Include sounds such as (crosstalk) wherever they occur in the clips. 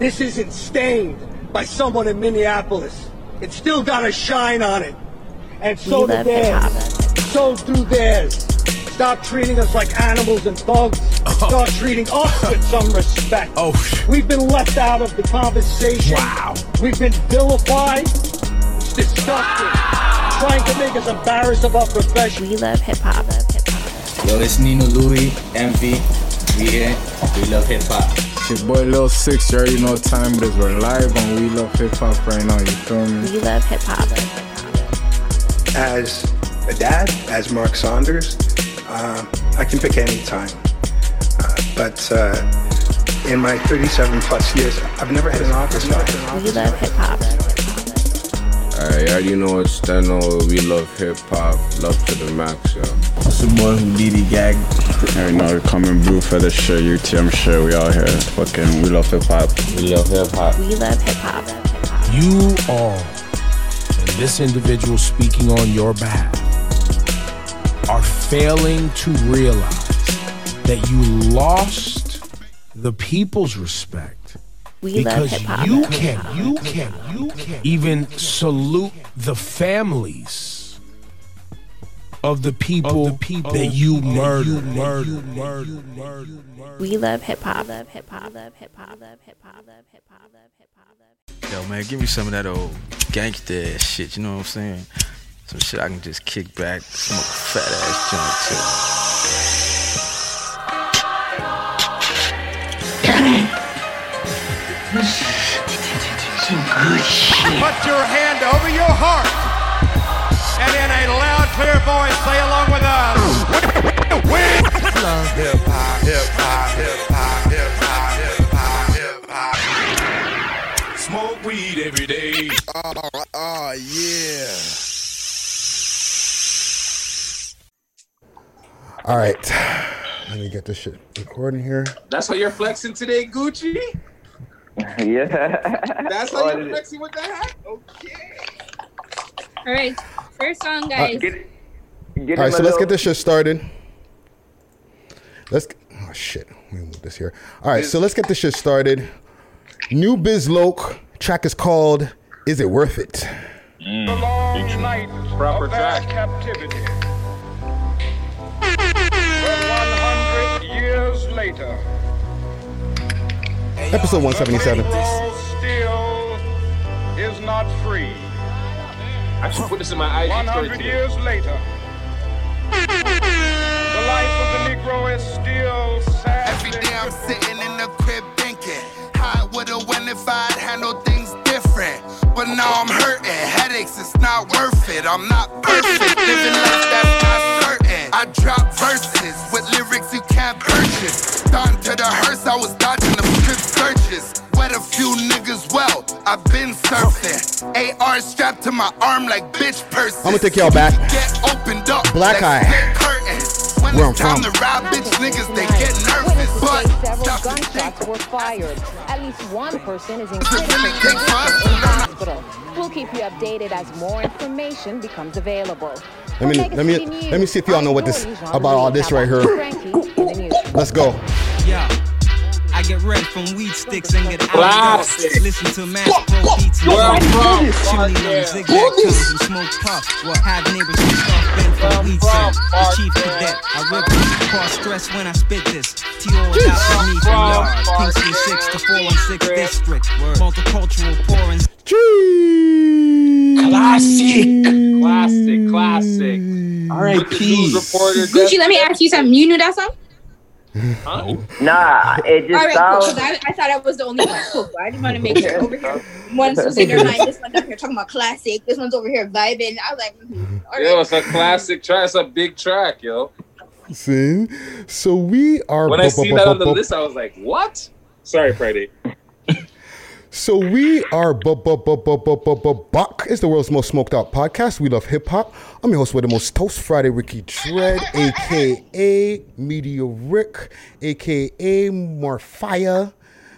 This isn't stained by someone in Minneapolis. It's still got a shine on it. And so We do love theirs. So do theirs. Stop treating us like animals and thugs. Oh. Start treating us (laughs) with some respect. Oh, We've been left out of the conversation. Wow. We've been vilified. It's disgusting. Trying to make us embarrassed of our profession. We love hip hop. Hip hop. Yo, it's Nino Louie, Envy. We here. We love hip hop. It's your boy Lil Six, you already know what time it is. We're live on We Love Hip Hop right now, you feel me? We love hip hop. as a dad, as Mark Saunders, uh, I can pick any time. Uh, but uh, in my 37 plus years, I've never had an office job. We love hip hop. Alright, you already know it's Steno. We love hip hop, love to the max, yo. It's your boy Houdini Gag. Already know we're coming brew for the show, UTM show, we out here. Fucking We Love Hip Hop. We love hip hop. We love hip hop. Hip hop. You all, and this individual speaking on your behalf, are failing to realize that you lost the people's respect We love because hip you can't, you can't, you can't even salute the families of the people, that you murdered, murdered, murdered, murdered, murdered. We love hip hop. Love hip hop. Love hip hop. Love hip hop. Love hip hop. Love hip hop. Love Yo, man, give me some of that old gangster ass shit, you know what I'm saying? Some shit I can just kick back, smoke a fat ass joint too. Put your hand over your heart. And in a loud, clear voice, say along with us. Hip hop, hip hop, hip hop, hip hop, hip hop, hip hop. Smoke weed every day. Oh, oh yeah. All right. Let me get this shit recording here. That's how you're flexing today, Gucci? (laughs) yeah. That's how you're flexing with that hat? Okay. All right, first song, uh, guys. Get, get All right, so a let's get this shit started. Let's. Oh shit. Let me move this here. All right, so let's get this shit started. New Biz Loke track is called "Is It Worth It." Proper track. captivity. But 100 years later, Episode 177. Negro still is not free. I should put this in my IG story 100 today. years later, the life of the Negro is still sad. Every day I'm sitting in the crib thinking how I would've went if I'd handled things different. But now I'm hurting, headaches, it's not worth it. I'm not perfect, living life that's not certain. I drop verses with lyrics you can't purchase. Down to the hearse, I was dodging the strip searches. I've been surfing. AR strapped to my arm like bitch purses. I'm gonna take y'all back. Get opened up. Black like Eye. split curtains. When Where I'm it's time from. to rob bitch niggas, they get nervous. But Several stop gunshots were fired. At least one person is in critical five. condition in the hospital. We'll keep you updated as more information becomes available. Let me let me let me see if y'all know what this about all this right here. Let's go. Yeah. I get red from weed sticks and get Classic. out. Listen to mass pro beats and Where from, chimney fuck yeah. numbers, zigzag tunnels and smoke puff. Well, have neighbors pissed off been from weed from. The chief cadet, I rip cause stress when I spit this. T.O. out me from from, yard. Kingston 6 to 416 district. Multicultural pouring. Classic. Classic, classic. With the news reporter. Gucci, let me ask you something. You knew that song? Huh? Nah, it just All right, cool. sounds. 'cause I, I thought I was the only one. Cool. cool. I just want to make sure. Over here, (laughs) one's was in their mind. This one's up here talking about classic. This one's over here vibing. I was like, mhm. all Yo, right. it's a classic track. It's a big track, yo. See, so we are. When I bu- bu- bu- that bu- on the bu- list, I was like, what? Sorry, Friday. So we are bu- bu- bu- bu- bu- bu- bu- Buck. It's the world's most smoked out podcast. We love hip hop. I'm your host with the most toast Friday, Ricky Dread, aka Media Rick, aka Morfire,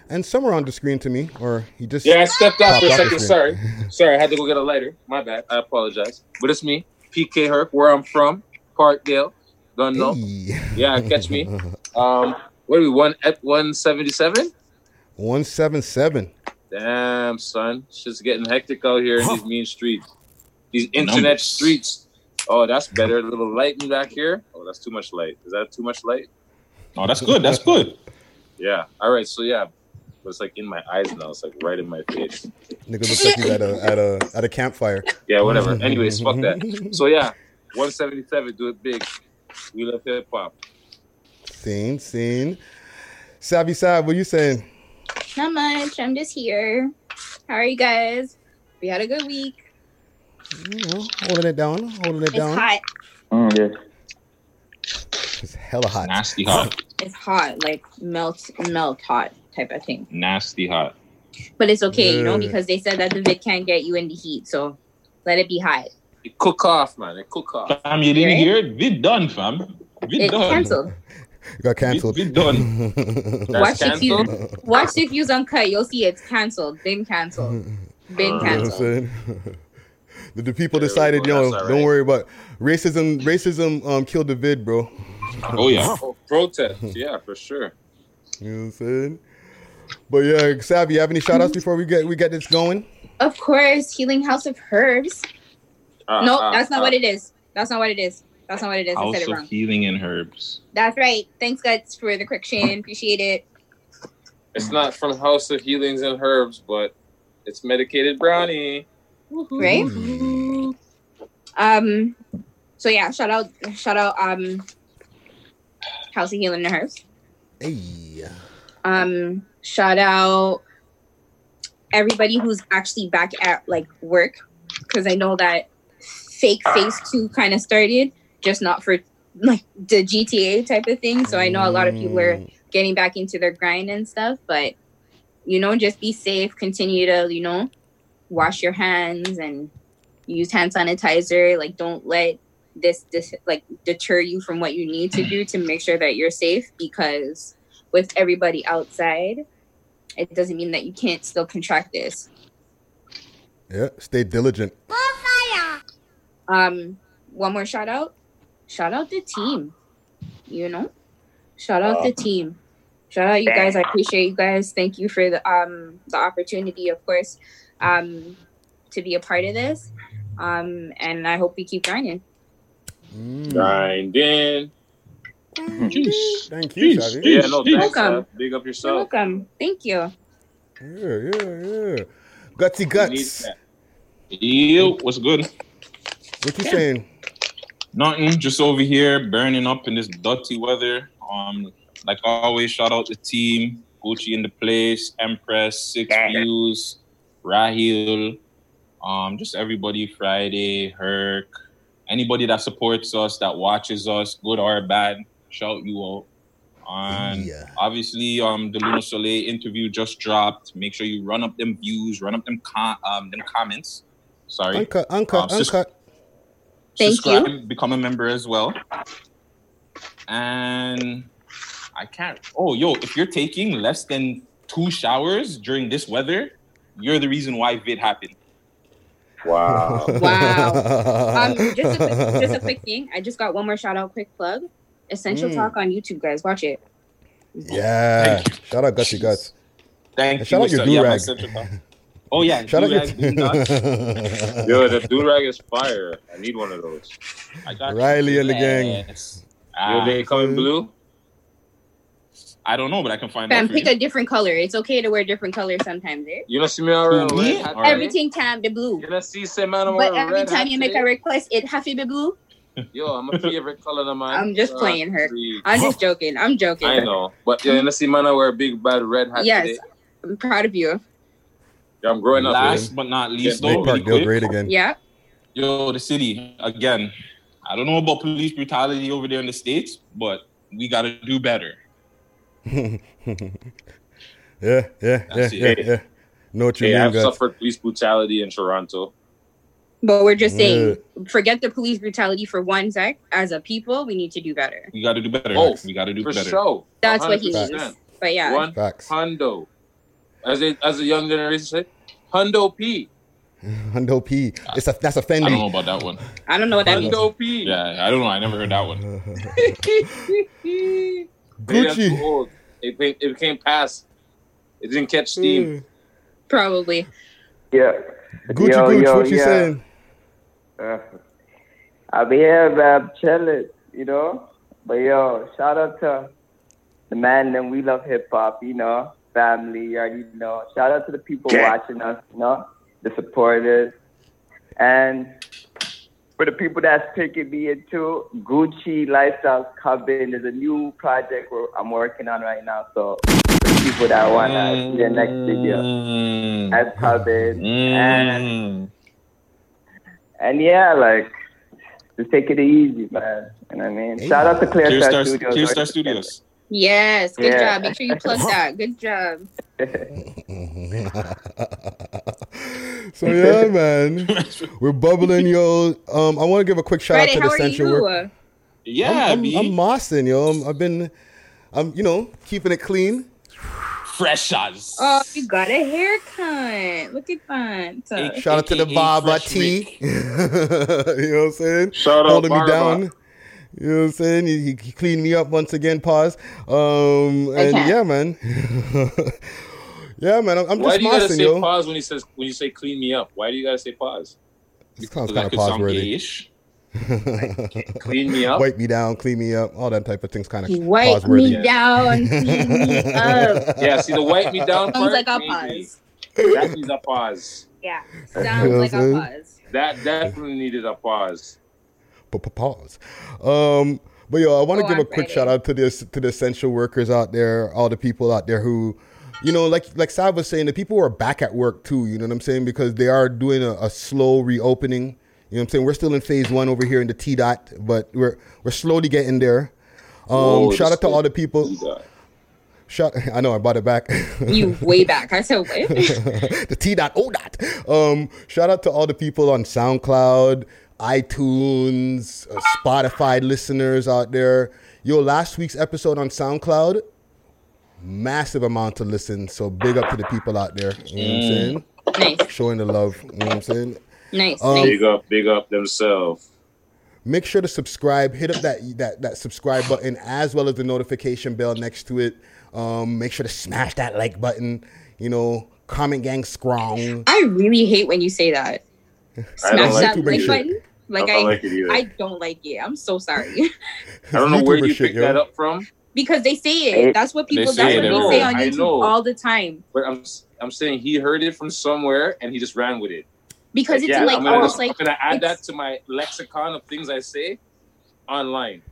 and somewhere on the screen to me, or he just Yeah, I stepped out for a second. Sorry. Sorry, I had to go get a lighter. My bad. I apologize. But it's me, PK Herc, where I'm from, Parkdale. Don't know. Hey. Yeah, catch me. (laughs) Um, what are we, one, ep 177? One seven seven. Damn, son. Shit's getting hectic out here in these mean streets. These internet streets. Oh, that's better. A little light in back here. Oh, that's too much light. Is that too much light? Oh, that's good. That's good. Yeah. All right. So yeah, but it's like in my eyes now. It's like right in my face. Nigga looks like he's at a at a at a campfire. Yeah, whatever. Anyways, fuck that. (laughs) So yeah, 177. Do it big. We love hip hop. Scene, scene. Savvy Sav, what you saying? Not much. I'm just here. How are you guys? We had a good week. You know, holding it down, holding it It's down. hot. Mm, yeah. It's hella hot. Nasty hot. It's hot, like melt, melt hot type of thing. Nasty hot. But it's okay, you know, because they said that the vid can't get you in the heat, so let it be hot. It cook off, man. It cook off. Fam, you didn't Right? hear it? Vid done, fam. Vid It done. canceled. (laughs) You got canceled. Vid done. Watch the views. Watch the views uncut. You'll see it's canceled. Been canceled. (laughs) Been You know what I'm canceled. (laughs) the, the people decided, yo, don't right. worry about racism. Racism um killed the vid, bro. Oh yeah. Oh, protest. Yeah, for sure. You know what I'm saying? But yeah, Savvy, you have any shout outs before we get we get this going? Of course, Healing House of Herbs. Ah, no, ah, that's not ah. what it is. That's not what it is. That's not what it is. I House said it of wrong. healing and herbs. That's right. Thanks, Guts, for the correction. Appreciate it. It's not from House of Healings and Herbs, but it's medicated brownie. Right? Um. So yeah, shout out, shout out, um, House of Healing and Herbs. Hey. Um, shout out everybody who's actually back at like work because I know that fake phase two kind of started, just not for like the GTA type of thing. So I know a lot of people are getting back into their grind and stuff, but you know, just be safe, continue to, you know, wash your hands and use hand sanitizer. Like don't let this this like deter you from what you need to do to make sure that you're safe because with everybody outside, it doesn't mean that you can't still contract this. Yeah, stay diligent. Um, one more shout out. Shout out the team. You know, shout out the team. Shout out you guys. I appreciate you guys. Thank you for the um the opportunity, of course, um, to be a part of this. Um, and I hope we keep grinding. Grinding. Jeez. Thank you, Jeez, Savvy. Yeah, no, thanks. Welcome. Uh, big up yourself. You're welcome. Thank you. Yeah, yeah, yeah. Gutsy Need guts. that. Yo, what's good? What you saying? Nothing. Just over here burning up in this dirty weather. Um, like always, shout out the team. Gucci in the place, Empress, Six Views, Rahil, um, just everybody. Friday, Herc, anybody that supports us, that watches us, good or bad, shout you out. And Yeah. obviously, um, the Luna Soleil interview just dropped. Make sure you run up them views, run up them com- um, them comments. Sorry, Uncut, uncut, Um, sus- uncut. Thank subscribe, you. become a member as well. And I can't. Oh, yo, if you're taking less than two showers during this weather, you're the reason why vid happened. Wow. Wow. (laughs) Um, just a quick, just a quick thing. I just got one more shout out, quick plug. Essential Mm. Talk on YouTube, guys. Watch it. Yeah. Shout out Gutsy guts. Thank And you. shout out your sir. Yeah, (laughs) my do-rag. central talk. Oh yeah, Shout out your do-rag, doing. (laughs) Yo, the do rag is fire. I need one of those. I got. Riley and the gang. Yes. Yo, Ah, they come in blue. I don't know, but I can find Fam, out. pick you. a different color. It's okay to wear different colors sometimes, eh? You don't see me around Who, me? red hat All right. Everything time the blue. You don't see say man But every red time you make today? a request, it have to be blue. (laughs) Yo, I'm a favorite color of mine. I'm just Uh, playing her. please. I'm just (laughs) joking. I'm joking. I know, but yeah, you see man I wear a big bad red hat Yes, today. I'm proud of you. Yeah, I'm growing up. Last with but not least, Big though, Lake really Park Dale great again. Yeah. Yo, the city again. I don't know about police brutality over there in the states, but we got to do better. Yeah, (laughs) yeah, yeah, That's yeah, it. yeah. Know what you Hey, mean, I've guys. suffered police brutality in Toronto. But we're just saying, forget the police brutality for one sec. As a people, we need to do better. We got to do better. Oh, we got to do For better. sure. That's what he 100%. means. But yeah, One Facts. hundo. As a as a young generation say, hundo P. (laughs) Hundo P. It's a that's i don't know about that one. I don't know what that means. Hundo P. Yeah, I don't know. I never heard that one. (laughs) Maybe I'm Gucci. too old. It became, it became past It didn't catch steam. Probably. Yeah. Gucci Yo, Gooch, yo, what you yeah. saying? Uh, I'll be here, man. Chilling, you know. But yo, shout out to the man and we love hip hop, you know, family, you already know. Shout out to the people Yeah. watching us, you know, the supporters. And for the people that's taking me into Gucci Lifestyles Coven is a new project I'm working on right now. So for the people that wanna see the next video, mm. that's Coven. Mm. And and yeah, like just take it easy, man. You know what I mean? Shout out to Clear, Clear Star, Star, Studios. Clear Star Studios. Yes. Good Yeah. job. Make sure you plug (laughs) that. Good job. (laughs) So yeah, man, we're bubbling, yo. Um, I want to give a quick shout Friday, out to the are Central you? Work. Yeah, I'm, I'm, B. I'm mossing, yo. I'm, I've been, I'm, you know, keeping it clean. Fresh shots. Oh, you got a haircut. Look at that. So- Shout out to the AKA Baba Fresh T. (laughs) you know what I'm saying? Shout out Holding me Barba. down. You know what I'm saying? He, he- he cleaned me up once again. Pause. Um, and Okay. yeah, man. (laughs) yeah, man. I'm, I'm Why just do you gotta say yo. pause when he says when you say clean me up? Why do you gotta say pause? This sounds That kind of pause-worthy. gayish. (laughs) Clean me up. Wipe me down, clean me up, all that type of things kind of Wipe pause-worthy. me down, clean me up. (laughs) Yeah, see the wipe me down Sounds part. like a maybe. pause. That needs a pause. Yeah. Sounds like a pause. That definitely needed a pause. Pa- pa- pause. Um, but yo, I want to Go give on, a quick Friday. shout out to this to the essential workers out there, all the people out there who, you know, like like Sav was saying, the people who are back at work too. You know what I'm saying? Because they are doing a, a slow reopening. You know what I'm saying? We're still in phase one over here in the T dot, but we're we're slowly getting there. Um, Whoa, shout out to all the people. T-dot. Shout, I know I brought it back. You way back. I said what? (laughs) the T dot O dot. Um, shout out to all the people on SoundCloud, iTunes, uh, Spotify listeners out there. Yo, last week's episode on SoundCloud, massive amount to listen. So big up to the people out there. You know what I'm saying? Nice. Showing the love. You know what I'm saying? Nice. Um, nice. Big up, big up themselves. Make sure to subscribe. Hit up that that that subscribe button as well as the notification bell next to it. Um, make sure to smash that like button. You know, comment gang strong. I really hate when you say that. I don't Smash like that YouTuber like shit. button. Like I don't I, like it. I don't like it. I'm so sorry. (laughs) I don't know where you shit, picked yo. that up from, because they say it. It- That's what They people. say That's what they say on YouTube all the time. but I'm I'm saying he heard it from somewhere and he just ran with it. Because it's yeah, like I'm gonna, oh, almost I'm like gonna add that to my lexicon of things I say online.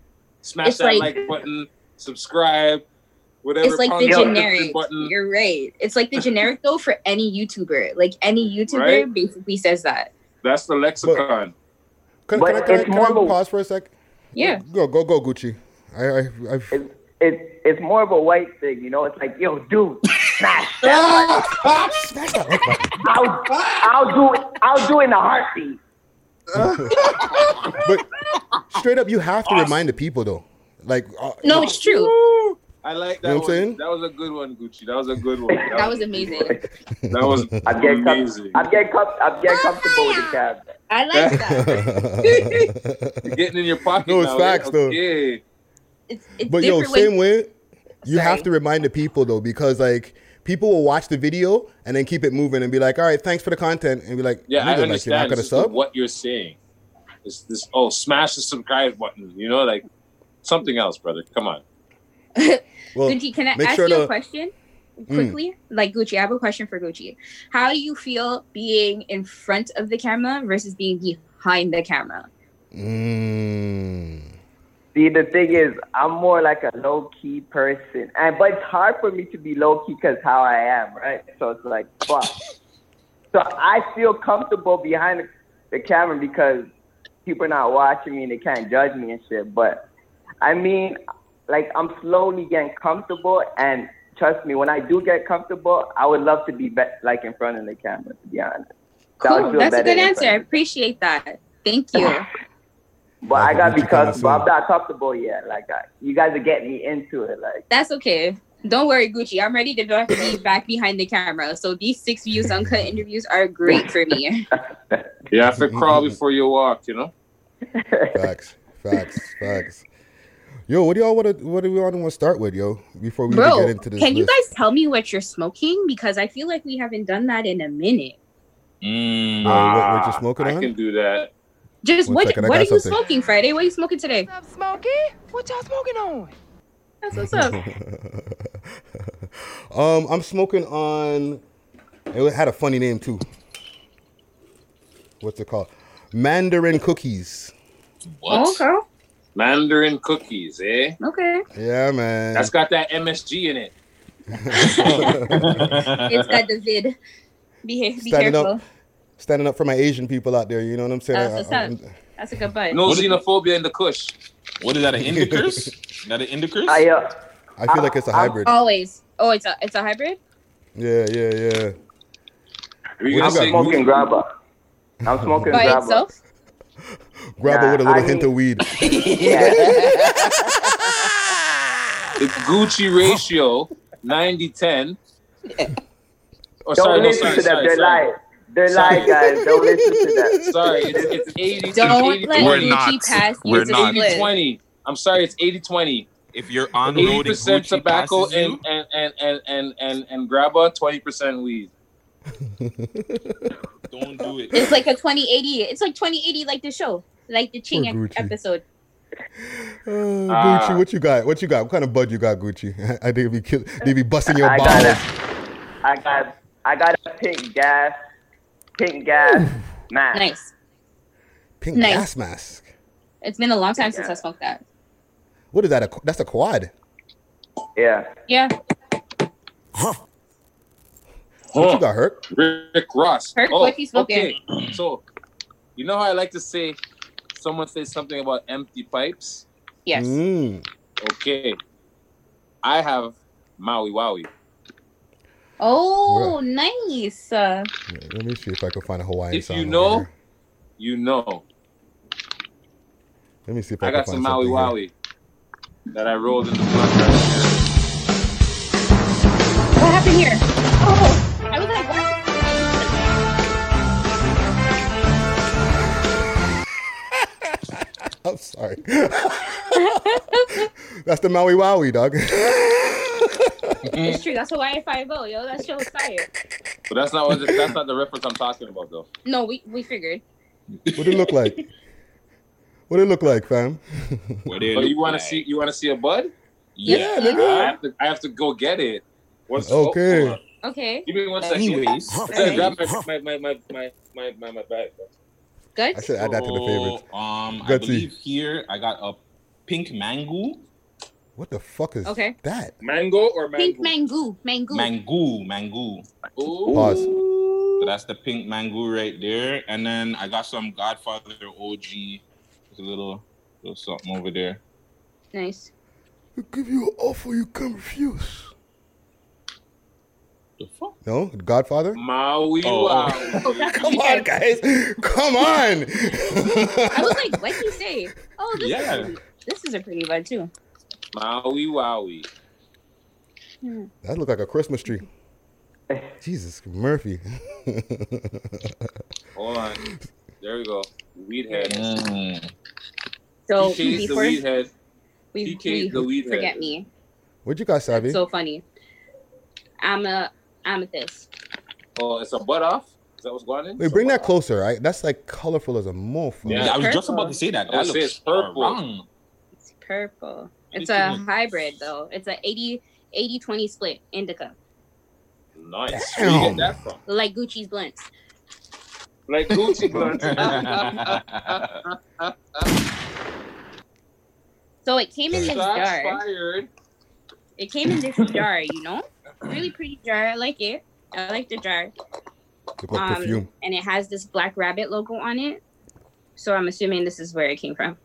Smash that like- like, button, subscribe, whatever. it's like the the generic. button. You're right. It's like the (laughs) generic though for any YouTuber. Like any YouTuber Right? basically says that. That's the lexicon. Can, But can I, can I, it's can more I of a- pause for a sec? Yeah. Go go go Gucci. I I I've, It's, it's, it's more of a white thing, you know? It's like, yo, dude, smash (laughs) that. smash that like. I'll, I'll do it. I'll do it in a heartbeat. (laughs) But straight up, you have to remind the people though. Like uh, No, it's true. I like that You know what I'm one. saying? That was a good one, Gucci. That was a good one. That was amazing. (laughs) that was I'm getting, com- amazing. I'm getting, com- I'm getting comfortable with the cab. I like that. (laughs) You're getting in your pocket No, it's now. facts, eh? though. Okay. It's, it's but yo, same way, you have to remind the people though because like people will watch the video and then keep it moving and be like, all right, thanks for the content, and be like, Yeah, I nigga, like, you're understand. not gonna It's just sub. what you're saying. It's this. Oh, smash the subscribe button. You know, like something else, brother. Come on. (laughs) Well, Gucci, can I ask sure you to- a question Mm. quickly? Like Gucci, I have a question for Gucci. How do you feel being in front of the camera versus being behind the camera? Mm. See, the thing is, I'm more like a low key person, and but it's hard for me to be low key because how I am, right? So it's like, fuck. So I feel comfortable behind the, the camera because people are not watching me and they can't judge me and shit. But I mean, like I'm slowly getting comfortable, and trust me, when I do get comfortable, I would love to be, be like in front of the camera. To be honest, Cool. feel That's a good answer. I appreciate that. Thank you. (laughs) But I gotta be Gucci kinda comfortable. I'm not comfortable yet. Like I, you guys are getting me into it. Like. That's okay. Don't worry, Gucci. I'm ready to back- be back behind the camera. So these six views uncut interviews are great for me. (laughs) You have to (laughs) crawl before you walk. You know. Facts, facts, facts. Yo, what do y'all want to? What do we want to start with, yo? Before we Bro, get into this, can you list? guys tell me what you're smoking? Because I feel like we haven't done that in a minute. Mm. Uh, what, what you smoking on? I on? can do that. Just One what? second, what got are you smoking Friday? What are you smoking today? Smokey, what y'all smoking on? That's what's up. (laughs) um, I'm smoking on. It had a funny name too. What's it called? Mandarin cookies. What? Okay. Mandarin cookies, eh? Okay. Yeah, man. That's got that MSG in it. (laughs) it's got the vid. Be, be standing careful. up, standing up for my Asian people out there. You know what I'm saying? That's I- what's I'm- That's a good bite. No xenophobia in the Kush. What is that? An (laughs) indicus? Is that an indicus? I, uh, I feel like it's a hybrid. Always. Oh, it's a it's a hybrid. Yeah, yeah, yeah. you What I'm smoking grabba. I'm smoking By grabba. itself. Grab it with a little I hint mean- of weed. (laughs) The Gucci ratio 90 10. Or oh, Don't sorry, no, listen sorry, to them. sorry, They're sorry. lying. They're Sorry. lying, guys. Don't listen to them. (laughs) Sorry, it's, it's 80 it's Don't 80 let We're Gucci not. pass you We're to not. split. 80 20. I'm sorry, it's 80 20. If you're on road 80% tobacco passes and, and, and, and, and, and, and grabba, 20% weed. (laughs) don't do it. It's like a 2080. It's like 2080, like the show, like the Ching Poor episode. Oh, Ah. Gucci, what you got? What you got? What kind of bud you got, Gucci? (laughs) I think be kill, they be busting your I balls. got a, I got, I got a pink gas, pink gas mask. Nice. Pink Nice. gas mask. It's been a long time since I smoked that. What is that? A, that's a quad. Yeah. Yeah. What you got, Herc? Rick Ross. Herc, what you smoking? Okay, so you know how I like to say someone says something about empty pipes? Yes. Mm. Okay. I have Maui Wowie. Oh, nice. Uh, let me see if I can find a Hawaiian If song. you know, here. you know. Let me see if I, I can got some Maui something here. Wowie that I rolled in the blunt right here. what happened here? Sorry. (laughs) That's the Maui Wowie, dog. It's true. That's Hawaii Five O, yo. That show was fire. But that's not what that's not the reference I'm talking about though. No, we we figured. what it look like? What it look like, fam? What it But you look want like? to see you want to see a bud? Yeah, I nigga. have to I have to go get it. What's Okay. hold on. Okay. Give me one second. Anyways, I said grab my my my my my my, my, my bag. Good. I should add that to the favorites. So, um, I Gutsy. believe here I got a pink mango, What the fuck is Okay. that? Mango or mango? Pink mango, mango. mango, mango. Ooh. Pause. So that's the pink mango right there, and then I got some Godfather OG, There's a little little something over there. Nice. I give you an offer you can refuse. The fuck? No, Godfather. Maui Oh, wow. Oh, (laughs) Come on, guys. Come on. I was like, what did you say? Oh, this Yeah. is this is a pretty bud too. Maui Wowie. that look like a Christmas tree. (laughs) Jesus, Murphy. Hold on. There we go. Weed head. Mm. So PK's the before weed head. we, PK's we the weed forget head. me. What you got, Savvy? So funny. I'm a amethyst. Oh, it's a butt off? Is that what's going on? Wait, bring that closer, right? That's like colorful as a mofo. Yeah, I was just about to say that. I That would looks it's purple. wrong. It's purple. It's a hybrid though. It's a 80 80 20 split indica. Nice. Where you get that from? Like Gucci's blunts. Like Gucci blunts. (laughs) So it came in this jar. fired. It came in this jar, you know? Really (clears throat) pretty jar. I like it. I like the jar. Look Um, perfume. and it has this black rabbit logo on it. So I'm assuming this is where it came from.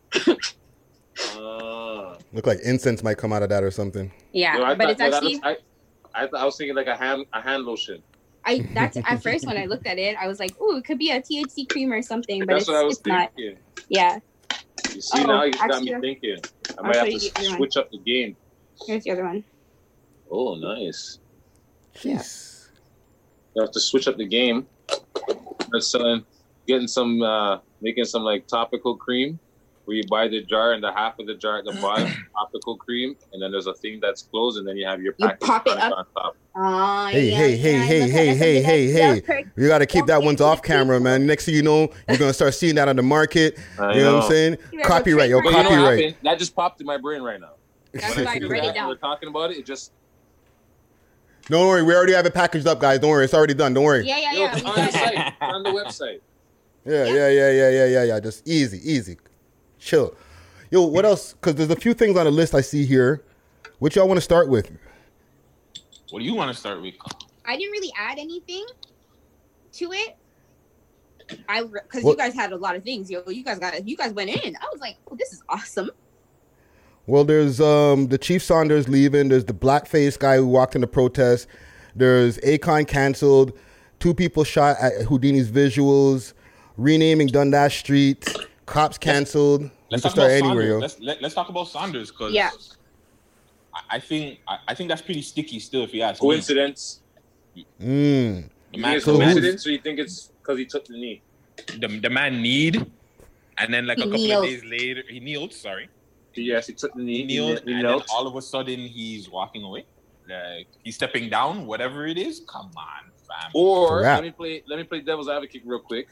Uh, Look like incense might come out of that or something. Yeah, yo, I but thought- it's yo, that actually I, I, I was thinking like a hand a hand lotion. I that's at first when I looked at it, I was like, "Ooh, it could be a THC cream or something," but That's it's, what I was it's not. thinking. Yeah. You see Oh, now you got me thinking. I I'll might have to the other one. switch up the game. Here's the other one. Oh, nice. Jeez. You have to switch up the game. That's selling, getting some, uh, making some like topical cream. where you buy the jar and the half of the jar at the bottom, optical cream, and then there's a thing that's closed, and then you have your You pop it on up. top. Ah, Hey, yeah, hey, hey, yeah, hey, look hey, at hey, hey, hey. per- You got to keep that ones off camera, man. Next thing you know, you're going to start seeing that on the market. I You know what I'm saying? You Copyright, yo, But you know what copyright. That just popped in my brain right now. That's When why I I see that. We're talking about it. It just Don't worry, we already have it packaged up, guys. Don't worry, it's already done. Don't worry. Yeah, yeah, yeah. it's on the it. site, on the website. Yeah, yeah, yeah, yeah, yeah, yeah, yeah. Just easy, easy. Chill. Yo, what else? Because there's a few things on the list I see here. What y'all want to start with? What do you want to start with? I didn't really add anything to it. I because you guys had a lot of things. Yo, you guys got you guys went in. I was like, oh, this is awesome. Well, there's um the Chief Saunders leaving. There's the blackface guy who walked in the protest. There's Akon canceled. Two people shot at Houdini's visuals. Renaming Dundas Street. Cops canceled. Let's can talk start about anywhere, Saunders. yo. Let's let, let's talk about Saunders because Yeah. I, I think I, I think that's pretty sticky still. If you ask me. Coincidence. Mm. The man, it's So coincidence, or you think it's because he took the knee? the, the man need, and then like He a couple kneeled. of days later, he kneeled. Sorry, Yes, he took the knee. he kneeled, He and then all of a sudden he's walking away. Like he's stepping down, whatever it is. Come on, fam. Or let me play. Let me play devil's advocate real quick.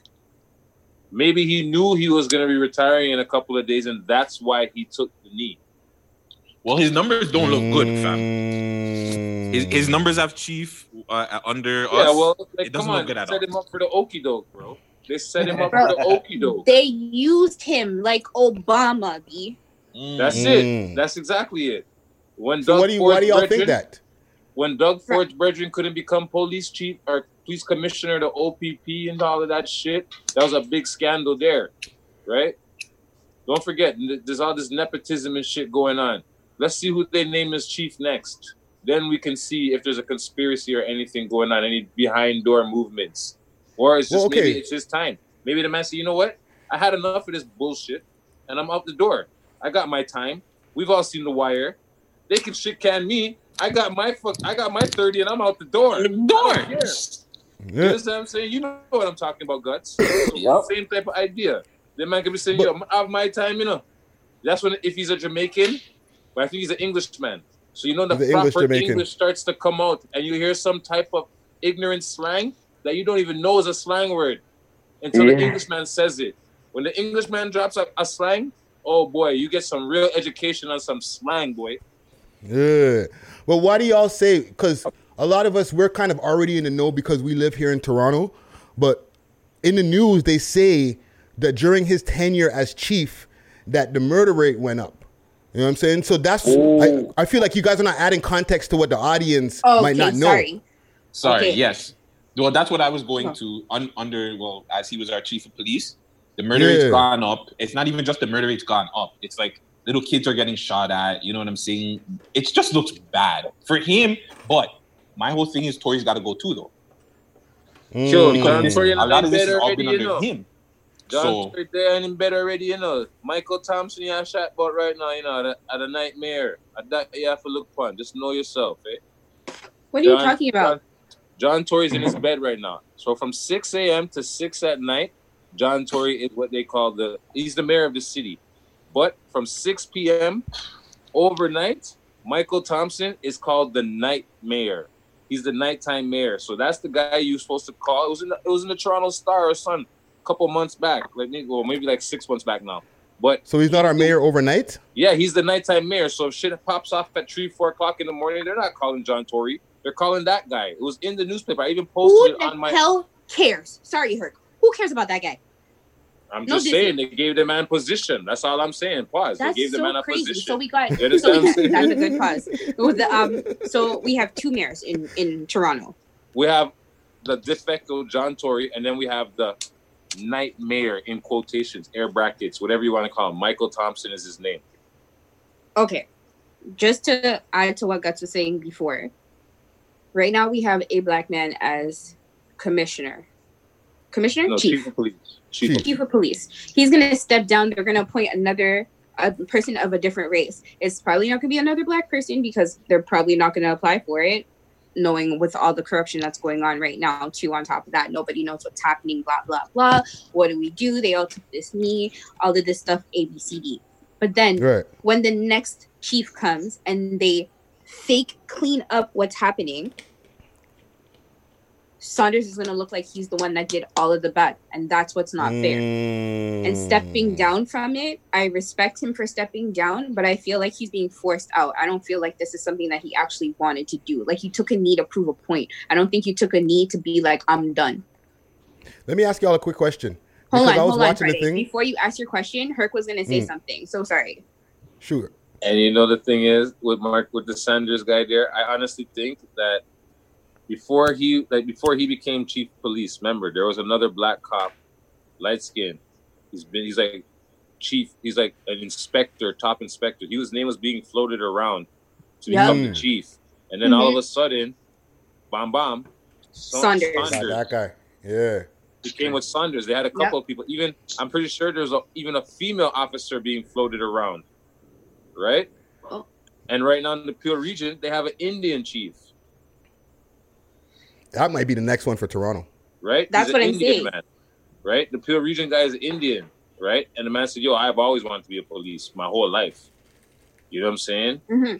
Maybe he knew he was going to be retiring in a couple of days, and that's why he took the knee. Well, his numbers don't look good, fam. Mm. His, his numbers have chief uh, under Yeah, us. well, like, it doesn't come look good they at set all. him up for the okey doke, bro. They set him (laughs) up Bro. for the okey doke. They used him like Obama. B. Mm. That's Mm. it. That's exactly it. When So Doug what do you, Ford's why do y'all think that? When Doug Ford's brethren couldn't become police chief or police commissioner, the OPP and all of that shit, that was a big scandal there, right? Don't forget, there's all this nepotism and shit going on. Let's see who they name as chief next. Then we can see if there's a conspiracy or anything going on, any behind door movements, or it's just Well, okay. maybe it's his time. Maybe the man said, you know what? I had enough of this bullshit, and I'm out the door. I got my time. We've all seen the wire. They can shit can me. I got my fuck. I got my thirty, and I'm out the door. The door. I. You know what I'm saying? You know what I'm talking about, guts. (coughs) Same type of idea. The man can be saying, "Yo, I have my time," you know. That's when if he's a Jamaican, but I think he's an Englishman. So you know the He's an English proper English starts to come out, and you hear some type of ignorant slang that you don't even know is a slang word until the Englishman says it. When the Englishman drops a, a slang, oh boy, you get some real education on some slang, boy. Yeah. Well, why do y'all say? Because a lot of us we're kind of already in the know because we live here in Toronto, but in the news they say that during his tenure as chief, that the murder rate went up. You know what I'm saying? So that's I, I feel like you guys are not adding context to what the audience Oh, might okay, not know. sorry. Sorry, Okay. yes. Well, that's what I was going to un, under. Well, as he was our chief of police, the murder Yeah. rate's gone up. It's not even just the murder rate's gone up. It's like little kids are getting shot at. You know what I'm saying? It just looks bad for him. But my whole thing is Tori's got to go too, though. Sure, Mm. John This- Tory a lot of this bed has all been you under know. him. John So Tory there and in bed already, you know. Michael Thompson, you have shot but right now, you know, at a, at a nightmare. At that you have to look fun. Just know yourself, eh? What are you talking about? John, John Tory's in his bed right now. So from 6 a.m. to 6 at night, John Tory is what they call the he's the mayor of the city. But from 6 p.m. overnight, Michael Thompson is called the night mayor. He's the nighttime mayor. So that's the guy you're supposed to call. It was in the, it was in the Toronto Star or Sun a couple months back. Like maybe- well, maybe like six months back now. But So he's not our mayor overnight. yeah, he's the nighttime mayor. So if shit pops off at three, four o'clock in the morning, they're not calling John Tory. They're calling that guy. It was in the newspaper. I even Who posted it on my. hell cares? Sorry, Herc. Who cares about that guy? I'm No just Disney. saying they gave the man position. That's all I'm saying. Pause. That's they gave the man so a crazy. position. So we got so we that's a good pause. The, um, so we have two mayors in in Toronto. We have the de facto John Tory, and then we have the night mayor in quotations, air brackets, whatever you want to call him. Michael Thompson is his name. Okay, just to add to what Guts was saying before. Right now, we have a black man as commissioner. Commissioner, No, chief, chief of police. Chief. of- chief of police. He's gonna step down. They're gonna appoint another a person of a different race. It's probably not gonna be another black person because they're probably not gonna apply for it. knowing with all the corruption that's going on right now too on top of that nobody knows what's happening blah blah blah what do we do they all took this knee all of this stuff abcd but then Right. when the next chief comes and they fake clean up what's happening saunders is going to look like he's the one that did all of the bad and that's what's not fair and Mm. stepping down from it i respect him for stepping down but i feel like he's being forced out i don't feel like this is something that he actually wanted to do like he took a knee to prove a point i don't think he took a knee to be like i'm done Let me ask y'all a quick question. hold Because on I was hold on the Friday. thing. before you ask your question herc was going to say Mm. something so sorry Sure. And you know the thing is with Mark with the Sanders guy there, I honestly think that before he like before he became chief police, member there was another black cop, light skin. He's been he's like chief, he's like an inspector, top inspector. He was name was being floated around to Yep. become the chief. And then all of Mhm. a sudden, bam bam, Sa- Saunders. That, that guy. Yeah. he came with Saunders. They had a couple of people. Even I'm pretty sure there's a, even a female officer being floated around, right? Oh. And right now in the Peel region, they have an Indian chief, That might be the next one for Toronto. right? That's He's what an I'm Indian saying. Man, right? The Peel region guy is Indian, right? And the man said, "Yo, I've always wanted to be a police my whole life." You know what I'm saying? hmm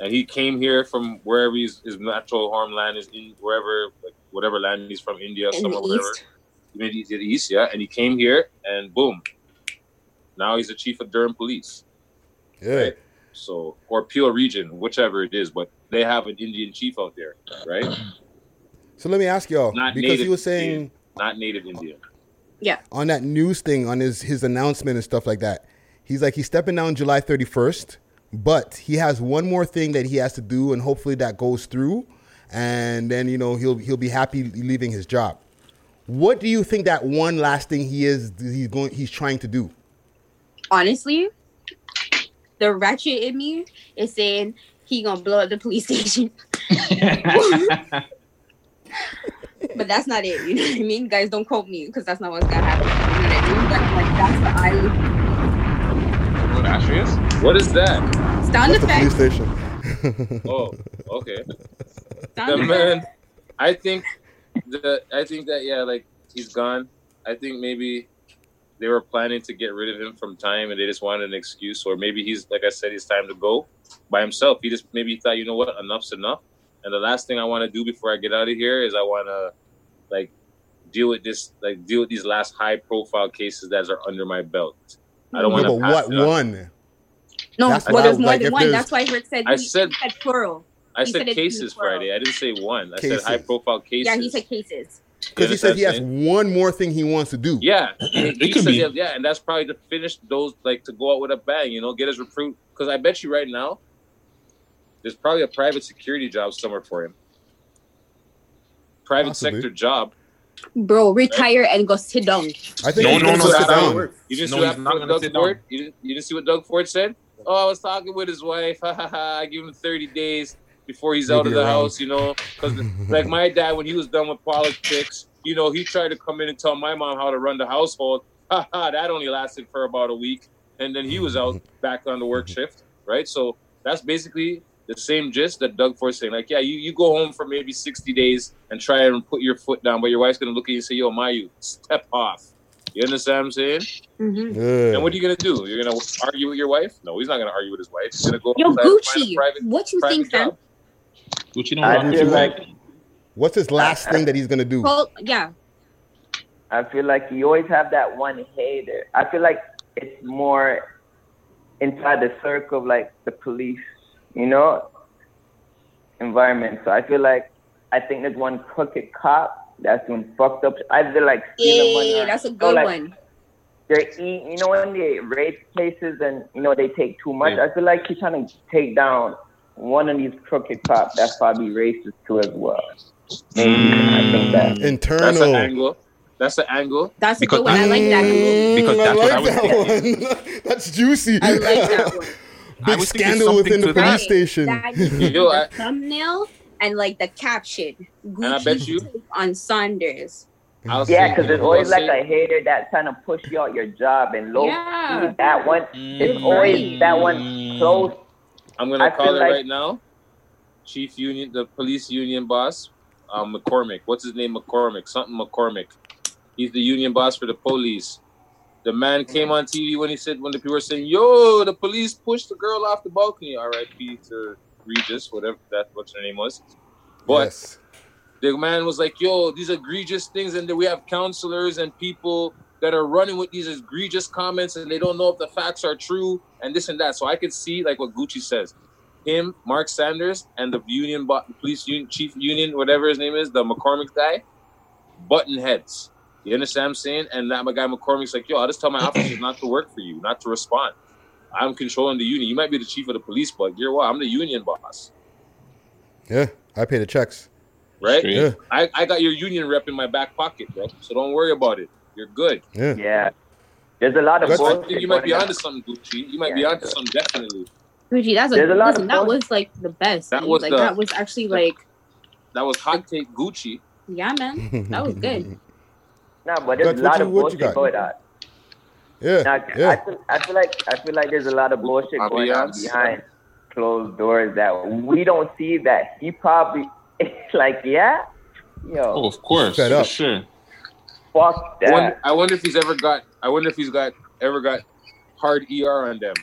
And he came here from wherever he's, his natural homeland is in, wherever, like whatever land he's from, India, In the somewhere, whatever. East. Maybe to the east, yeah. And he came here, and boom, now he's the chief of Durham Police. Yeah. Right? So, or Peel Region, whichever it is, but they have an Indian chief out there, right? So let me ask y'all Not because he was saying Indian, not native Indian. yeah on that news thing on his his announcement and stuff like that. He's like he's stepping down July 31st, but he has one more thing that he has to do, and hopefully that goes through, and then you know he'll he'll be happy leaving his job. What do you think that one last thing he is he's going he's trying to do? honestly the ratchet in me is saying he gonna blow up the police station (laughs) (laughs) but that's not it you know what i mean guys don't quote me because that's not what's gonna happen you know what i mean but like that's what i What actually is? What is that? sound That's the police station. (laughs) Oh, okay. sound The effect man, I think the I think that yeah, like he's gone. I think maybe they were planning to get rid of him from time, and they just wanted an excuse, or maybe he's like I said, it's time to go by himself. He just maybe thought, you know what, enough's enough. And the last thing I want to do before I get out of here is I want to like deal with this, like deal with these last high profile cases that are under my belt. I don't want to. but what one? no That's well why I there's more like, than one that's why Rick said I he, said- he said plural I He said said cases. Friday. I didn't say one. I Cases. said high profile cases. yeah he said cases Because he said he has one more thing he wants to do. Yeah, (clears throat) he It could said, be. yeah, yeah, and that's probably to finish those, like to go out with a bang, you know, get his recruit. Because I bet you right now, there's probably a private security job somewhere for him. Private Possibly. sector job. bro retire and go sit down I think No, he's no, gonna no, go sit sit down. down. You didn't No, see what not what gonna Doug Ford? You didn't, you didn't see what Doug Ford said? Oh, I was talking with his wife. (laughs) Ha ha ha! I give him 30 days before he's He'll out of the house, you know. Because (laughs) like my dad, when he was done with politics, you know, he tried to come in and tell my mom how to run the household. (laughs) Ha ha! That only lasted for about a week, and then he was out back on the work shift, right? So that's basically the same gist that Doug Ford's saying. Like, yeah, you, you go home for maybe 60 days and try and put your foot down, but your wife's gonna look at you and say, "Yo, Mayu, step off." You understand what I'm saying? Mhm. Yeah. And what are you gonna do? You're gonna argue with your wife? No, he's not gonna argue with his wife. He's gonna go yo outside find a gucci private, what you private think fam. Gucci don't I rock feel like What's his last thing that he's gonna do? well yeah I feel like you always have that one hater. I feel like it's more inside the circle of like the police, you know, environment. So I feel like I think there's one crooked cop that's doing fucked up. I feel like stealing money. yeah that's a you know, good like, one They're eating, you know, when they rape cases and you know they take too much. Yeah. I feel like he's trying to take down one of these crooked cops that's probably racist too as well. Maybe I think that. That's an angle. That's an angle. that's a good one i like that Mm, Because I that's what I was that one. (laughs) That's juicy. i like that one I Big was scandal within the police that. station. That needs to be I- the thumbnail and like the caption. And I bet you- on Saunders. I'll Yeah, because there's always say- like a hater that's trying to push you out your job and low Yeah. key, that one. It's Mm. always that one close. I'm gonna I call it like- right now. chief union, the police union boss, um, McCormack. What's his name? McCormack. Something McCormack. He's the union boss for the police. The man mm-hmm. came on TV when he said when the people were saying, "Yo, the police pushed the girl off the balcony." R.I.P. to Regis, whatever that what her name was. But Yes. the man was like, "Yo, these egregious things," and then we have counselors and people that are running with these egregious comments, and they don't know if the facts are true, and this and that. So I could see like what Gucci says, him, Mark Sanders, and the union, police union, chief union, whatever his name is, the McCormack guy, button heads. You understand what I'm saying? And that my guy McCormack's like, "Yo, I just tell my (clears throat) officers not to work for you, not to respond. I'm controlling the union. You might be the chief of the police, but you're what? I'm the union boss." Yeah, I pay the checks. right? Yeah. I, I got your union rep in my back pocket, bro. So don't worry about it. You're good. Yeah. Yeah. There's a lot of I think you might be on. onto something, Gucci. You might be onto something, definitely. Gucci, that's a, There's a lot listen, that was like the best. That dude. was like the- that was actually like That was hot take Gucci. yeah, man. (laughs) That was good. No, but there's Guts, a lot you- of what you bullshit got? going on. Yeah. Now, I, yeah. feel, I feel like I feel like there's a lot of bullshit going on behind closed doors that we don't see. That he probably (laughs) like, yeah, yo, Oh, of course, Fed for up. sure. fuck I wonder, that. I wonder if he's ever got. I wonder if he's got ever got hard ER on them.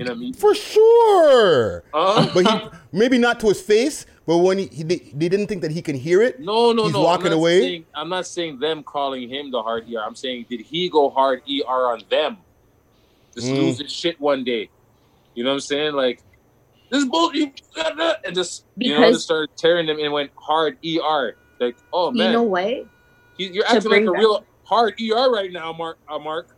You know what I mean? For sure. Uh-huh. But he maybe not to his face, but when he, he they, they didn't think that he can hear it. No, no, He's no. walking I'm away. Saying, I'm not saying them calling him the hard ER. I'm saying did he go hard ER on them? Just Mm. lose his shit one day. You know what I'm saying? Like this bull, you and just you know just started tearing them and went hard ER. Like oh man, You man, know what? He- you're To acting like a that- real hard ER right now, Mark. Uh, Mark.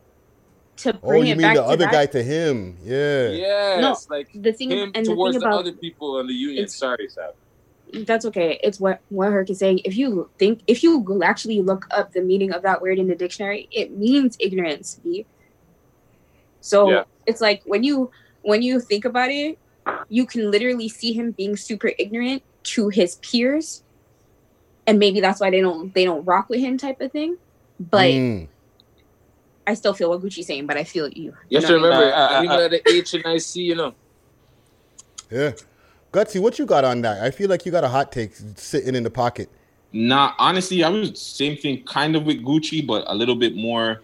To Oh, bring you it mean back the to other that, guy to him? Yeah. Yes, like the thing him and the towards thing the about other people in the union. Sorry, Sab. that's okay. It's what what Herc is saying. If you think, if you actually look up the meaning of that word in the dictionary, it means ignorance. B. So Yeah. it's like when you when you think about it, you can literally see him being super ignorant to his peers, and maybe that's why they don't they don't rock with him type of thing. But Mm. I still feel what Gucci's saying. But I feel you. You have to what I mean? remember, I even at the H and IC, you know. Yeah. Gutsy, what you got on that? I feel like you got a hot take sitting in the pocket. Nah, honestly, I was same thing, kind of with Gucci, but a little bit more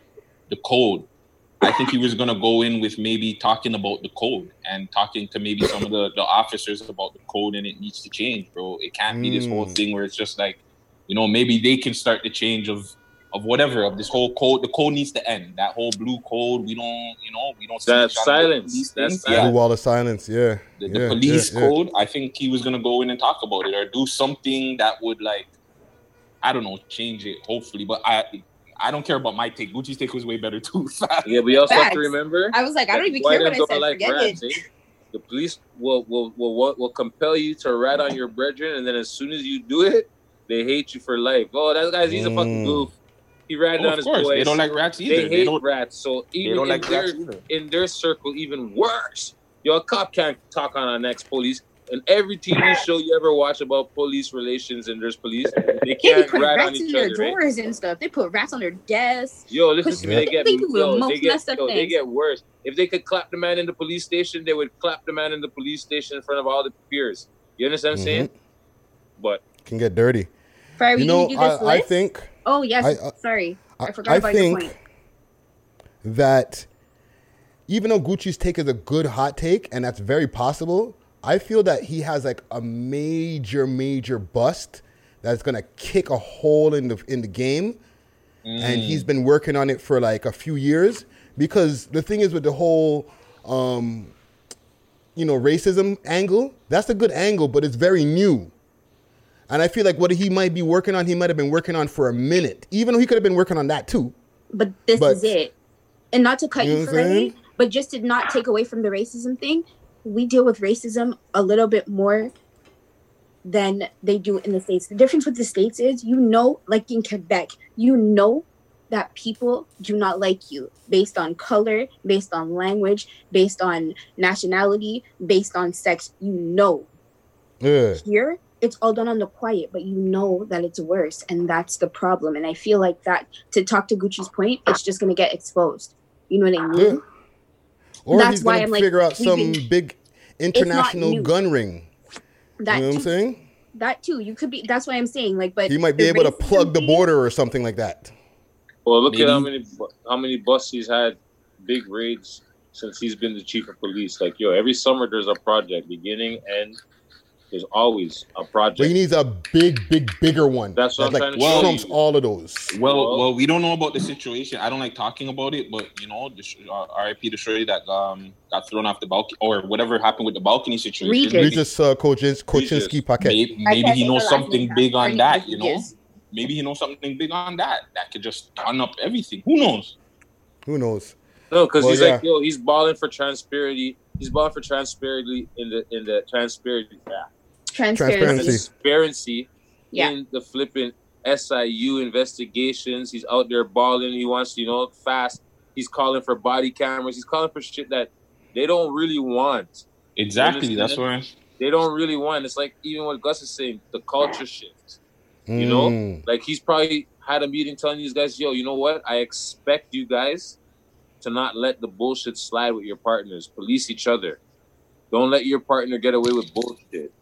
the code. I think he was gonna go in with maybe talking about the code and talking to maybe some of the, the officers about the code and it needs to change, bro. It can't be this whole Mm. thing where it's just like, you know, maybe they can start the change of of whatever of this whole code. The code needs to end. That whole blue code, we don't, you know, we don't. see That's each other with silence. these That's things. silence. Blue wall of silence. Yeah. the, the yeah, police yeah, yeah. code i think he was gonna go in and talk about it or do something that would like i don't know change it hopefully but i i don't care about my take gucci's take was way better too (laughs) Yeah, but you also have to remember. I was like, I don't even care what ends I said. like Forget rats, it. eh? The police will will, will will will compel you to rat on your brethren, and then as soon as you do it, they hate you for life. Oh, that guy's he's a fucking Mm. goof. He ratted Oh, on of his course boys. they don't like rats either They they, hate don't rats. So even don't in like their rats either. in their circle, even worse. Yo, a cop can't talk on our next police. And every TV (laughs) show you ever watch about police relations and there's police, (laughs) they They can't putting rat on rats in their other. Right? drawers and stuff. They put rats on their desks. Yo, listen to me. They get They yo, they get messed yo, they get worse. If they could clap the man in the police station, they would clap the man in the police station in front of all the peers. You understand what I'm saying? Mm-hmm. But Can get dirty. Fire, you know, need to do this I, I think Oh yes, I- I- sorry, I, I- forgot I about think- your point. that even though Gucci's take is a good hot take, and that's very possible, I feel that he has like a major, major bust that's gonna kick a hole in the in the game, and he's been working on it for like a few years. Because the thing is with the whole, um, you know, racism angle, that's a good angle, but it's very new. And I feel like what he might be working on, he might have been working on for a minute, even though he could have been working on that too. But this But- is it. And not to cut You know you, what for I'm saying? Reggie, but just to not take away from the racism thing, we deal with racism a little bit more than they do in the States. The difference with the States is you know, like in Quebec, you know that people do not like you based on color, based on language, based on nationality, based on sex. You know. Yeah. Here, it's all done on the quiet, but you know that it's worse, and that's the problem. And I feel like that to talk to Gucci's point, it's just gonna get exposed. You know what I mean? Or That's he's why gonna I'm like, figure out some been- big international gun ring. That you know what I'm saying? That too. You could be. That's why I'm saying. Like, but He might be able to racism plug the border or something like that. Well, look at how many bu- how many buses he's had big raids since he's been the chief of police. Like yo, every summer there's a project, beginning end. There's always a project. But he needs a big, big, bigger one. That's what that I'm like trying to trumps say. all of those. Well, well, we don't know about the situation. I don't like talking about it, but you know, the, sh- uh, R.I.P. the shorty that um got thrown off the balcony or whatever happened with the balcony situation. Regis. Regis uh, Kochin- Kochinsky Paquette. Maybe, maybe he knows something big on that. You know, maybe he knows something big on that that could just turn up everything. Who knows? Who knows? No, because Well, he's yeah. like, yo, he's balling for transparency. He's balling for transparency in the in the transparency, yeah, Transparency. transparency Yeah. in the flipping SIU investigations. He's out there balling. He wants, you know, fast. He's calling for body cameras. He's calling for shit that they don't really want. Exactly. That's understand? why. They don't really want. It's like even what Gus is saying, the culture shift. You know, Mm. like he's probably had a meeting telling these guys, "Yo, you know what? I expect you guys to not let the bullshit slide with your partners. Police each other. Don't let your partner get away with bullshit.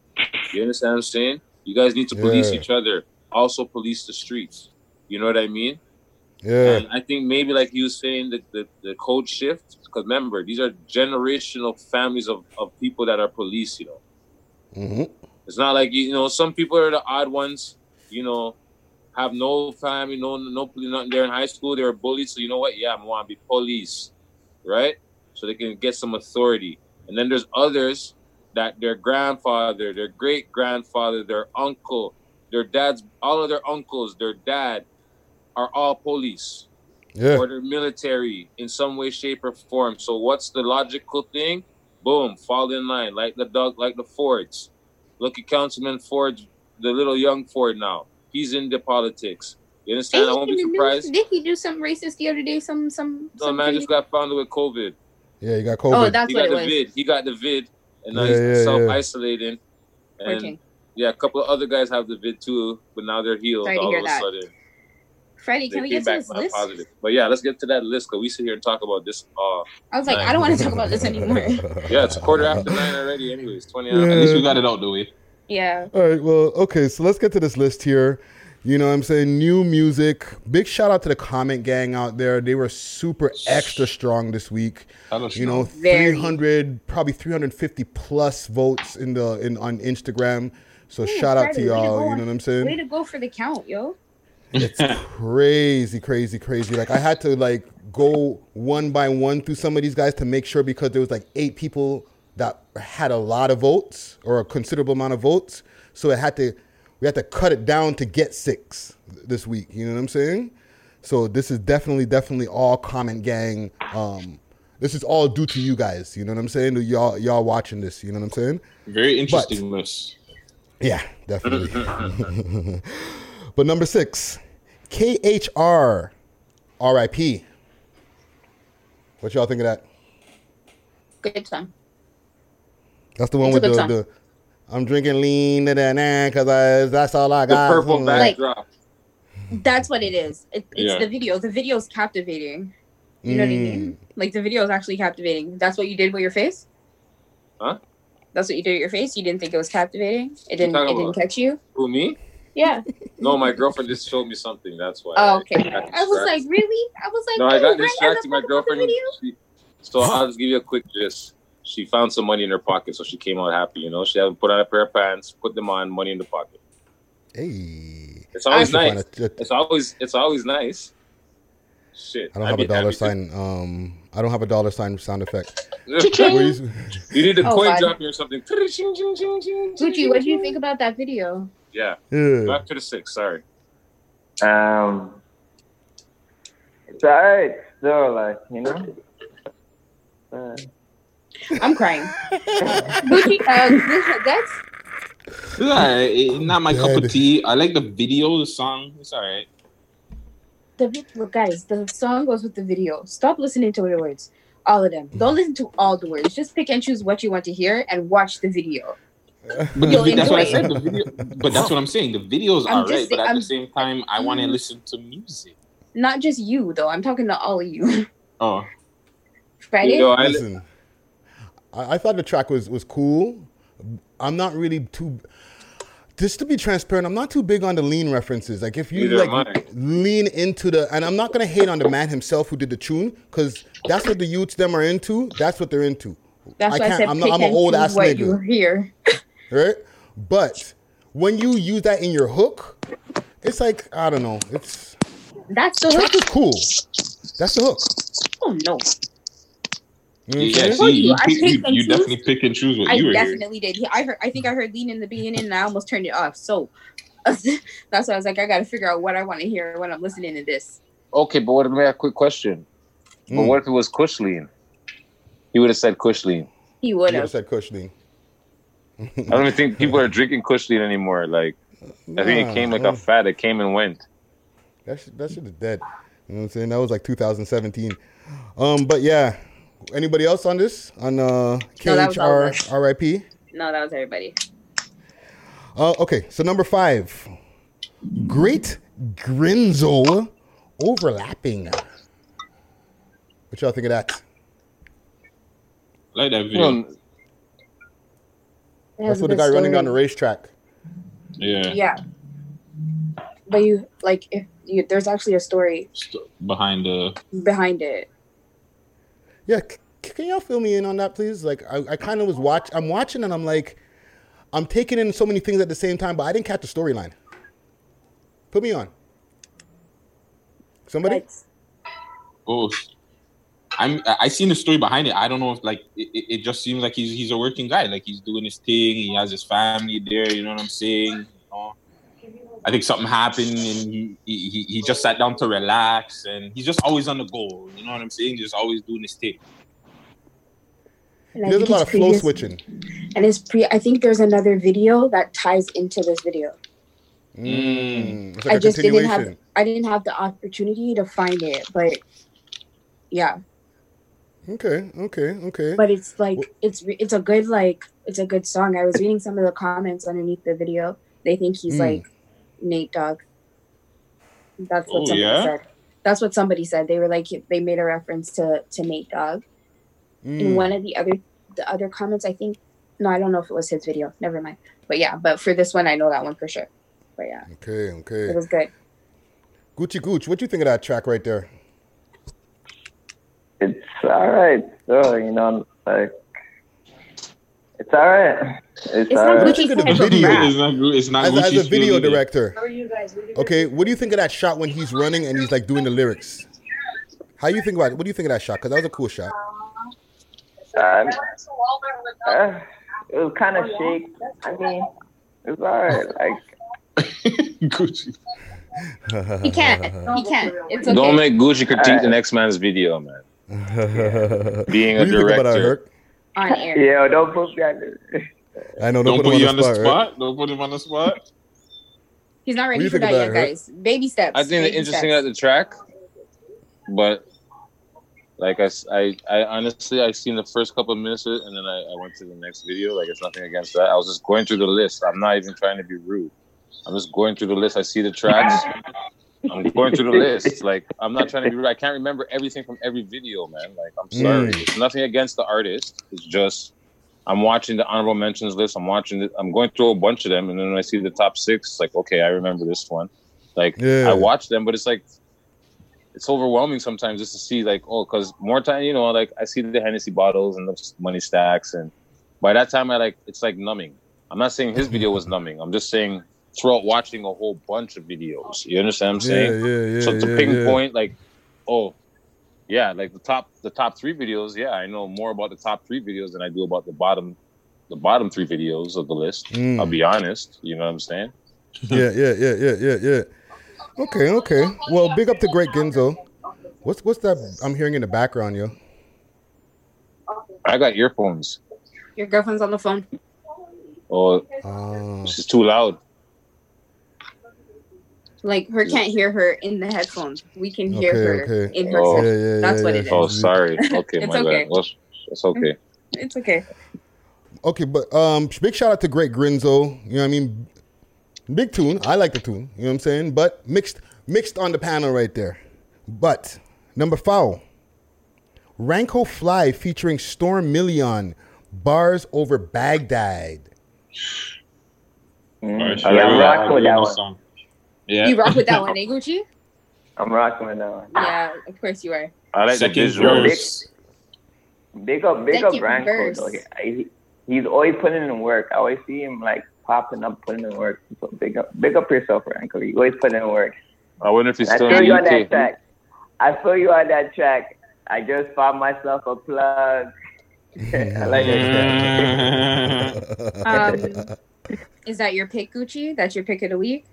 You understand what I'm saying? You guys need to police Yeah. each other. Also, police the streets. You know what I mean? Yeah. And I think maybe like you was saying that the, the code shift, because remember, these are generational families of, of people that are police, you know. hmm It's not like you know some people are the odd ones. You know, have no family, no no nothing. They're in high school. They were bullied, so you know what? Yeah, I want to be police, right? So they can get some authority. And then there's others that their grandfather, their great grandfather, their uncle, their dad's, all of their uncles, their dad, are all police Yeah. or they're military in some way, shape, or form. So what's the logical thing? Boom, fall in line, like the dog, like the Fords. Look at Councilman Ford, the little young Ford now. He's into politics. You understand? I won't be surprised. do- Did he do something racist the other day? Some some. No, some man crazy- just got found with COVID. Yeah, he got COVID. Oh, that's he what got it the was. vid. He got the vid, and now Yeah, he's yeah, yeah. self isolating. And Okay. yeah, a couple of other guys have the vid too, but now they're healed Sorry to all hear of a that. sudden. Freddie, can we came get to back this not list? positive. But yeah, let's get to that list because we sit here and talk about this. Uh, I was like, nine. I don't want to talk about this anymore. (laughs) Yeah, it's a quarter after nine already. Anyways, twenty. Yeah. At least we got it out the way. yeah. All right, well, okay, so let's get to this list here. You know what I'm saying? New music. Big shout out to the comment gang out there. They were super extra strong this week. Hella You know. Very. 300, probably 350 plus votes in the in on Instagram. So Ooh, shout out to Freddie, way to y'all. go You know what I'm saying? Way saying? to go for the count, yo. It's crazy, crazy, crazy. Like I had to like go one by one through some of these guys to make sure because there was like eight people that had a lot of votes or a considerable amount of votes. So it had to we had to cut it down to get six this week. You know what I'm saying? So this is definitely, definitely all comment gang. Um, this is all due to you guys. You know what I'm saying? Y'all, y'all watching this. You know what I'm saying? Very interesting list. Yeah, definitely. (laughs) but number six, KHR, RIP. What y'all think of that? Good song. That's the one It's with the, the I'm drinking lean because that's all I got. The got. purple Something like- backdrop. That's what it is. It, it's Yeah. the video. The video is captivating. You know what I mean? Mm. Like the video is actually captivating. That's what you did with your face. Huh? That's what you did with your face. You didn't think it was captivating. It didn't. It didn't catch you. Who me? Yeah. No, my girlfriend just showed me something. That's why. Oh, okay. got I was like, really? I was like, no, I got distracted. I My talk about the girlfriend. She, so I'll just give you a quick gist. She found some money in her pocket, so she came out happy. You know, she had put on a pair of pants, put them on, money in the pocket. Hey. It's always nice. find a- It's always it's always nice. Shit. I don't I'd have a dollar happy to- sign. Um, I don't have a dollar sign sound effect. (laughs) You- You need a Oh, coin God. dropping or something. Gucci, what do you think about that video? Yeah. Yeah. Back to the six. Sorry. Um, it's alright. Still, like you know. Uh, I'm crying. (laughs) Gucci, uh, that's It's alright. It- Not my cup of tea. I like the video, the song. It's alright. the vi- look, guys. The song goes with the video. Stop listening to the words. All of them. Don't listen to all the words. Just pick and choose what you want to hear and watch the video. But You'll the, that's what I said. The video, but that's what I'm saying. The videos I'm are just right, but at I'm- the same time, I want to Mhm. listen to music. Not just you though. I'm talking to all of you. Oh, Friday. Yo, I, Listen, I, I thought the track was was cool. I'm not really too. Just to be transparent, I'm not too big on the lean references. Like if you Neither like lean into the, and I'm not gonna hate on the man himself who did the tune, because that's what the youths them are into. That's what they're into. That's why I said I'm, not, I'm an old choose ass what nigga You here, right? But when you use that in your hook, it's like I don't know. It's That's the hook. is cool. That's the hook. Oh no, You know Yeah, see, you, you, pick, you, you definitely pick and choose what I you were hearing. definitely did. I heard. I think I heard lean in the beginning, and I almost turned it off. So (laughs) that's why I was like, I got to figure out what I want to hear when I'm listening to this. Okay, but what? Let me ask a quick question. But Mm. what if it was Kush lean? He would have said Kush lean. He would have. said Kush lean. I don't even think (laughs) people are drinking Kush lean anymore. Like, I think it came like uh, a fad. It came and went. That shit, that shit is dead. You know what I'm saying? That was like 2017. Um, but yeah. Anybody else on this? On uh No, that was all of KHR RIP? No, that was everybody. Uh, okay, so number five, Great Grinzo overlapping. What y'all think of that? Like that video. That's what the guy running down the racetrack. yeah. Yeah. But you like if you, there's actually a story Behind the behind it. Yeah, c- can y'all fill me in on that, please? Like, I, I kind of was watch. I'm watching and I'm like, I'm taking in so many things at the same time, but I didn't catch the storyline. Put me on. Somebody. Oh, I'm. I I seen the story behind it. I don't know if like it, it it just seems like he's he's a working guy. Like he's doing his thing. He has his family there. You know what I'm saying? You know? I think something happened and he, he he- he just sat down to relax and he's just always on the go. You know what I'm saying? Just always doing his thing. And There's a lot it's of flow switching. And it's pre. I think there's another video that ties into this video. Mm, it's like I a just didn't have. I didn't have the opportunity to find it, but yeah. Okay, okay, okay. But it's like it's it's a good like it's a good song. I was reading some of the comments underneath the video. They think he's Mm. like Nate Dogg. That's what Oh, somebody yeah? said. That's what somebody said. They were like they made a reference to to Nate Dogg. Mm. In one of the other the other comments, I think no, I don't know if it was his video. Never mind. But yeah, but for this one, I know that one for sure. But yeah, Okay, okay. it was good. Gucci Gooch, what do you think of that track right there? It's all right. So you know, like it's all right. It's, all What right. do you think of the video? It's not good. It's not as, as a Gucci's video feeling it. director. Okay, what do you think of that shot when he's running and he's like doing the lyrics? How you think about it? What do you think of that shot? Because that was a cool shot. Um, uh, it was kind of shake. I mean, it's all right. Like (laughs) Gucci. He can't. (laughs) He can't. It's okay. Don't make Gucci critique the next man's video, man. (laughs) Being a What do you think about director. Herc? on (laughs) air. Yeah, don't put me on the. (laughs) I know. Don't Don't, put him you on the right? spot. Don't put him on the spot. He's not ready for that yet, it, Herc? guys. Baby steps. I think the baby interesting steps. at the track, but like I, I, I honestly I seen the first couple of minutes of it, and then I, I went to the next video. Like it's nothing against that. I was just going through the list. I'm not even trying to be rude. I'm just going through the list. I see the tracks. I'm going through the (laughs) list. Like I'm not trying to be rude. I can't remember everything from every video, man. Like I'm sorry. Mm. It's nothing against the artist. It's just I'm watching the honorable mentions list. I'm watching it. I'm going through a bunch of them, and then when I see the top six, it's like okay, I remember this one. Like Yeah. I watch them, but it's like it's overwhelming sometimes just to see like oh, because more time, you know, like I see the Hennessy bottles and the money stacks, and by that time I like it's like numbing. I'm not saying his video was numbing. I'm just saying throughout watching a whole bunch of videos. You understand what I'm saying? Yeah, yeah, yeah, so to yeah, pinpoint like, oh, yeah, like the top the top three videos. Yeah, I know more about the top three videos than I do about the bottom the bottom three videos of the list. Mm. I'll be honest. You know what I'm saying? (laughs) yeah, yeah, yeah, yeah, yeah, yeah. Okay, okay. Well, big up to Great Ginzo. What's what's that I'm hearing in the background, yo? I got earphones. Your girlfriend's on the phone. Oh, Oh. this is too loud. Like her can't hear her in the headphones. We can hear Okay, her okay. in her. Oh. Yeah, yeah, That's yeah, what yeah. it is. Oh, sorry. (laughs) Okay, It's my okay. bad. Well, it's okay. It's okay. Okay, but um, big shout out to Great Grinzo. You know what I mean? Big tune. I like the tune. You know what I'm saying? But mixed, mixed on the panel right there. But number four, Ranko Fly featuring Storm Million, bars over Baghdad. Mm, sure. I'm Yeah, rocking with yeah, that no one. Song. Yeah. You rock with that (laughs) one, eh, Gucci? I'm rocking with that one. Yeah, of course you are. I like Second the visual. verse. Big up, big up Second Branco. verse. Though. He, he's always putting in work. I always see him like popping up, putting in work. So big up, big up yourself, Branco. You always putting in work. I wonder if he's I still feel in you the on that UK. track. I feel you on that track. I just found myself a plug. (laughs) I like that track. Um, is that your pick, Gucci? That's your pick of the week?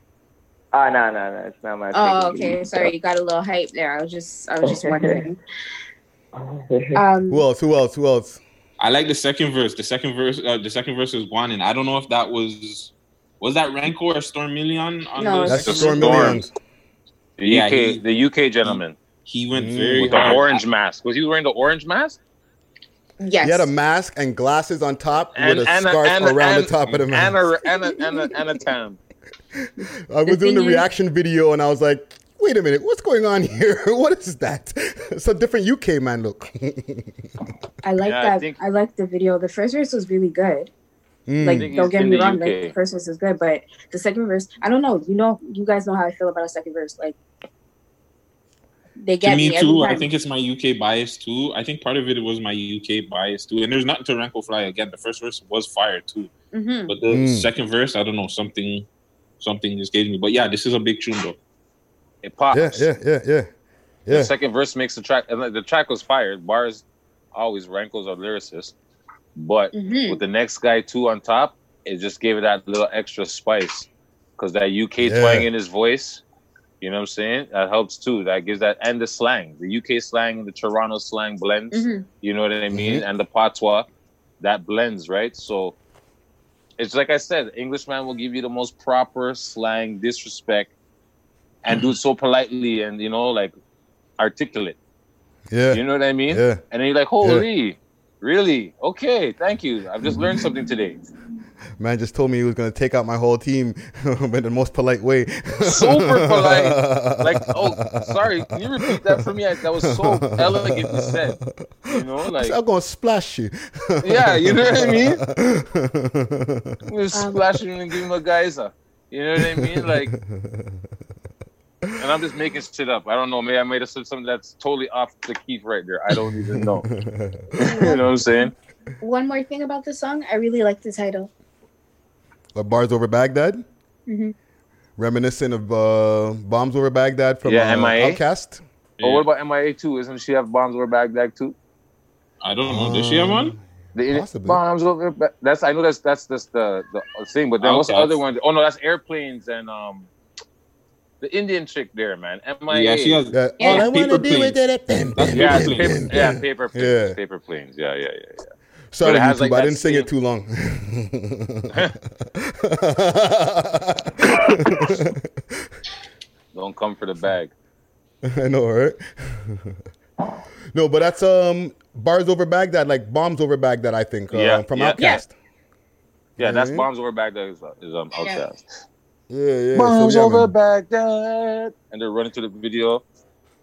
Oh no, no, no, it's not my. Oh, pick. okay. Sorry, you got a little hype there. I was just, I was just wondering. (laughs) Um, Who else? Who else? Who else? I like the second verse. The second verse. Uh, the second verse is one, and I don't know if that was was that Rancor or Storm Million on No, the That's second Storm verse? Millions. The Yeah, UK, he- the UK gentleman He went Mm. very with the orange mask. Was he wearing the orange mask? yes. He had a mask and glasses on top And, with a and, scarf and, around and, the top of the mask. and a and a and a, and a tam. (laughs) I was The doing the thing is- reaction video and I was like, wait a minute, what's going on (laughs) here? what is that? It's a different UK man look. I like Yeah, that. I, think- like the video. The first verse was really good. Mm. Like, don't get me the wrong. Like, the first verse is good, but the second verse, I don't know. You know, you guys know how I feel about a second verse. Like, they get To me me, every too. I think it's my UK bias too. I think part of it was my UK bias too. And there's nothing to Rancor Fly again. The first verse was fire too, Mhm. but the Mm. second verse, I don't know something. Something just gave me. But yeah, this is a big tune though. It pops. yeah, yeah, yeah, yeah. The second verse makes the track, and the track was fired. Bars always rankles a lyricist, but Mhm. with the next guy too on top, it just gave it that little extra spice because that UK Yeah. twang in his voice. You know what I'm saying? That helps too. That gives that and the slang, the UK slang and the Toronto slang blends. Mhm. You know what I mean? And the patois, that blends, right? So it's like I said, Englishman will give you the most proper slang, disrespect, and do it so politely and you know, like articulate. Yeah. You know what I mean? Yeah. And then you're like, holy, really? Okay, thank you. I've just learned something today. Man just told me he was gonna take out my whole team (laughs) in the most polite way. Super (laughs) polite. Like, oh, sorry, can you repeat that for me? I- That was so elegantly said. You know, (laughs) like, I'm gonna splash you. Yeah, you know what I mean? I'm Um, gonna splash him and give him a geyser. You know what I mean? Like, and I'm just making shit up. I don't know. Maybe I made have said something that's totally off the key right there. I don't even know. you know what I'm saying? One more thing about the song, I really like the title. What, Bars over Baghdad, hmm reminiscent of uh, Bombs over Baghdad from Yeah, uh, MIA. OutKast. But what about MIA too? Isn't she have bombs over Baghdad too? I don't know. Does she have one? The Possibly. bombs over. Ba- That's I know that's that's that's the the thing. But then what's the other one? Oh no, that's airplanes and um. The Indian chick there, man. MIA. Yeah, she has. Yeah. Yeah. All I wanna Paper do is planes. that. Bam, That's bam, Yeah, Paper bam, paper, bam, yeah, paper planes. Yeah. Paper planes. Yeah, yeah, yeah, yeah. Sorry, But YouTube, like, I didn't sing it too long. (laughs) Don't come for the bag. (laughs) I know, right? (laughs) no, but that's um bars over Baghdad, like bombs over Baghdad. I think uh, Yeah, from yeah. OutKast. Yeah, that's Mhm. bombs over Baghdad is, is um OutKast. Yeah, yeah. Bombs so, yeah, over man. Baghdad, and they're running to the video.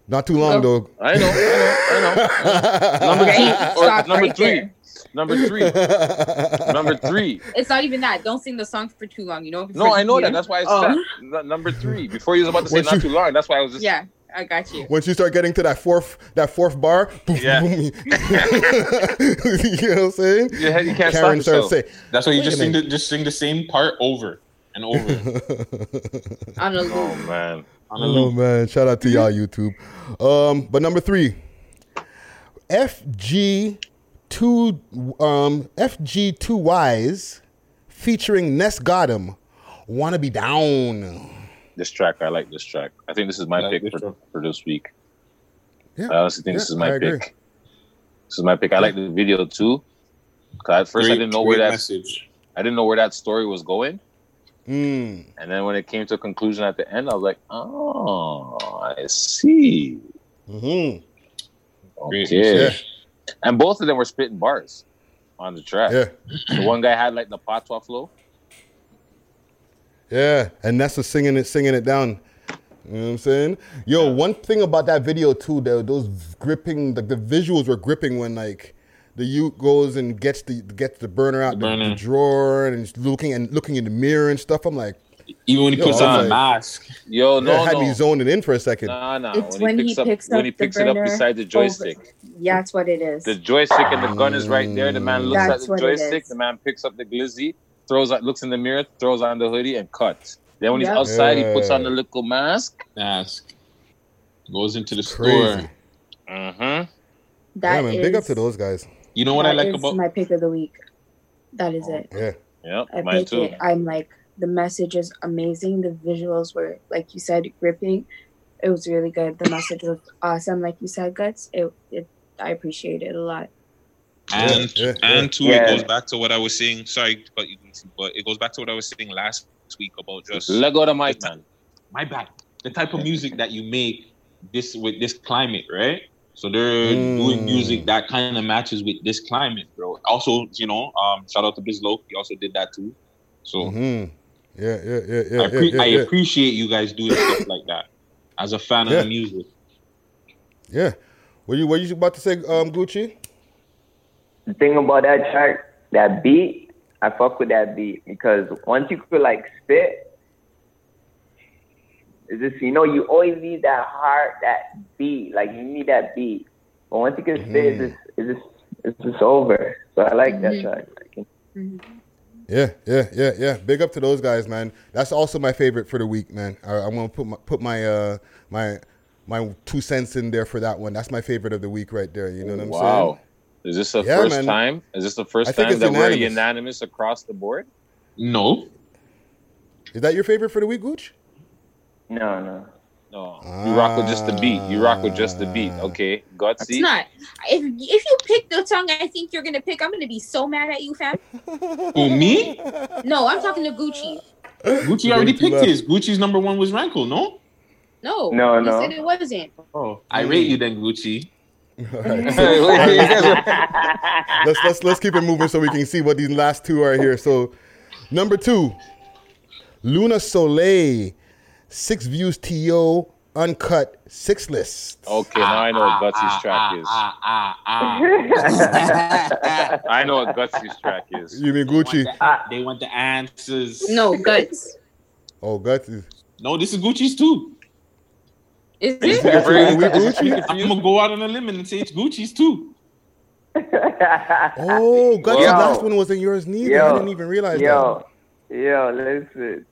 Not too long though. I know, I know, I know. Number two or stop number right three. there. Number three. number three. It's not even that. Don't sing the song for too long. You know. No, for- I know you that. That's why I Oh. said n- number three. Before you was about to say Once not you- too long. That's why I was just Yeah, I got you. Once you start getting to that fourth that fourth bar, boom, Yeah. boom, (laughs) (laughs) you know what I'm saying? Your head, you can't Karen stop starts yourself. saying, That's why you just sing the, just sing the same part over and over (laughs) On a Oh loop. man. on a Oh loop. man, shout out to y'all YouTube. Um, but number three, FG two um FG two Ys featuring Ness Gotham. Wanna be down. This track, I like this track. I think this is my like pick this for, for this week. Yeah. I honestly think this is my I agree. pick. This is my pick. I like the video too. Cause at first I didn't know where that message. I didn't know where that story was going. Mm. And then when it came to a conclusion at the end, I was like, oh, I see. Mm-hmm. Great Okay. message. And both of them were spitting bars on the track. Yeah. The one guy had like the patois flow. Yeah. And Ness was singing it, singing it down. You know what I'm saying? Yo, one thing about that video too, though, those gripping, like the visuals were gripping when like the youth goes and gets the gets the burner out the, the drawer and is looking and looking in the mirror and stuff. I'm like, Even when he Yo, puts I was on a mask. Yo, that no, had no. me zoning in for a second. Nah, nah. It's when, when he he picks up picks when he picks it up beside the joystick. Yeah, that's what it is. The joystick and the gun is right there. The man looks That's at the joystick. The man picks up the glizzy, throws out, looks in the mirror, throws on the hoodie, and cuts. Then when Yep. he's outside, he puts on the little mask. Mask. Goes into the Crazy. store. Mm-hmm. That yeah, man, big up to those guys. You know what I like is about my pick of the week. That is it. Yeah. Yep, I mine pick too. it. I'm like the message is amazing. The visuals were like you said, gripping. It was really good. The message was awesome. Like you said, guts. It, it I appreciate it a lot. And Yeah, yeah, and two, Yeah. it goes back to what I was saying. Sorry, but you but it goes back to what I was saying last week about just Let go of the mic, man. My bad. The type of music that you make this with this climate, right? So they're Mm. doing music that kind of matches with this climate, bro. Also, you know, um, shout out to Bizlo. He also did that too. So hmm Yeah, yeah, yeah, yeah. I, appre- yeah, yeah, I appreciate you guys doing stuff like that. As a fan Yeah. of the music, Yeah. What you what you about to say, um, Gucci? the thing about that track, that beat, I fuck with that beat because once you could like spit, it's just you know you always need that heart, that beat, like you need that beat. But once you can spit, it's mm-hmm. just it's just it's just over. So I like that mm-hmm. track. Mm-hmm. Yeah, yeah, yeah, yeah. Big up to those guys, man. That's also my favorite for the week, man. I, I'm gonna put my put my uh my my two cents in there for that one. That's my favorite of the week right there. You know what I'm Wow. saying? Is this the Yeah, first man. time? Is this the first time it's that we're unanimous. unanimous across the board? no. Is that your favorite for the week, Gooch? No, no. No. You rock with just the beat. You rock with just the beat. Ah. Okay. It's Gutsy. not. If if you pick the song I think you're gonna pick, I'm gonna be so mad at you, fam. (laughs) Who me? No, I'm talking to Gucci. Gucci already picked his. Gucci's number one was Rankle, no? No, No, he no. said it wasn't. Oh, I rate you then, Gucci. All right. (laughs) let's let's let's keep it moving so we can see what these last two are here. So, number two, Luna Soleil, six views to uncut six list. Okay, now I know what Gutsy's track is. Ah, ah, ah, (laughs) I know what Gutsy's track is. You mean Gucci? They want the answers. No guts. Oh, guts. is- No, this is Gucci's too. Is Is it? that Gucci? I'm gonna go out on a limb and say it's Gucci's too. Oh, Guts' Yo. last one wasn't yours neither. I didn't even realize Yo, yo, listen.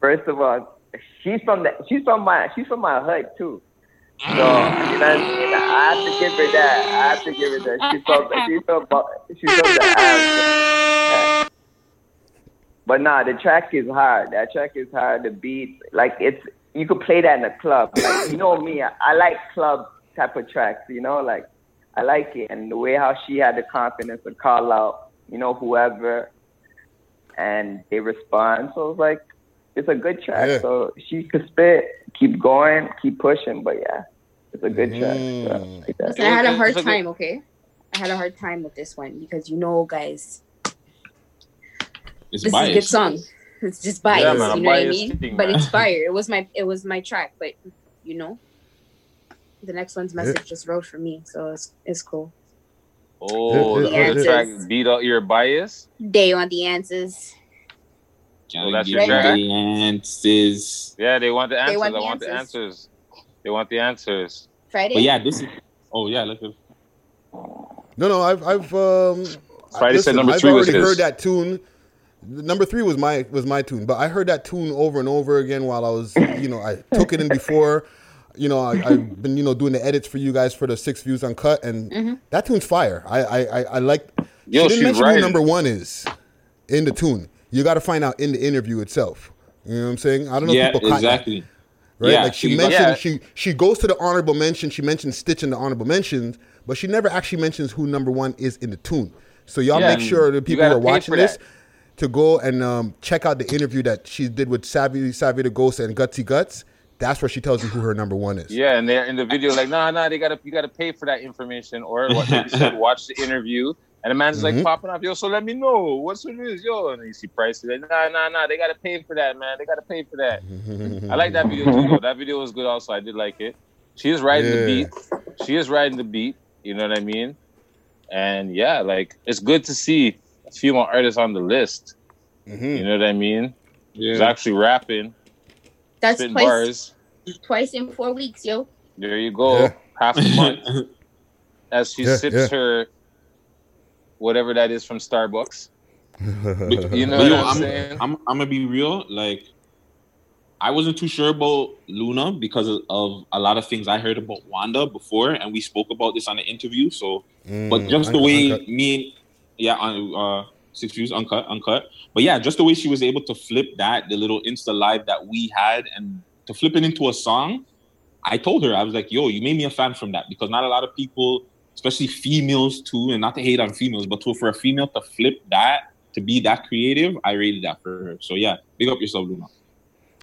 First of all, she's from the she's from my she's from my hood too. So you know I have to give her that. I have to give her that. She's from she's from she's from the Africa. But nah, the track is hard. That track is hard. The beat, like it's you could play that in a club. Like you know me, I, I like club type of tracks. You know, like I like it, and the way how she had the confidence to call out, you know, whoever, and they respond. So it's like it's a good track. Yeah. So she could spit, keep going, keep pushing. But yeah, it's a good track. Mm. So, like that. Listen, I had a hard It's a good- time. Okay, I had a hard time with this one because you know, guys, It's this is a good song. (laughs) It's just biased. Yeah, man, you know what I mean? thing, but it's fire. It was my it was my track. But you know, the next one's message just wrote for me, so it's it's cool. Oh, Yeah, the yeah, other yeah. track beat out your bias. They want the answers. Gotta that's your track? the answers. Yeah, they want the answers. want I the want the answers. answers. They want the answers. Friday. But yeah, this is. Oh yeah, look at. No, no, I've I've um. Friday said number three I've three was already his. heard that tune. Number three was my was my tune, but I heard that tune over and over again while I was, you know, I took it in before. You know, I, I've been, you know, doing the edits for you guys for the six views uncut, and Mm-hmm. that tune's fire. I I I, I like. Yo, she didn't mention right. who number one is in the tune. You got to find out in the interview itself. You know what I'm saying? I don't know Yeah, if people caught that exactly. right? Yeah, like she she- mentioned, Yeah. she she goes to the honorable mention. She mentions Stitch in the honorable mentions, but she never actually mentions who number one is in the tune. So y'all Yeah, make sure the people who are watching this to go and um, check out the interview that she did with Savvy Savvy the Ghost and Gutsy Guts. That's where she tells you who her number one is. Yeah, and they're in the video like, nah, nah, they gotta you gotta pay for that information, or what they said, watch the interview. And the man's Mhm. like popping off, yo, so let me know what's what it is, yo. And you see prices, like, nah, nah, nah, they gotta pay for that, man. They gotta pay for that. I like that video too. Though. That video was good. Also, I did like it. She is riding the beat. She is riding the beat. You know what I mean? And yeah, like it's good to see a few more artists on the list. Mm-hmm. You know what I mean? Yeah. He's actually rapping, That's spitting twice, bars. twice in four weeks, yo. There you go. Yeah. Half a month. (laughs) As she Yeah, sips yeah. her whatever that is from Starbucks. (laughs) You know but what I'm I'm. I'm, I'm gonna be real. Like, I wasn't too sure about Luna because of, of a lot of things I heard about Wanda before, and we spoke about this on the interview. So, but Mm, just the uncut, way uncut. me and yeah, on uh, six views uncut, uncut. But yeah, just the way she was able to flip that, the little Insta live that we had, and to flip it into a song. I told her I was like, "Yo, you made me a fan from that because not a lot of people, especially females too, and not to hate on females, but to, for a female to flip that to be that creative, I rated that for her. So yeah, big up yourself, Luna.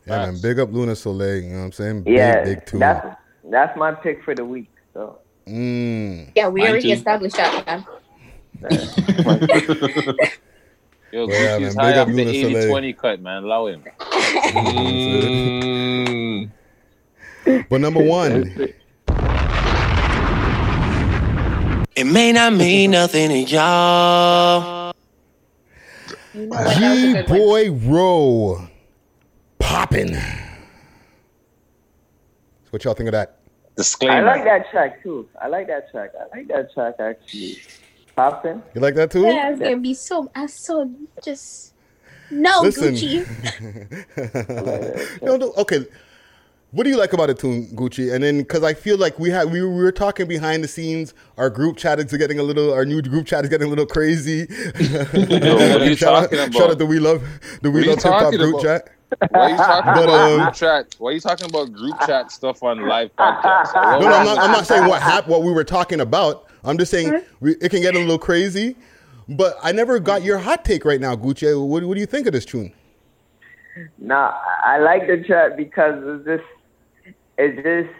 Yeah, man. Big up Luna Soleil. You know what I'm saying? Big, Yeah, big too. that's that's my pick for the week. So Mm. Yeah, we Mine already too. established that, man. (laughs) Yo, Well, yeah, Gucci's man, high big up off the Luna Soleil. 80 20 cut, man. Allow him. Mm. But number one, It may not mean nothing to y'all. You know what? That was a G good one. Boy Row, popping. What y'all think of that? Disclaimer. I like that track too. I like that track. I like that track actually. Poppin'. You like that too? Yeah, it's gonna be so. I'm so just. No, Listen. Gucci. (laughs) no, no, okay. What do you like about it, tune Gucci? And then, because I feel like we had we, we were talking behind the scenes. Our group chat is getting a little. Our new group chat is getting a little crazy. (laughs) (laughs) what are you shout talking out, about? Shout out to we love the we What love hip hop group chat. Why are you talking But, about um, group chat? Why are you talking about group chat stuff on live podcasts? No, no, I'm not, I'm not saying what happened, what we were talking about. I'm just saying we, it can get a little crazy. But I never got your hot take right now, Gucci. What, what do you think of this tune? Nah, I like the track because it's just it's just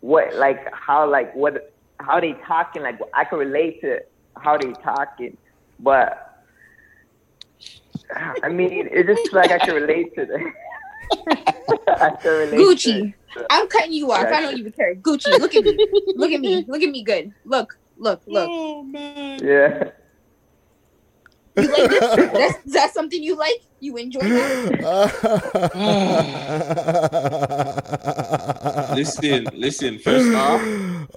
what like how like what how they talking like I can relate to how they talking, but I mean it's just (laughs) like I can relate to them. (laughs) I can relate Gucci. To, I'm cutting you off. I don't even care. Gucci, look at me. Look at me. Look at me good. Look, look, look. Oh man. yeah. You like this? That's, is that something you like? You enjoy that? (laughs) listen, listen. First off,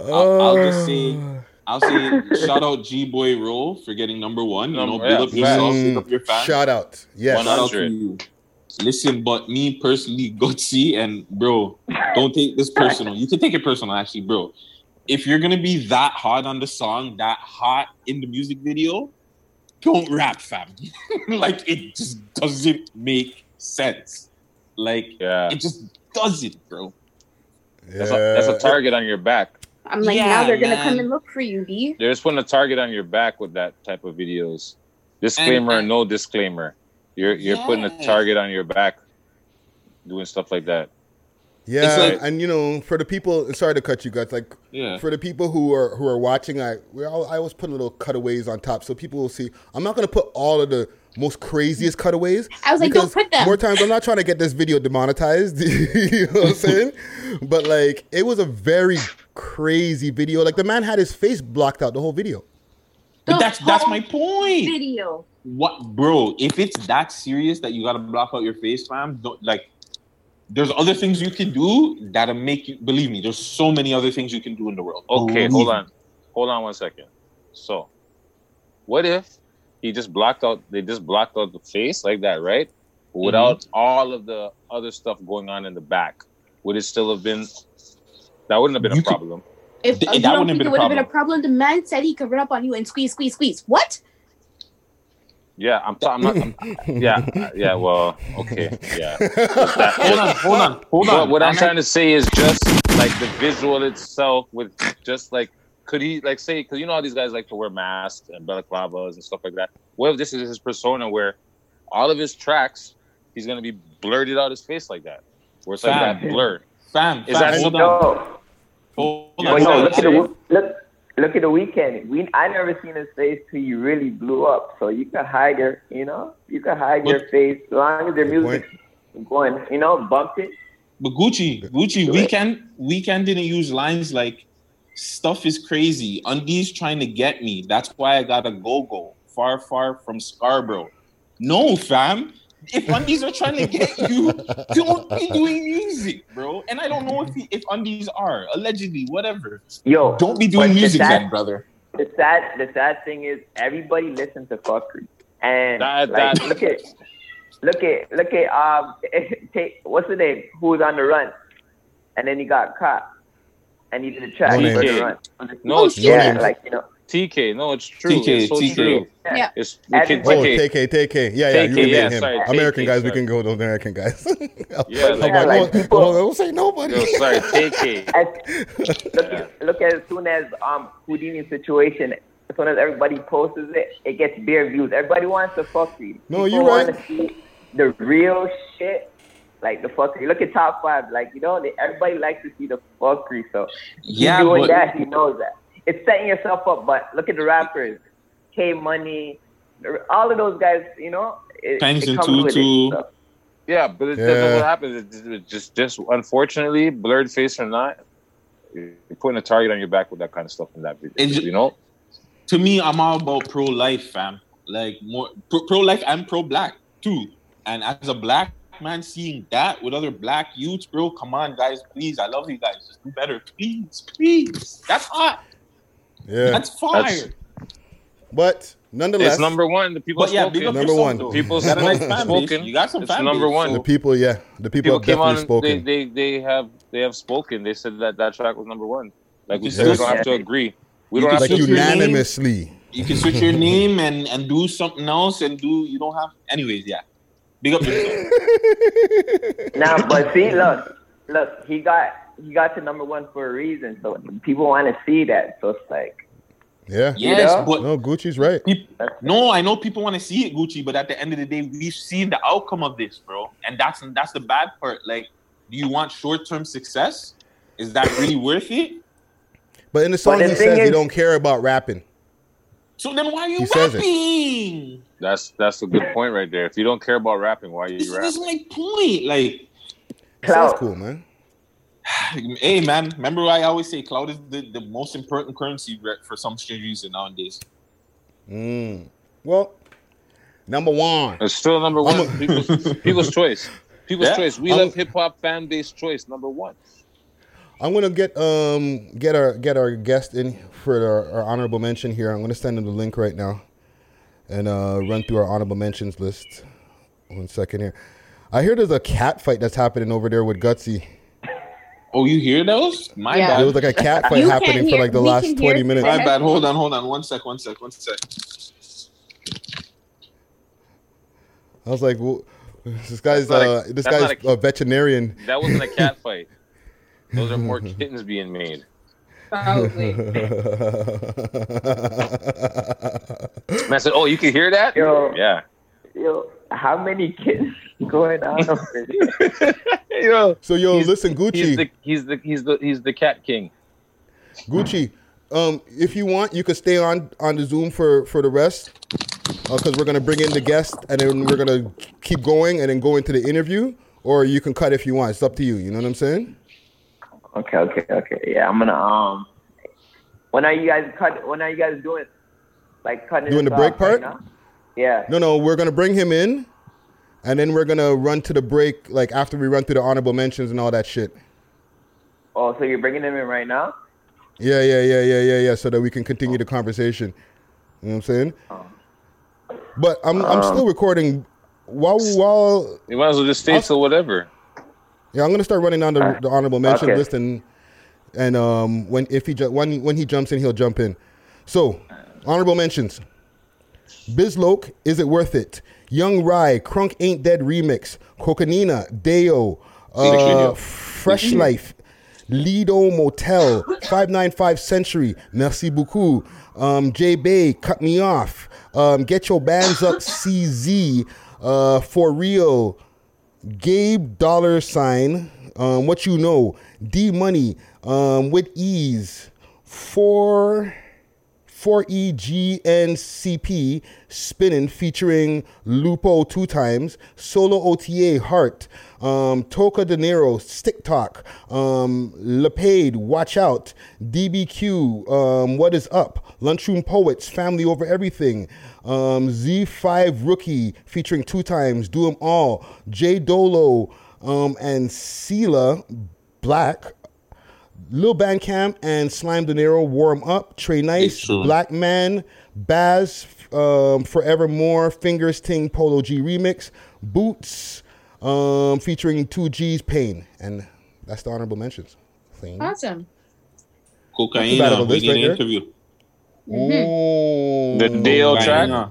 I'll, I'll just see. I'll say, shout out G Boy Roll for getting number one. You know, Number- build yeah, up yourself, Mm, build up your fans. Shout out. Yes. Shout out to you. Listen, but me personally, (laughs) Gutsy and bro, don't take this personal. You can take it personal, actually, bro. If you're gonna be that hot on the song, that hot in the music video, don't rap, fam. (laughs) like it just doesn't make sense. Like Yeah. it just doesn't, bro. That's, a, that's a target on your back. I'm like, Yeah, now they're gonna come and look for you, B. They're just putting a target on your back with that type of videos. Disclaimer or no disclaimer. You're you're putting a target on your back doing stuff like that. Yeah, It's like- and you know, for the people, sorry to cut you guys. Like, Yeah. for the people who are who are watching, I we all, I always put little cutaways on top so people will see. I'm not gonna put all of the most craziest cutaways. I was like, don't put them. More times, I'm not trying to get this video demonetized. (laughs) you know what I'm saying? but like, it was a very crazy video. Like, the man had his face blocked out the whole video. But The that's that's whole my point. Video. What, bro? If it's that serious that you gotta block out your face, fam, don't, like, there's other things you can do that'll make you believe me. There's so many other things you can do in the world. Okay, Believe hold me. on. Hold on one second. So what if he just blocked out they just blocked out the face like that, right? Without all of the other stuff going on in the back. Would it still have been that wouldn't have been You a could- problem. If Th- uh, you that don't wouldn't have been it a would have been a problem. problem, the man said he could run up on you and squeeze, squeeze, squeeze. What? Yeah, I'm, ta- I'm not. I'm, yeah, (laughs) uh, yeah. Well, okay, yeah. (laughs) Hold on, hold on, hold What, on. what I'm And I- trying to say is just like the visual itself with just like could he like say because you know how these guys like to wear masks and balaclavas and stuff like that. What if this is his persona where all of his tracks he's gonna be blurted out his face like that, where it's like Fam. that blur. fam, Is fam, that- hold on, No, hold but on. no, fam. look at the look look at the Weeknd. We I never seen his face till you really blew up. So you can hide your you know you can hide your face as long as their music going you know bump it. But Gucci, Gucci, Do it. Weeknd, Weeknd didn't use lines like stuff is crazy. Undies trying to get me. That's why I got a go go far, far from Scarborough. No, fam. If undies are trying to get you, don't be doing music, bro. And I don't know if if undies are allegedly whatever. Yo, don't be but doing the music, sad- then, brother. The sad, the sad thing is everybody listens to fuckery, and That- like, that- look at, look at, look at, um, (laughs) take what's the name? who's on the run, and then he got caught, and he did a track No for the name. run. No, it's yeah, like you know, TK. No, it's true. TK, it's so TK. true. Yeah. It's we can Oh, TK. TK, TK. Yeah, yeah, you TK, can yeah, him. sorry, American TK, guys, we can go to American guys. (laughs) Yeah, I'm like- like, like no, people- no, don't say nobody. Yo, sorry, (laughs) TK. As, look, at, look as soon as um Houdini's situation, as soon as everybody posts it, it gets bare views. Everybody wants the fuckery. No, you're wanna right. See the real shit, like the fuckery. Look at top five, like you know, they, everybody likes to see the fuckery. So he's Yeah, doing but- that. He knows that. It's setting yourself up. But look at the rappers, K Money, all of those guys. You know, it, Pengs it and comes with it. So, Yeah, but it, Yeah. that's what happens. It's just, it's just, just unfortunately, blurred face or not, you're putting a target on your back with that kind of stuff in that video. It's you know, to me, I'm all about pro life, fam. Like more pro life and pro black too. And as a black man, seeing that with other black youths, bro, come on, guys, please, I love you guys. Just do better, please, please. That's hot. Yeah, That's fire. That's- but nonetheless, it's number one. The people But yeah, spoken. Number one. though. People You got a nice (laughs) fan spoken. You got some It's fan number base, one. so- the people, yeah, the people, People have came on. definitely and They, spoken. they they have they have spoken. They said that that track was number one. Like we You still can don't have to agree. We you don't can have like to switch your unanimously. You can switch your name and and do something else and do you don't have anyways, yeah. Big up yourself. (laughs) Now, but see, look, look, he got he got to number one for a reason. So people want to see that. So it's like, Yeah, Yes, Yeah. but no, Gucci's right. No, I know people want to see it, Gucci, but at the end of the day, we've seen the outcome of this, bro, and that's that's the bad part. Like, do you want short term success? Is that really worth it? But in the song, the he thing says he don't care about rapping. So then, why are you He rapping? That's that's a good point right there. If you don't care about rapping, why are you rapping? This is my point. Like, Sounds cool, man. (sighs) hey, man, remember I always say cloud is the, the most important currency for some strange reason nowadays. Mm. Well, number one. It's still number one. A- people's, (laughs) people's choice. People's Yeah. choice. We I'm- love hip hop fan base choice. Number one. I'm gonna get um get our get our guest in for our, our honorable mention here. I'm gonna send him the link right now, and uh, run through our honorable mentions list. One second here. I hear there's a cat fight that's happening over there with Gucci. Oh, you hear those? My Yeah. There bad. was like a cat fight You can't happening for like the last 20 minutes. My bad. Hold on, hold on. One sec, one sec, one sec. I was like, well, this guy's That's not a- uh, this guy's not a veterinarian. That wasn't a cat (laughs) fight. Those are more kittens being made. Probably. (laughs) Man said, "Oh, you can hear that? Yo. Yeah. Yo, how many kids (laughs) going on over there? Yo, So yo, He's- listen, Gucci. he's the he's the he's the he's the cat king. Gucci, um, if you want, you could stay on on the Zoom for for the rest, because we're gonna bring in the guest and then we're gonna keep going and then go into the interview, or you can cut if you want. It's up to you. You know what I'm saying? Okay, okay, okay. Yeah, I'm gonna um. When are you guys cut? When are you guys doing? Like cutting Doing the break off right part? now? Yeah. No, no, we're gonna bring him in, and then we're gonna run to the break like after we run through the honorable mentions and all that shit. Oh, so you're bringing them in right now? Yeah, yeah, yeah, yeah, yeah, yeah. So that we can continue the conversation. You know what I'm saying? But I'm I'm Um, still recording while while You might as well just stay I'll- till whatever. Yeah, I'm gonna start running down the, the honorable mention Okay. list, and and um when if he ju- when when he jumps in, he'll jump in. So honorable mentions: Bizloke, is it worth it? Young Rye, Crunk Ain't Dead remix, Cocanina, Deo, uh, Fresh Life, Lido Motel, 595 Century, Merci beaucoup, um, J Bay, Cut Me Off, um, Get Your Bands Up, CZ, uh, For Real, Gabe Dollar Sign, um, What You Know, D Money, um, With Ease, Four, E 4EGNCP Spinning featuring Lupo two times, Solo OTA Heart, um, Toca De Niro Stick Talk, um, Lepade Watch Out, DBQ um, What Is Up, Lunchroom Poets Family Over Everything, um, Z5 Rookie featuring two times, Do 'em All, J Dolo, um, and Sela Black Lil Bandcamp and Slime De Niro warm up. Trey Nice. Black Man, Baz, um, Forevermore, Fingers Ting Polo G remix, Boots, um, featuring Two G's Pain, and that's the honorable mentions. Clean. Awesome. Not too bad Cocaine. We need right an here. interview. Oh, The Dale track?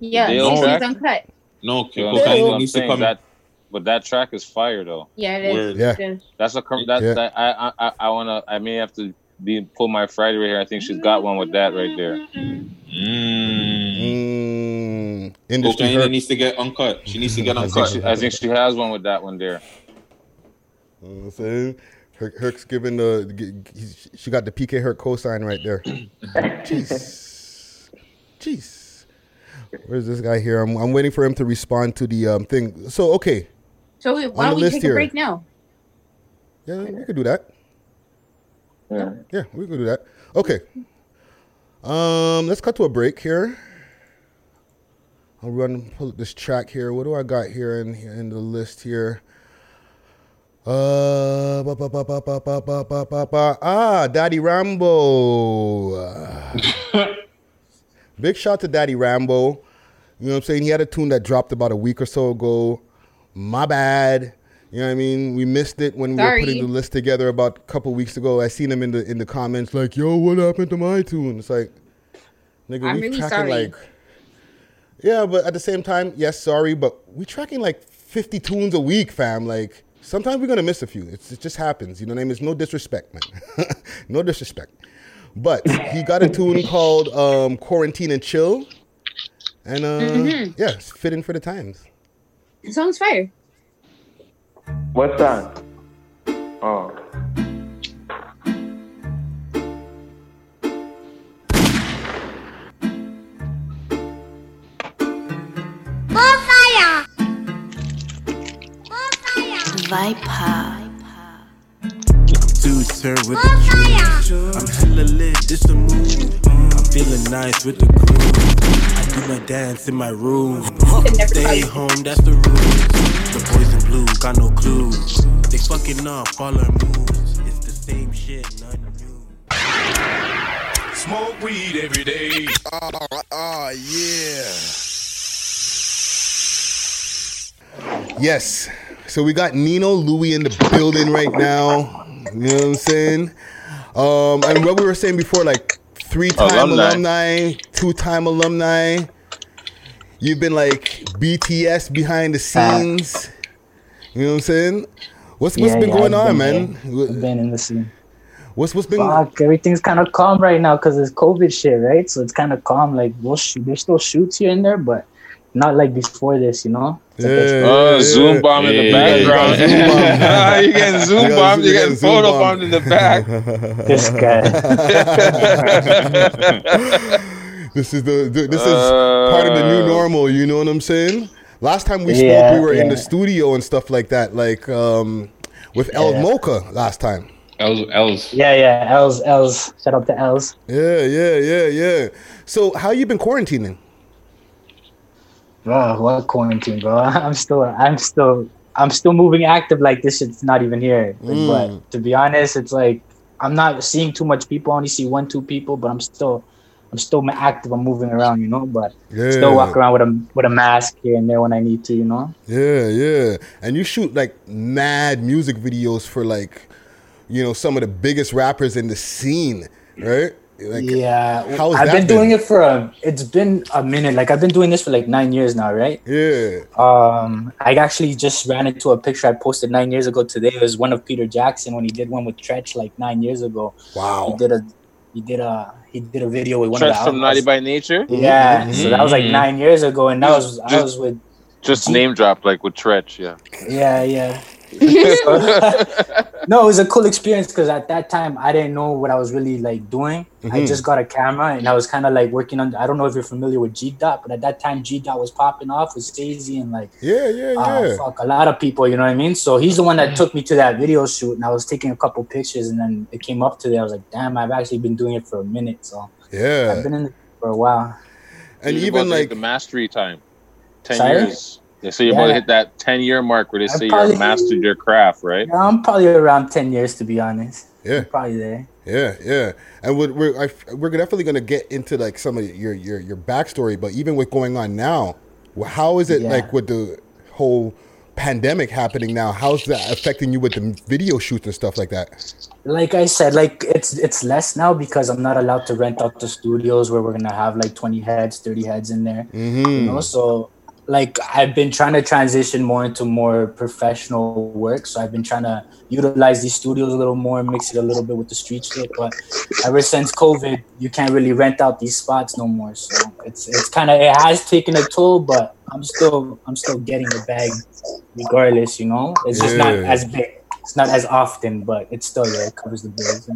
Yeah, Dale track? uncut. No, You know what I'm cocaine needs to come. that, but that track is fire though. Yeah, it is. Word. Yeah. It is. That's a com- that, Yeah. that I I I, I wanna I may have to be pull my Friday right here. I think she's got one with that right there. Mm. Mm, industry Cocaine needs to get uncut. She needs to get I think uncut. she I think she has one with that one there. You know what I'm saying? Her, Herc's giving the, g- g- she got the PK Herc cosign right there. (coughs) Jeez. Jeez. Where's this guy here? I'm, I'm waiting for him to respond to the um, thing. So, okay. So why don't we take here. a break now? Yeah, we could do that. Yeah. Yeah, we could do that. Okay. Um, let's cut to a break here. I'll run pull up this track here. What do I got here in in the list here? Uh, ba, ba, ba, ba, ba, ba, ba, ba, ba, ba. ah, Daddy Rambo. (laughs) Big shout to Daddy Rambo. You know what I'm saying? He had a tune that dropped about a week or so ago. My bad. You know what I mean? We missed it when we were putting the list together about a couple weeks ago. I seen him in the in the comments like, "Yo, what happened to my tune?" It's like, nigga, I'm we really tracking sorry. like, yeah, but at the same time, yes, sorry, but we tracking like 50 tunes a week, fam. Like sometimes we're gonna miss a few. It's, it just happens. You know what I mean? It's no disrespect, man. (laughs) no disrespect. But he got a tune called um, "Quarantine and Chill," and uh, Mhm. yeah, it's fitting for the times. The song's fire. What's that? Oh. Viper. Two turn with the truth. I'm hella lit, this a move. I'm feeling nice with the groove. I do my dance in my room. Stay home, that's the rule. The boys in blue got no clues. They fucking up all our moves. It's the same shit, nothing new. Smoke weed every day. Oh, yeah. Yes. So we got Nino Louie in the building right now. You know what I'm saying? Um, and what we were saying before, like three time oh, Alumni. alumni, two time alumni. You've been like BTS behind the scenes. You know what I'm saying? What's what's Yeah, been yeah, going I've on, been man? I've been in the scene. What's what's been Fuck, everything's kind of calm right now because it's COVID shit, right? So it's kind of calm. Like we'll shoot, there's still shoots here and there, but not like before this, you know. It's like extra- Oh, zoom bomb in the Yeah, you background. got zoom bomb. (laughs) you getting zoom You got- bombed. you You getting getting photo bombed. bombed in the back. (laughs) This guy. (laughs) this is the, the- this is part of the new Uh, normal. You know what I'm saying? Last time we Yeah, spoke, we were in the studio and stuff like that, like um, with El Yeah. Mocha last time. Els, Els. Yeah, yeah. Els, Els. Shout out to Els. Yeah, yeah, yeah, yeah. So how you been quarantining? Bro, what quarantine, bro? (laughs) I'm still, I'm still, I'm still moving active. Like this shit's not even here. Like, Mm. But to be honest, it's like I'm not seeing too much people. I only see one, two people, but I'm still, I'm still active. I'm moving around, you know. But Yeah. still walk around with a with a mask here and there when I need to, you know. Yeah, yeah. And you shoot like mad music videos for like, you know, some of the biggest rappers in the scene, right? Like, yeah, how's I've that been doing it for a. It's been a minute. Like I've been doing this for like nine years now, right? Yeah. Um, I actually just ran into a picture I posted nine years ago today. It was one of Peter Jackson when he did one with Treach like nine years ago. Wow. He did a, he did a, he did a video with one Stretch of the from Naughty by Nature. Yeah, so that was like Mhm. nine years ago, and that was I Just- was with. Just name drop like with Treach. Yeah. Yeah, yeah. (laughs) no, it was a cool experience because at that time I didn't know what I was really like doing. I Mhm. just got a camera and I was kind of like working on. I don't know if you're familiar with G Dot, but at that time G Dot was popping off with Stacey and like Yeah, yeah, uh, yeah. fuck a lot of people. You know what I mean? So he's the one that took me to that video shoot, and I was taking a couple pictures, and then it came up to there. I was like, damn, I've actually been doing it for a minute. So Yeah. I've been in it for a while. And You're even about to hit like the mastery time, ten Sorry? years. They say you're about to hit that ten year mark where they I say probably- you're mastered your craft, right? Yeah, I'm probably around ten years to be honest. Yeah. Probably there. Yeah, yeah, and we're we're, I, we're definitely gonna get into like some of your your your backstory, but even with going on now, how is it Yeah. like with the whole pandemic happening now? How's that affecting you with the video shoots and stuff like that? like I said, like it's it's less now because I'm not allowed to rent out the studios where we're gonna have like 20 heads, 30 heads in there. Mm-hmm. You know, so like I've been trying to transition more into more professional work. So I've been trying to utilize these studios a little more, mix it a little bit with the street shit. But ever since COVID, you can't really rent out these spots no more. So it's it's kind of it has taken a toll, but I'm still I'm still getting the bag regardless. You know, it's just not as big. It's not as often, but it's still yeah, it covers the bills.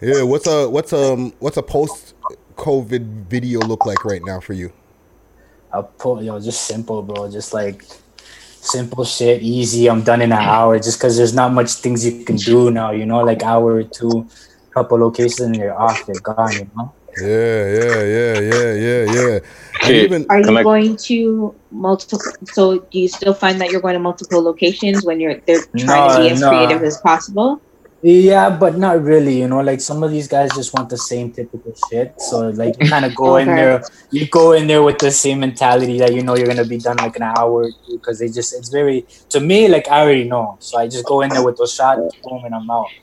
Yeah, what's a what's um what's a post COVID video look like right now for you? I'll pull yo, just simple, bro. Just like simple shit, easy. I'm done in an hour. Just because there's not much things you can do now, you know, like hour or two, couple locations, and you're off. You're gone, you know. Yeah, yeah, yeah, yeah, yeah, yeah. And even Are you going to multiple? So do you still find that you're going to multiple locations when you're they're trying to be as no. creative as possible? Yeah, but not really. You know, like some of these guys just want the same typical shit. So like you kind of go in there, you go in there with the same mentality that you know you're gonna be done like an hour because they just it's very to me like I already know. So I just go in there with those shots, boom, and I'm out.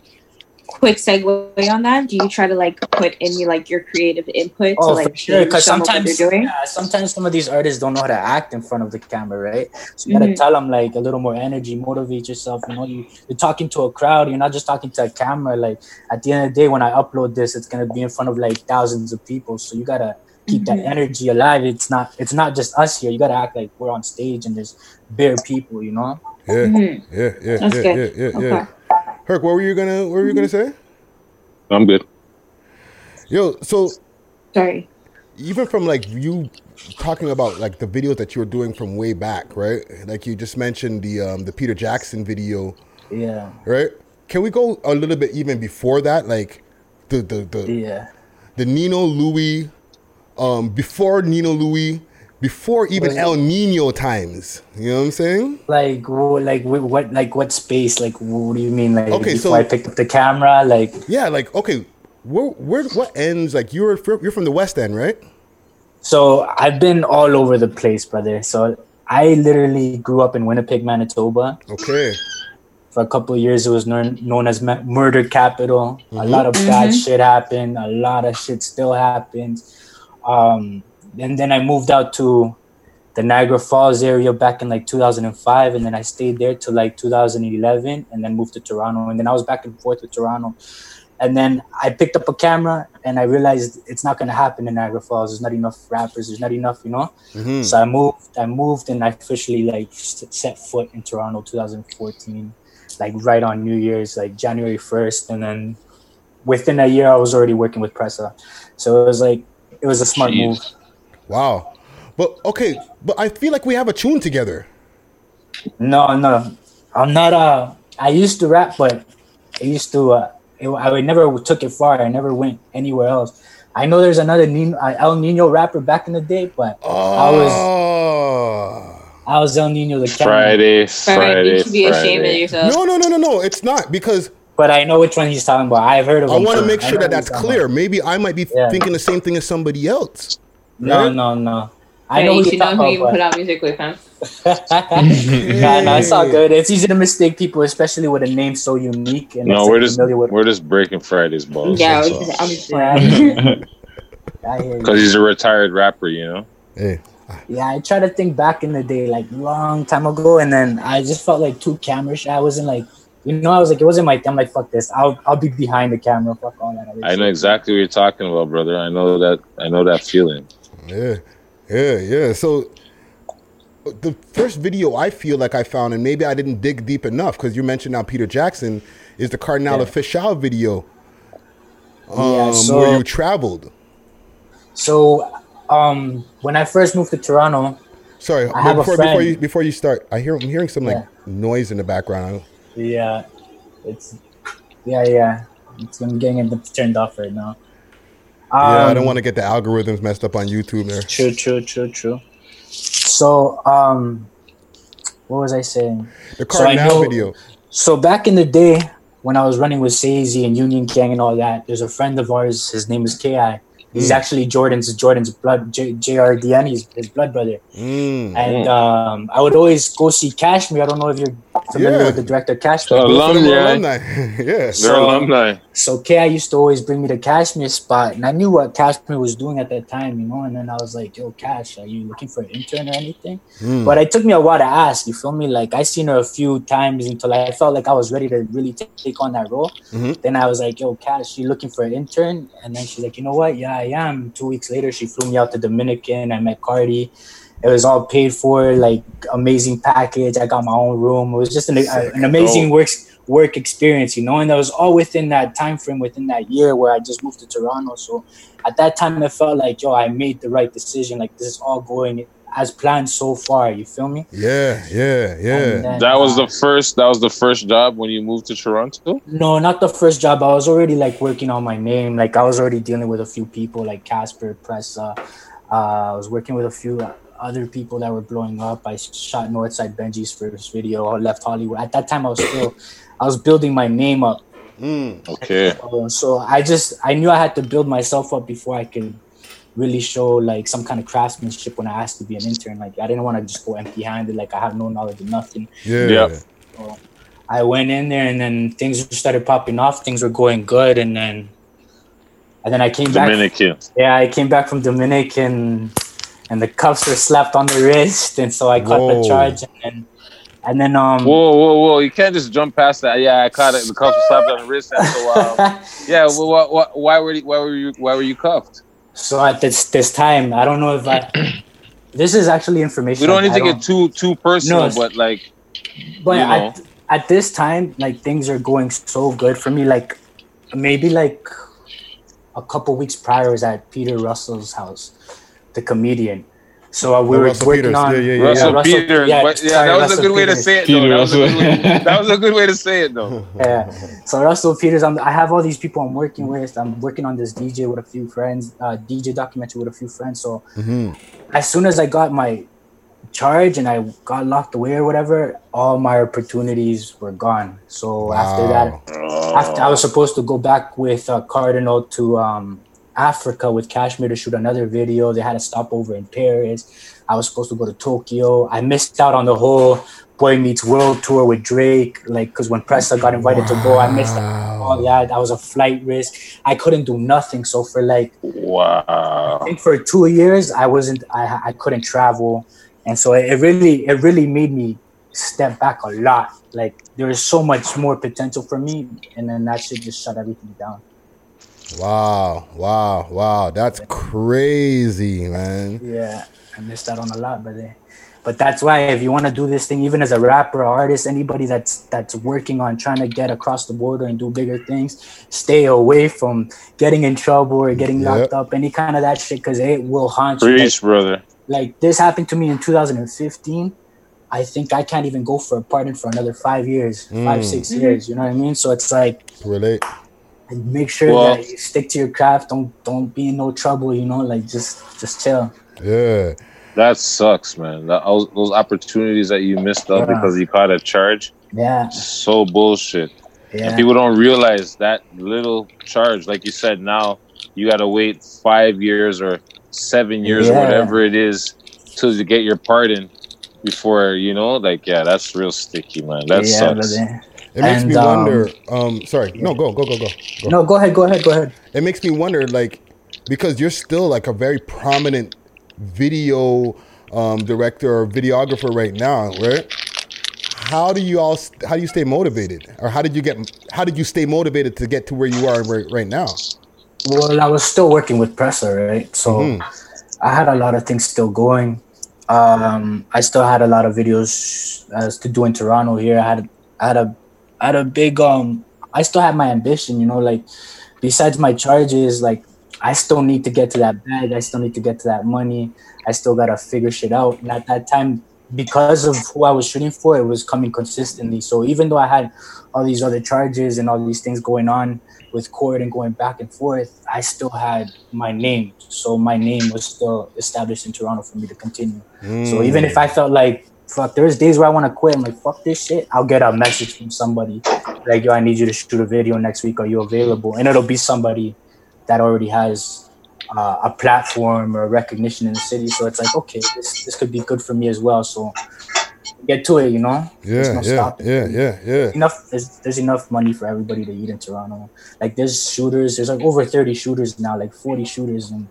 Quick segue on that. Do you try to like put in your like your creative input to Oh, like for sure. change Because some of what sometimes, they're doing? yeah, sometimes some of these artists don't know how to act in front of the camera, right? So you gotta Mhm. tell them like a little more energy, motivate yourself. You know, you, you're talking to a crowd. You're not just talking to a camera. Like at the end of the day, when I upload this, it's gonna be in front of like thousands of people. So you gotta keep Mhm. that energy alive. It's not. It's not just us here. You gotta act like we're on stage and there's bare people. You know. Yeah, Mhm. yeah, yeah, That's yeah, good. yeah, yeah, Okay. yeah. Herc, what were you gonna what were you gonna say? I'm good. Yo, so Sorry. even from like you talking about like the videos that you were doing from way back, right? Like you just mentioned the um the Peter Jackson video, Yeah. right? Can we go a little bit even before that, like the the the Yeah. the Nino Louis, um before Nino Louis, before even Was El Nino times. You know what I'm saying? Like, like what, like what space? Like, what do you mean? Like, Okay, before so- I picked up the camera, like, Yeah, like okay, where where what ends? Like you're you're from the West End, right? So I've been all over the place, brother. So I literally grew up in Winnipeg, Manitoba. Okay. For a couple of years, it was known, known as murder capital. A Mhm. lot of bad Mhm. shit happened. A lot of shit still happens. Um, and then I moved out to the Niagara Falls area back in like 2005, and then I stayed there till like 2011, and then moved to Toronto. And then I was back and forth with Toronto. And then I picked up a camera, and I realized it's not gonna happen in Niagara Falls. There's not enough rappers. There's not enough, you know. Mhm. So I moved. I moved, and I officially like set foot in Toronto, 2014, like right on New Year's, like January 1st, and then within a year, I was already working with Pressa. So it was like it was a smart move. Wow. But okay, but I feel like we have a tune together. No, no, I'm not. Uh, I used to rap, but I used to. Uh, it, I never took it far. I never went anywhere else. I know there's another Nino, uh, El Nino rapper back in the day, but I was Oh. I was El Nino the camera. Friday, Friday, you should be ashamed of yourself. No, no, no, no, no. It's not because But I know which one he's talking about. I've heard of. I him, want to make sure that that's he's talking clear. Maybe I might be Yeah. thinking the same thing as somebody else. No, no, no. I I know know who you know talking who about. you put out music with, huh? (laughs) nah, no, it's all (laughs) good. It's easy to mistake people, especially with a name so unique and No, we're just with. we're just breaking Fridays balls. Yeah, that's I was- all. I'm just Yeah, playing. (laughs) I hear you. Because he's a retired rapper, you know. Hey. Yeah, I try to think back in the day, like long time ago, and then I just felt like too camera shy. I wasn't like, you know, I was like, it wasn't my thing. I'm like, fuck this. I'll I'll be behind the camera. Fuck all that. other I know exactly what you're talking about, brother. I know that. I know that feeling. Yeah, yeah, yeah. So, the first video I feel like I found, and maybe I didn't dig deep enough because you mentioned now Peter Jackson is the Cardinal Yeah. Offishall video, um, Yeah, so- where you traveled. So, um, when I first moved to Toronto, Sorry, I before before you before you start, I hear I'm hearing some like Yeah. noise in the background. Yeah, it's yeah, yeah. It's I'm getting it turned off right now. Yeah, I don't Um, want to get the algorithms messed up on YouTube there. True, true, true, true. So, um, what was I saying? The So Cardinal know- video. So back in the day when I was running with Sazy and Union Gang and all that, there's a friend of ours. His name is Ki. He's Mm. actually Jordan's Jordan's blood J, JRDN. He's his blood brother. Mm. And um, I would always go see Kashmir. I don't know if you're familiar Yeah. with the director Kashmir. So alumni. (laughs) yeah. They're So- alumni. So Ki used to always bring me to Kashmir spot, and I knew what Kashmir was doing at that time, you know. And then I was like, "Yo, Cash, are you looking for an intern or anything?" Mm. But it took me a while to ask. You feel me? Like I seen her a few times until I felt like I was ready to really take on that role. Mhm. Then I was like, "Yo, Cash, you looking for an intern?" And then she's like, "You know what? Yeah, I am." Two weeks later, she flew me out to Dominican. I met Cardi. It was all paid for, like amazing package. I got my own room. It was just an, a- an amazing work work experience, you know. And that was all within that time frame, within that year where I just moved to Toronto. So at that time, it felt like, yo, I made the right decision. Like this is all going as planned so far. You feel me? Yeah, yeah, yeah. then, That was uh, the first. That was the first job when you moved to Toronto. No, not the first job. I was already like working on my name. Like I was already dealing with a few people like Casper, Pressa. Uh, I was working with a few other people that were blowing up. I shot Northside Benji's first video. I left Hollywood. At that time, I was still, I was building my name up. Mm. Okay. Uh, so I just, I knew I had to build myself up before I could really show like some kind of craftsmanship when I asked to be an intern. Like I didn't want to just go empty-handed. Like I have no knowledge of nothing. Yeah. Yep. So I went in there and then things started popping off. Things were going good, and then and then I came back. Dominican. Yeah, I came back from Dominican, and the cuffs were slapped on the wrist, and so I caught Whoa. the charge, and then and then um. Whoa, whoa, whoa! You can't just jump past that. Yeah, I caught it. The cuffs were slapped on the wrist. And so, um, yeah. Well, what, what, why were you, why were you why were you cuffed? So at this this time, I don't know if I. (clears throat) this is actually information. We don't I need to get too too personal, No, but like, But at, at this time, like things are going so good for me. Like maybe like a couple weeks prior, I was at Peter Russell's house, the comedian. So uh, we Oh, were Russell working Peters. on Yeah, yeah, yeah. Russell Russell- Peters. yeah, but yeah, sorry, that was Russell a good way to say it. Though. That was, a good way, (laughs) that was a good way to say it, though. (laughs) yeah. So Russell Peters, I'm, I have all these people I'm working with. I'm working on this DJ with a few friends, uh, DJ documentary with a few friends. So hmm as soon as I got my charge and I got locked away or whatever, all my opportunities were gone. So after that, after I was supposed to go back with uh, Cardinal to um, Africa with Kashmir to shoot another video. They had a stopover in Paris. I was supposed to go to Tokyo. I missed out on the whole Boy Meets World tour with Drake. Like, because when Pressa got invited to go, I missed out on all that. That was a flight risk. I couldn't do nothing. So for like Wow. I think for two years I wasn't I I couldn't travel, and so it really it really made me step back a lot. Like there is so much more potential for me, and then that should just shut everything down. Wow, wow, wow. That's crazy, man. Yeah, I missed out on a lot, brother. But that's why if you want to do this thing, even as a rapper, artist, anybody that's that's working on trying to get across the border and do bigger things, stay away from getting in trouble or getting locked up, any kind of that shit, because it will haunt you. Like, brother. like this happened to me in 2015 i think i can't even go for a pardon for another five years five Mm. six years you know what i mean so it's like Relate. Make sure Well- that you stick to your craft don't don't be in no trouble you know like just just chill Yeah. That sucks, man. That, those, those opportunities that you missed out Yeah. because you caught a charge, yeah so bullshit. yeah And people don't realize that little charge, like you said, now you got to wait five years or seven years or whatever it is to get your pardon before, you know, like, yeah, that's real sticky, man. That yeah, sucks. brother. It makes And, me um, wonder. Um, sorry. No, go, go, go, go. go. no go ahead go ahead go ahead It makes me wonder, like, because you're still like a very prominent video um, director or videographer right now, right? How do you all? How do you stay motivated, or how did you get? How did you stay motivated to get to where you are right, right now? well i was still working with Pressa right so Mhm. i had a lot of things still going Um, I still had a lot of videos as to do in Toronto here. I had I had a I had a big um I still have my ambition, you know, like besides my charges, like I still need to get to that bag. I still need to get to that money. I still gotta figure shit out. And at that time, because of who I was shooting for, it was coming consistently. So even though I had all these other charges and all these things going on with court and going back and forth, I still had my name. So my name was still established in Toronto for me to continue. So even if I felt like fuck, there's days where I want to quit. I'm like, fuck this shit. I'll get a message from somebody like, yo, I need you to shoot a video next week. Are you available? And it'll be somebody that already has uh, a platform or recognition in the city. So it's like, okay, this, this could be good for me as well. So get to it, you know? Yeah, no yeah, stopping. yeah, yeah, yeah. Enough. There's, there's enough money for everybody to eat in Toronto. Like there's shooters. There's like over 30 shooters now, like 40 shooters, and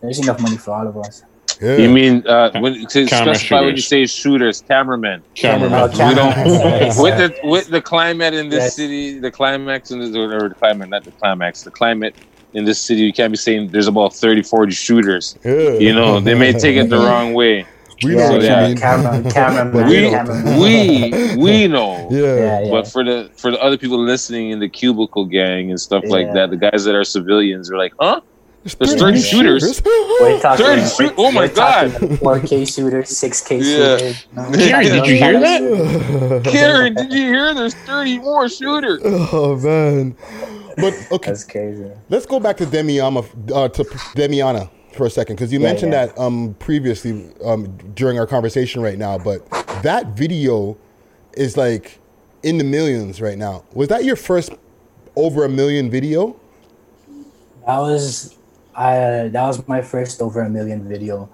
there's enough money for all of us. You mean uh, when to Camera specify when you say shooters, cameramen? Cameramen. Oh, We don't (laughs) with the with the climate in this Yes. city, the climax in this or the climate, not the climax, the climate in this city. You can't be saying there's about 30, 40 shooters. You know, they may take it the (laughs) wrong way. We know So, what you yeah. mean. Camera, (laughs) cameraman, we, cameraman. we we know. Yeah. Yeah, yeah. But for the for the other people listening in the cubicle gang and stuff like that, the guys that are civilians are like, huh? There's 30 30 shooters. (laughs) We're talking, 30 shoot- oh my god. talking 4K shooters, 6K Yeah. shooters. (laughs) Karen, did you hear that? (laughs) Karen, did you hear? There's 30 more shooters. Oh man. But okay. That's crazy. Let's go back to Demiana uh, to Demiana for a second because you Yeah, mentioned yeah. that um previously um during our conversation right now, but that video is like in the millions right now. Was that your first over a million video? That was I. That was my first over a million video.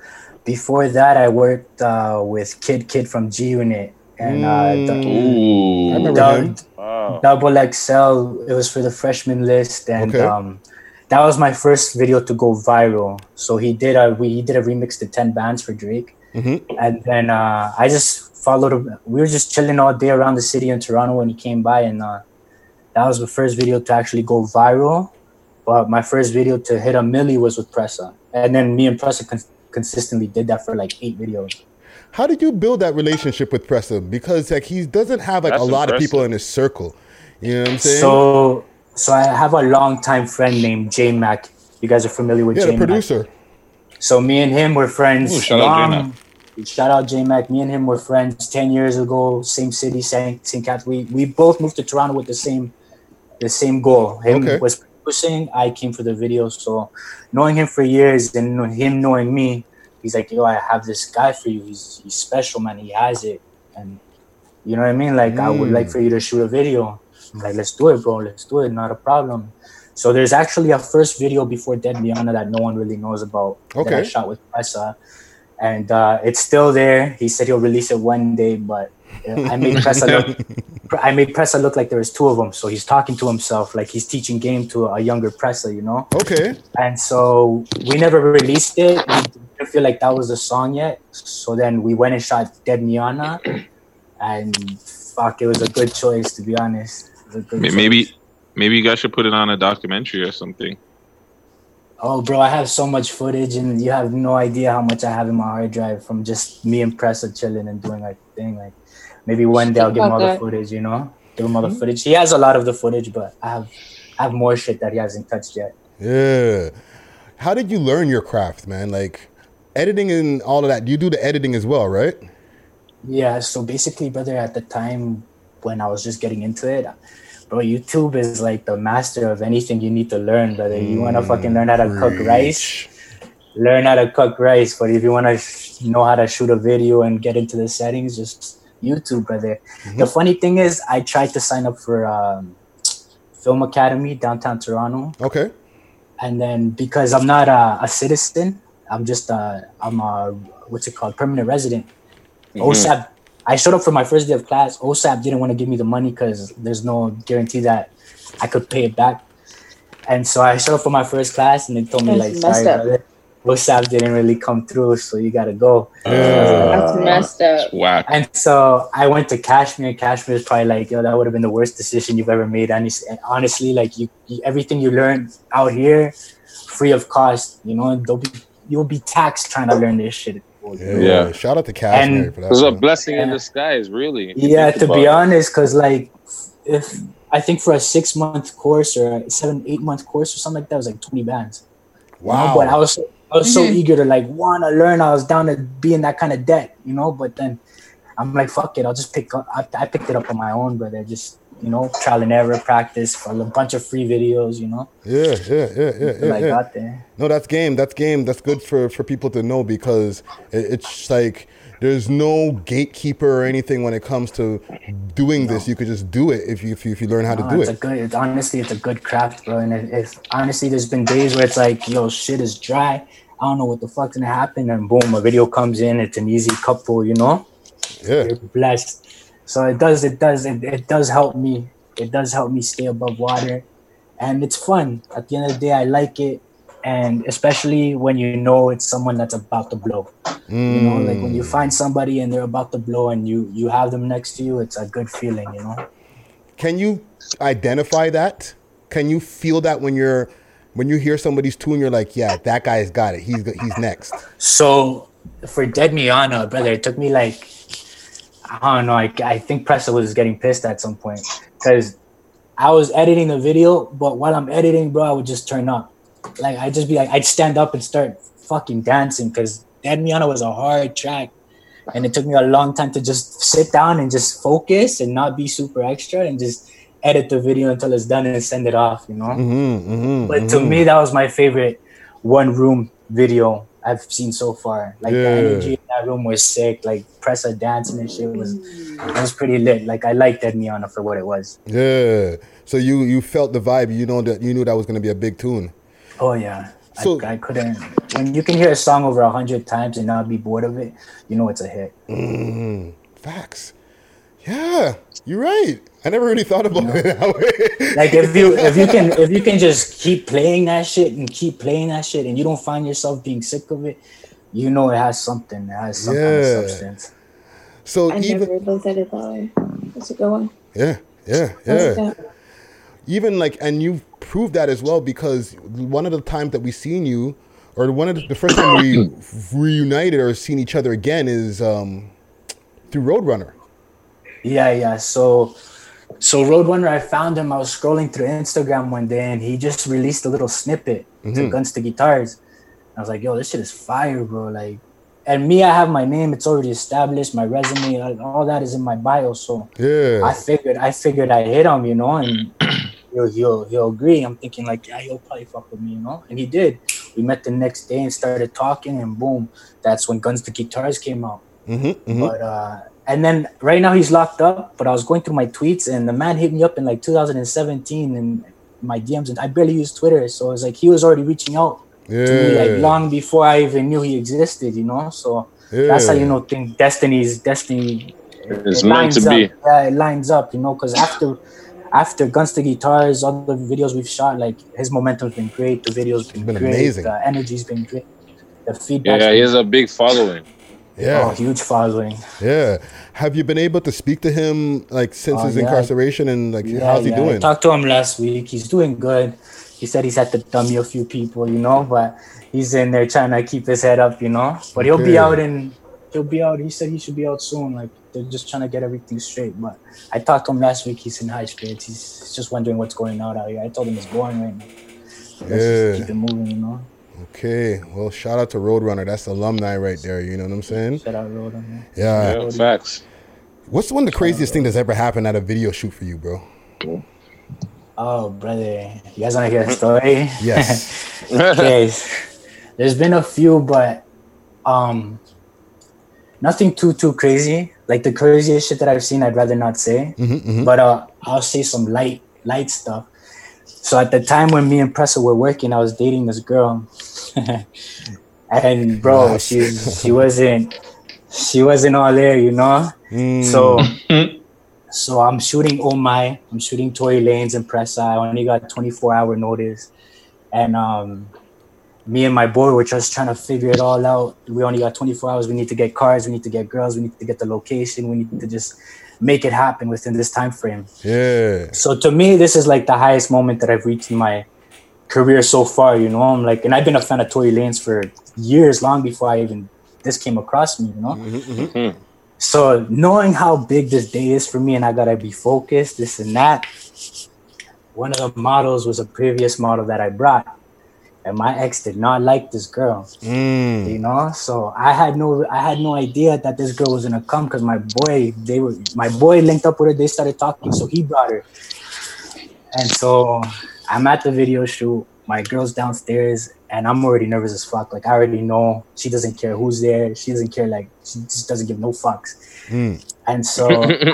Before that, I worked uh, with Kidd Kidd from G Unit and uh, Mm. Ooh. I remember Dou- him. Wow. Double XL. It was for the freshman list, and Okay. um, that was my first video to go viral. So he did a we he did a remix to Ten Bands for Drake, Mm-hmm. and then uh, I just followed him. We were just chilling all day around the city in Toronto when he came by, and uh, that was the first video to actually go viral. But my first video to hit a milli was with Pressa, and then me and Pressa con- consistently did that for like eight videos. How did you build that relationship with Pressa? Because like he doesn't have like That's a lot of people in his circle. You know what I'm saying? So, so I have a longtime friend named J Mac. You guys are familiar with yeah, J Mac. producer. So me and him were friends. Ooh, shout out long- J-Mac. Shout out J Mac. Me and him were friends ten years ago. Same city, same St. Cat. We we both moved to Toronto with the same the same goal. Him Okay. was producing. I came for the video. So knowing him for years and him knowing me, he's like, yo, I have this guy for you. He's he's special, man. He has it, and you know what I mean. Like I would Mm. like for you to shoot a video. I'm like, let's do it, bro. Let's do it. Not a problem. So there's actually a first video before Dead Liana that no one really knows about that I shot with Pressa, and uh, it's still there. He said he'll release it one day, but I made Pressa look. (laughs) I made Pressa look like there was two of them. So he's talking to himself, like he's teaching game to a younger Pressa, you know. Okay. And so we never released it. We didn't feel like that was the song yet. So then we went and shot Dead Miana, and fuck, it was a good choice to be honest. It was a good May- choice. Maybe, maybe you guys should put it on a documentary or something. Oh, bro, I have so much footage, and you have no idea how much I have in my hard drive from just me and Pressa chilling and doing our thing. Like, maybe one day I'll give him all the footage. You know, give him all the footage. He has a lot of the footage, but I have, I have more shit that he hasn't touched yet. Yeah. How did you learn your craft, man? Like editing and all of that. You do the editing as well, right? Yeah, so basically, brother, at the time when I was just getting into it, bro, YouTube is like the master of anything you need to learn, brother. You want to mm, fucking learn how to cook rice, learn how to cook rice. But if you want to sh- know how to shoot a video and get into the settings, just YouTube, brother. The funny thing is, I tried to sign up for um, Film Academy downtown Toronto. Okay. And then because I'm not a, a citizen, I'm just a, I'm a, what's it called, permanent resident. Mhm. OSAP, I showed up for my first day of class. OSAP didn't want to give me the money because there's no guarantee that I could pay it back. And so I showed up for my first class and they told me That's like, sorry, up. brother, OSAP didn't really come through, so you gotta go. That's uh, messed up. Whack. And so I went to Kashmir. Kashmir is probably like, yo, that would have been the worst decision you've ever made. And and honestly, like you, you, everything you learn out here, free of cost. You know, they'll be, you'll be taxed trying to learn this shit. Yeah. Yeah. Shout out to Kashmir And- for that. It was a man. blessing in disguise, really. if you Yeah, to be it. honest, because like if I think for a six month course or a seven eight month course or something like that it was like twenty bands. You know, Wow. But I was I was so Mhm. eager to like want to learn. I was down to be in that kind of debt, you know. But then I'm like, fuck it, I'll just pick up. I, I picked it up on my own, brother. Just you know, trial and error, practice for a bunch of free videos, you know. Yeah, yeah, yeah, yeah, Till yeah. I yeah. got there. No, that's game. That's game. That's good for for people to know because it, it's like there's no gatekeeper or anything when it comes to doing this. You could just do it if you if you, if you learn how to No, do it's it. a good. It's, honestly, it's a good craft, bro. And if, if honestly, there's been days where it's like, yo, shit is dry. I don't know what the fuck's gonna happen, and boom, a video comes in. It's an easy couple, you know. Yeah. You're blessed. So it does. It does. It, it does help me. It does help me stay above water, and it's fun. At the end of the day, I like it, and especially when you know it's someone that's about to blow. You know, like when you Mm. find somebody and they're about to blow, and you you have them next to you, it's a good feeling, you know. Can you identify that? Can you feel that when you're when you hear somebody's tune, you're like, yeah, that guy's got it. He's he's next. So for Dead Miana, brother, it took me like I don't know. I, I think Pressa was getting pissed at some point because I was editing the video, but while I'm editing, bro, I would just turn up. Like I'd just be like, I'd stand up and start fucking dancing because Dead Miana was a hard track, and it took me a long time to just sit down and just focus and not be super extra and just edit the video until it's done and send it off. You know. Mm-hmm, mm-hmm, But to me, that was my favorite one room video I've seen so far. Like Yeah. the energy in that room was sick. Like Pressa dancing and shit was it was pretty lit. Like I liked Dead Miana for what it was. Yeah. So you you felt the vibe. You know that you knew that was gonna be a big tune. Oh yeah. So- I, I couldn't when you can hear a song over a hundred times and not be bored of it, you know it's a hit. Mm, facts. Yeah, you're right. I never really thought about it that way. Like if you if you can if you can (laughs) just keep playing that shit and keep playing that shit and you don't find yourself being sick of it, you know it has something. It has some kind of substance. So I even never looked at it that way. That's a good one. yeah, yeah, yeah. Even like, and you've proved that as well because one of the times that we seen you, or one of the, the first time we (coughs) reunited or seen each other again is um through Roadrunner. Yeah, yeah. So, so Roadrunner, I found him. I was scrolling through Instagram one day, and he just released a little snippet to Mhm. Guns to Guitars. I was like, "Yo, this shit is fire, bro!" Like, and me, I have my name. It's already established. My resume, like, all that is in my bio. So Yeah. I figured, I figured I hit him, you know, and (clears throat) he'll he'll he'll agree. I'm thinking like, yeah, he'll probably fuck with me, you know, and he did. We met the next day and started talking, and boom, that's when Guns to Guitars came out. Mm-hmm, But uh, and then right now he's locked up. But I was going through my tweets, and the man hit me up in like 2017 and my DMs, and I barely use Twitter, so it's like he was already reaching out to me like long before I even knew he existed. You know, so that's how you know think destiny's destiny. It's it meant to lines be. Up. Yeah, it lines up. You know, because after. After Guns to Guitars, all the videos we've shot, like his momentum's been great. The videos been, been great. amazing. The energy's been great. The feedback. Yeah, he has a big following. Yeah. Oh, huge following. Yeah. Have you been able to speak to him like since Oh, his yeah. incarceration and like Yeah, how's he yeah. I doing? talked to him last week. He's doing good. He said he's had to dummy a few people, you know, but he's in there trying to keep his head up, you know. But he'll Okay. be out in he'll be out. He said he should be out soon. Like they're just trying to get everything straight. But I talked to him last week. He's in high spirits. He's just wondering what's going on out here. I told him it's boring right now. Let's Yeah. just keep it moving, you know. Okay. Well, shout out to Roadrunner. That's alumni right there. You know what I'm saying? Shout out Roadrunner. Yeah. Yeah, facts. What's one of the craziest thing that's ever happened at a video shoot for you, bro? Oh, brother. You guys want to hear a story? Yes. (laughs) okay. There's been a few, but um, nothing too too crazy. Like the craziest shit that I've seen, I'd rather not say. Mhm, mhm. But uh, I'll say some light light stuff. So at the time when me and Pressa were working, I was dating this girl, (laughs) and bro, Nice. she she wasn't she wasn't all there, you know. Mm. So (laughs) so I'm shooting Oh My, I'm shooting Tory Lanez and Pressa. I only got 24 hour notice, and um, me and my boy were just trying to figure it all out. We only got 24 hours. We need to get cars. We need to get girls. We need to get the location. We need to just make it happen within this time frame. Yeah. So to me, this is like the highest moment that I've reached in my career so far. You know, I'm like, and I've been a fan of Tory Lanez for years, long before I even this came across me, you know. Mm-hmm, mm-hmm. So knowing how big this day is for me, and I gotta be focused, this and that. One of the models was a previous model that I brought, and my ex did not like this girl. Mm. You know, so I had no, I had no idea that this girl was gonna come because my boy, they were, my boy linked up with her. They started talking, so he brought her, and so I'm at the video shoot. My girl's downstairs, and I'm already nervous as fuck. Like I already know she doesn't care who's there. She doesn't care. Like she just doesn't give no fucks. Hmm. And so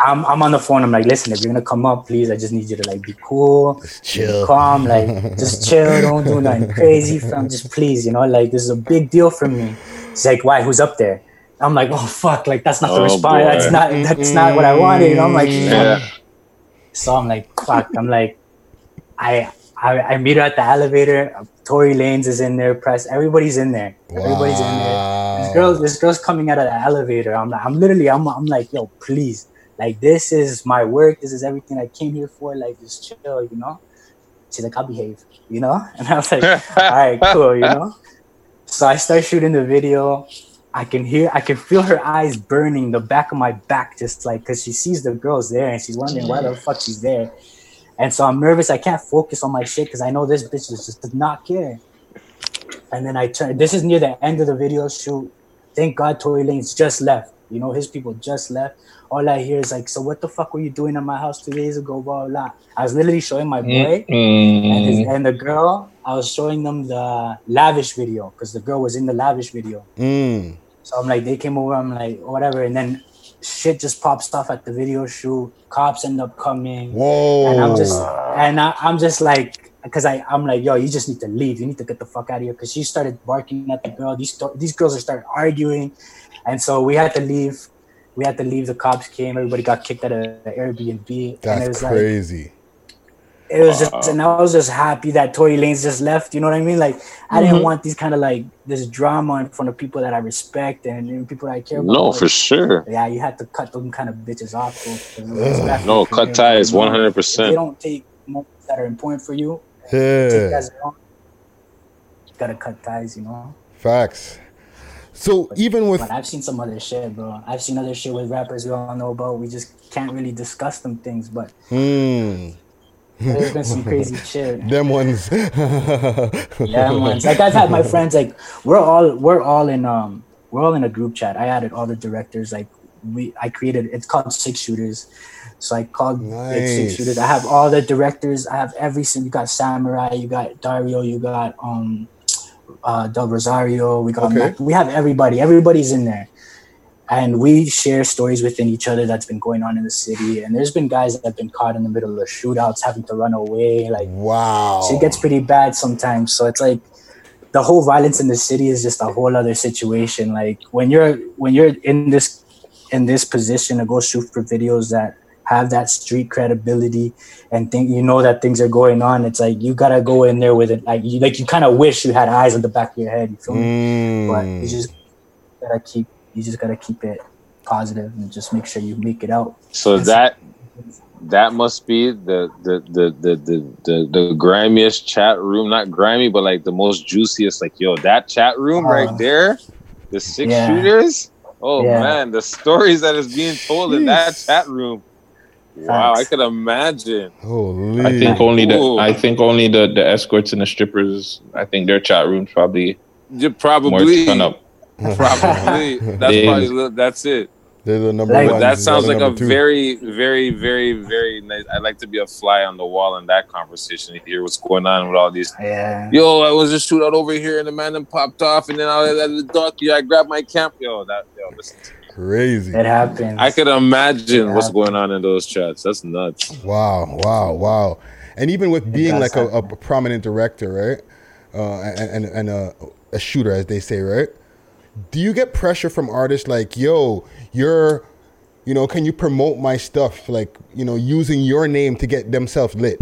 I'm, I'm on the phone. I'm like, listen, if you're gonna come up, please, I just need you to like be cool, chill. be calm, like just (laughs) chill, don't do nothing crazy, fam. Just please, you know, like this is a big deal for me. She's like, why? Who's up there? I'm like, oh fuck, like that's not the Oh, response. boy. That's not that's not what I wanted. You know, I'm like, mm-hmm. Yeah. so I'm like, fuck. I'm like, I I, I meet her at the elevator. Tory Lanez is in there. Press. Everybody's in there. Everybody's in there. This girl, this girl's coming out of the elevator. I'm like, I'm literally, I'm, I'm like, yo, please, like this is my work. This is everything I came here for. Like, just chill, you know. She's like, I'll behave, you know. (laughs) And I was like, all right, cool, you know. So I start shooting the video. I can hear, I can feel her eyes burning the back of my back, just like because she sees the girls there and she's wondering why the fuck she's there. And so I'm nervous. I can't focus on my shit because I know this bitch is just does not care. And then I turn. This is near the end of the video shoot. Thank God Tory Lanez just left. You know his people just left. All I hear is like, "So what the fuck were you doing at my house two days ago?" Blah blah. blah. I was literally showing my boy and, his, and the girl. I was showing them the lavish video because the girl was in the lavish video. Mm. So I'm like, they came over. I'm like, whatever. And then shit just pops off at the video shoot. Cops end up coming. Whoa. And I'm just, and I, I'm just like, because I, I'm like, yo, you just need to leave. You need to get the fuck out of here. Because she started barking at the girl. These these girls are started arguing, and so we had to leave. We had to leave. The cops came. Everybody got kicked out of the Airbnb. and it That's was like, crazy. It was just, and I was just happy that Tory Lanez just left. You know what I mean? Like, I didn't Mhm. want these kind of like this drama in front of people that I respect and, and people that I care about. No, Like, for sure. Yeah, you had to cut them kind of bitches off. Though, 'cause No, cut ties, 100%. If They don't take moments that are important for you. Yeah. Take as your own. You gotta cut ties, you know. Facts. So even with But I've seen some other shit, bro. I've seen other shit with rappers we all know about. We just can't really discuss them things, but Hmm. There's been some crazy (laughs) shit. Them ones. yeah, man. Like I've had my friends like we're all we're all in um we're all in a group chat. I added all the directors. Like we I created it's called Six Shooters. So I called it Six Shooters. I have all the directors. I have every single. You got Samurai. You got Dario. You got um uh Del Rosario. We got Okay. Mac- we have everybody. Everybody's in there. And we share stories within each other that's been going on in the city. And there's been guys that have been caught in the middle of shootouts, having to run away. Like wow, so it gets pretty bad sometimes. So it's like the whole violence in the city is just a whole other situation. Like when you're when you're in this in this position to go shoot for videos that have that street credibility and think you know that things are going on, it's like you gotta go in there with it. Like you like you kind of wish you had eyes on the back of your head. You feel me? But you mm. just gotta keep you just gotta keep it positive and just make sure you make it out. So that that must be the the the the the the, the grimiest chat room, not grimy, but like the most juiciest. Like yo, that chat room uh, right there, the six Yeah. shooters. Oh Yeah. man, the stories that is being told in that chat room. Wow, I could imagine. Holy. I think only the Ooh. I think only the, the escorts and the strippers. I think their chat rooms probably You probably turn up. (laughs) probably that's They- probably that's it. They're the number Like- one. That sounds like a two. very, very, very, very nice. I'd like to be a fly on the wall in that conversation to hear what's going on with all these. Yeah. Yo, I was just shoot out over here and the man then popped off and then I was at the duck. Yeah, I grabbed my camp. Yo, that yo, listen. crazy. It happens. I could imagine what's going on in those chats. That's nuts. Wow, wow, wow. And even with being like a, a prominent director, right? Uh, and and, and a, a shooter, as they say, right? Do you get pressure from artists like, yo, you're, you know, can you promote my stuff? Like, you know, using your name to get themselves lit.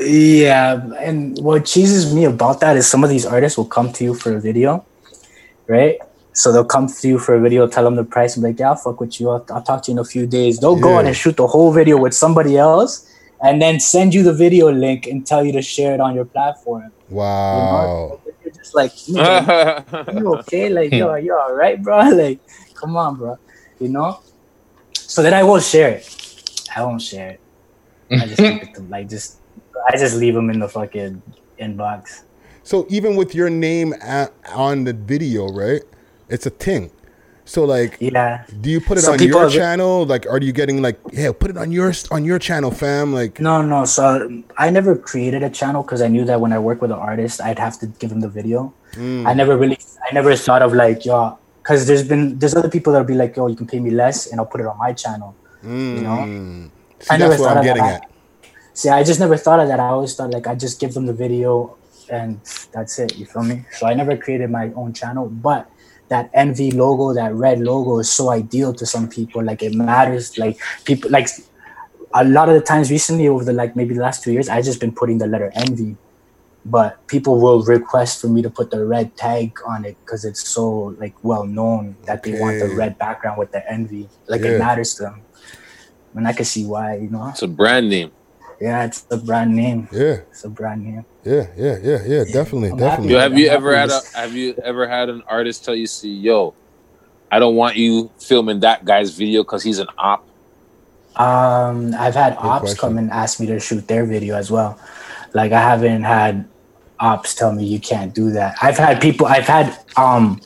Yeah, and what cheeses me about that is some of these artists will come to you for a video, right? So they'll come to you for a video, tell them the price, and be like, "Yeah, I'll fuck with you. I'll, I'll talk to you in a few days." They'll go on and shoot the whole video with somebody else, and then send you the video link and tell you to share it on your platform. You Wow. know? If It's like, (laughs) you okay? Like, hmm. yo, you all right, bro? (laughs) Like, come on, bro. You know? So then I won't share it. I won't share it. I just keep it to, like just I just leave them in the fucking inbox. So even with your name at, on the video, right? It's a thing. So like, yeah. Do you put it on your channel? Like, are you getting like, yeah, put it on your on your channel, fam? Like, No, no. So I never created a channel because I knew that when I work with an artist, I'd have to give him the video. Mm. I never really, I never thought of like, yo, because there's been there's other people that'll be like, yo, you can pay me less and I'll put it on my channel. You know. Mm. See, I never that's thought I'm of getting that. at. See, I just never thought of that. I always thought like I just give them the video and that's it. You feel me? So I never created my own channel, but that NV logo, that red logo, is so ideal to some people. Like it matters. Like people, like a lot of the times recently, over the like maybe the last two years, I just been putting the letter NV, but people will request for me to put the red tag on it because it's so like well known that they want the red background with the NV. Like Yeah. it matters to them, and I can see why. You know. It's a brand name. Yeah, it's a brand name. Yeah. It's a brand name. Yeah, yeah, yeah, yeah. Definitely, definitely. Yo, have you I'm ever had happy a have you ever had an artist tell you, "See, yo, I don't want you filming that guy's video because he's an op." Um, I've had ops question. come and ask me to shoot their video as well. Like I haven't had ops tell me you can't do that. I've had people. I've had um,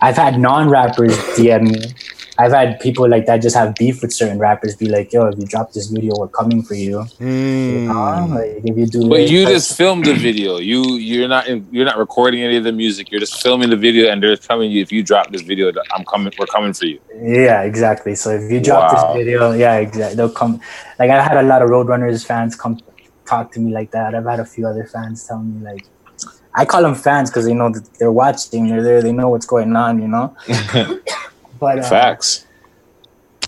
I've had non-rappers DM me. I've had people like that just have beef with certain rappers. Be like, "Yo, if you drop this video, we're coming for you." Hmm. You know? Like if you do, But this- you just filmed the video. You you're not in, you're not recording any of the music. You're just filming the video, and they're telling you if you drop this video, I'm coming. We're coming for you. Yeah, exactly. So if you drop Wow. this video, yeah, exactly. They'll come. Like I've had a lot of Roadrunners fans come talk to me like that. I've had a few other fans tell me like, I call them fans because they know that they're watching. They're there. They know what's going on. You know. (laughs) (laughs) But uh, Facts.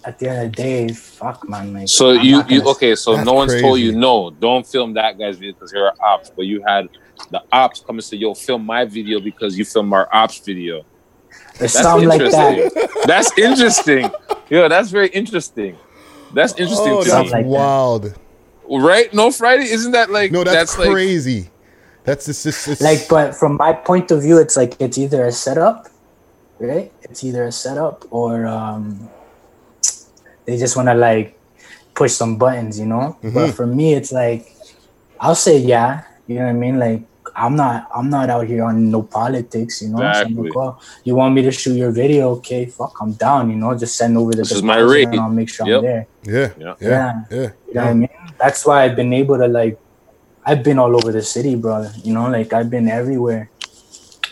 At the end of the day, fuck man. Like, So I'm you you okay? So no one's told you no, don't film that guy's video because you're ops. But you had the ops come and say, "Yo, film my video because you film our ops video." There's something like that. interesting. That's interesting. Yo, that's very interesting. That's interesting Oh, that's me. wild. Right? No Friday, isn't that like No, that's, like crazy. that's just, just it's, like but from my point of view it's like it's either a setup right it's either a setup or um they just want to like push some buttons you know but Mhm. for me it's like i'll say yeah you know what i mean like i'm not i'm not out here on no politics you know So Exactly. like, oh, you want me to shoot your video okay fuck i'm down you know just send over the This is my rate. and i'll make sure Yep. i'm there yeah, yeah, yeah. yeah. You know what I mean? That's why I've been able to like I've been all over the city, bro. You know, like I've been everywhere.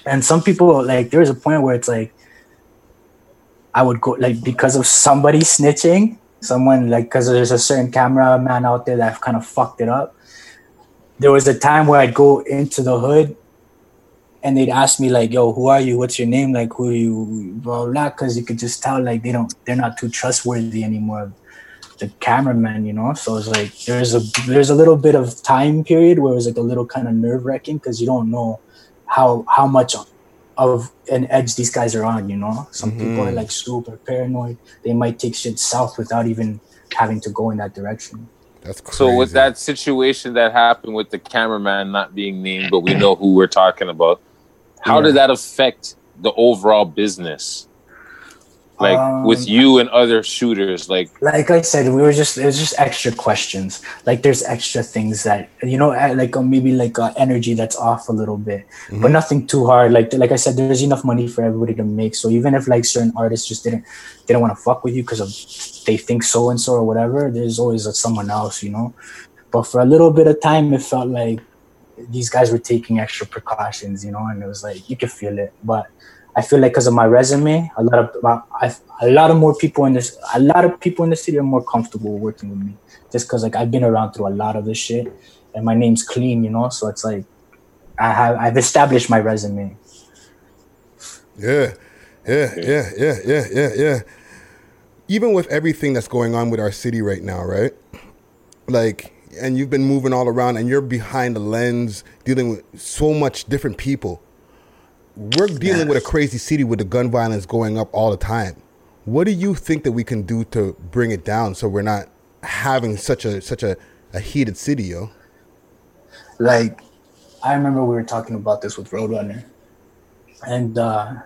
And some people like there's a point where it's like I would go like because of somebody snitching, someone like because there's a certain cameraman out there that kind of fucked it up. There was a time where I'd go into the hood and they'd ask me like, "Yo, who are you? What's your name? Like, who you?" Blah blah. Because you could just tell like they don't, they're not too trustworthy anymore the cameraman, you know. So it's like there's a there's a little bit of time period where it's like a little kind of nerve wracking because you don't know how how much of an edge these guys are on, you know. Some people are Mhm. like super paranoid. They might take shit south without even having to go in that direction. That's crazy. So with that situation that happened with the cameraman not being named, but we know who we're talking about, how Yeah. did that affect the overall business? Like Um, with you and other shooters, like like I said, we were just it was just extra questions. Like there's extra things that you know, like uh, maybe like uh, energy that's off a little bit, but Mhm. nothing too hard. Like like I said, there's enough money for everybody to make. So even if like certain artists just didn't they don't want to fuck with you because of they think so and so or whatever, there's always uh, someone else, you know. But for a little bit of time, it felt like these guys were taking extra precautions, you know, and it was like you could feel it, but. I feel like because of my resume, a lot of a lot of more people in this, a lot of people in the city are more comfortable working with me, just because like I've been around through a lot of this shit, and my name's clean, you know. So it's like I have I've established my resume. Yeah, yeah, yeah, yeah, yeah, yeah, yeah. Even with everything that's going on with our city right now, right? Like, and you've been moving all around, and you're behind the lens, dealing with so much different people. We're dealing with a crazy city with the gun violence going up all the time. What do you think that we can do to bring it down so we're not having such a such a, a heated city, yo? Like I remember we were talking about this with Roadrunner, and uh,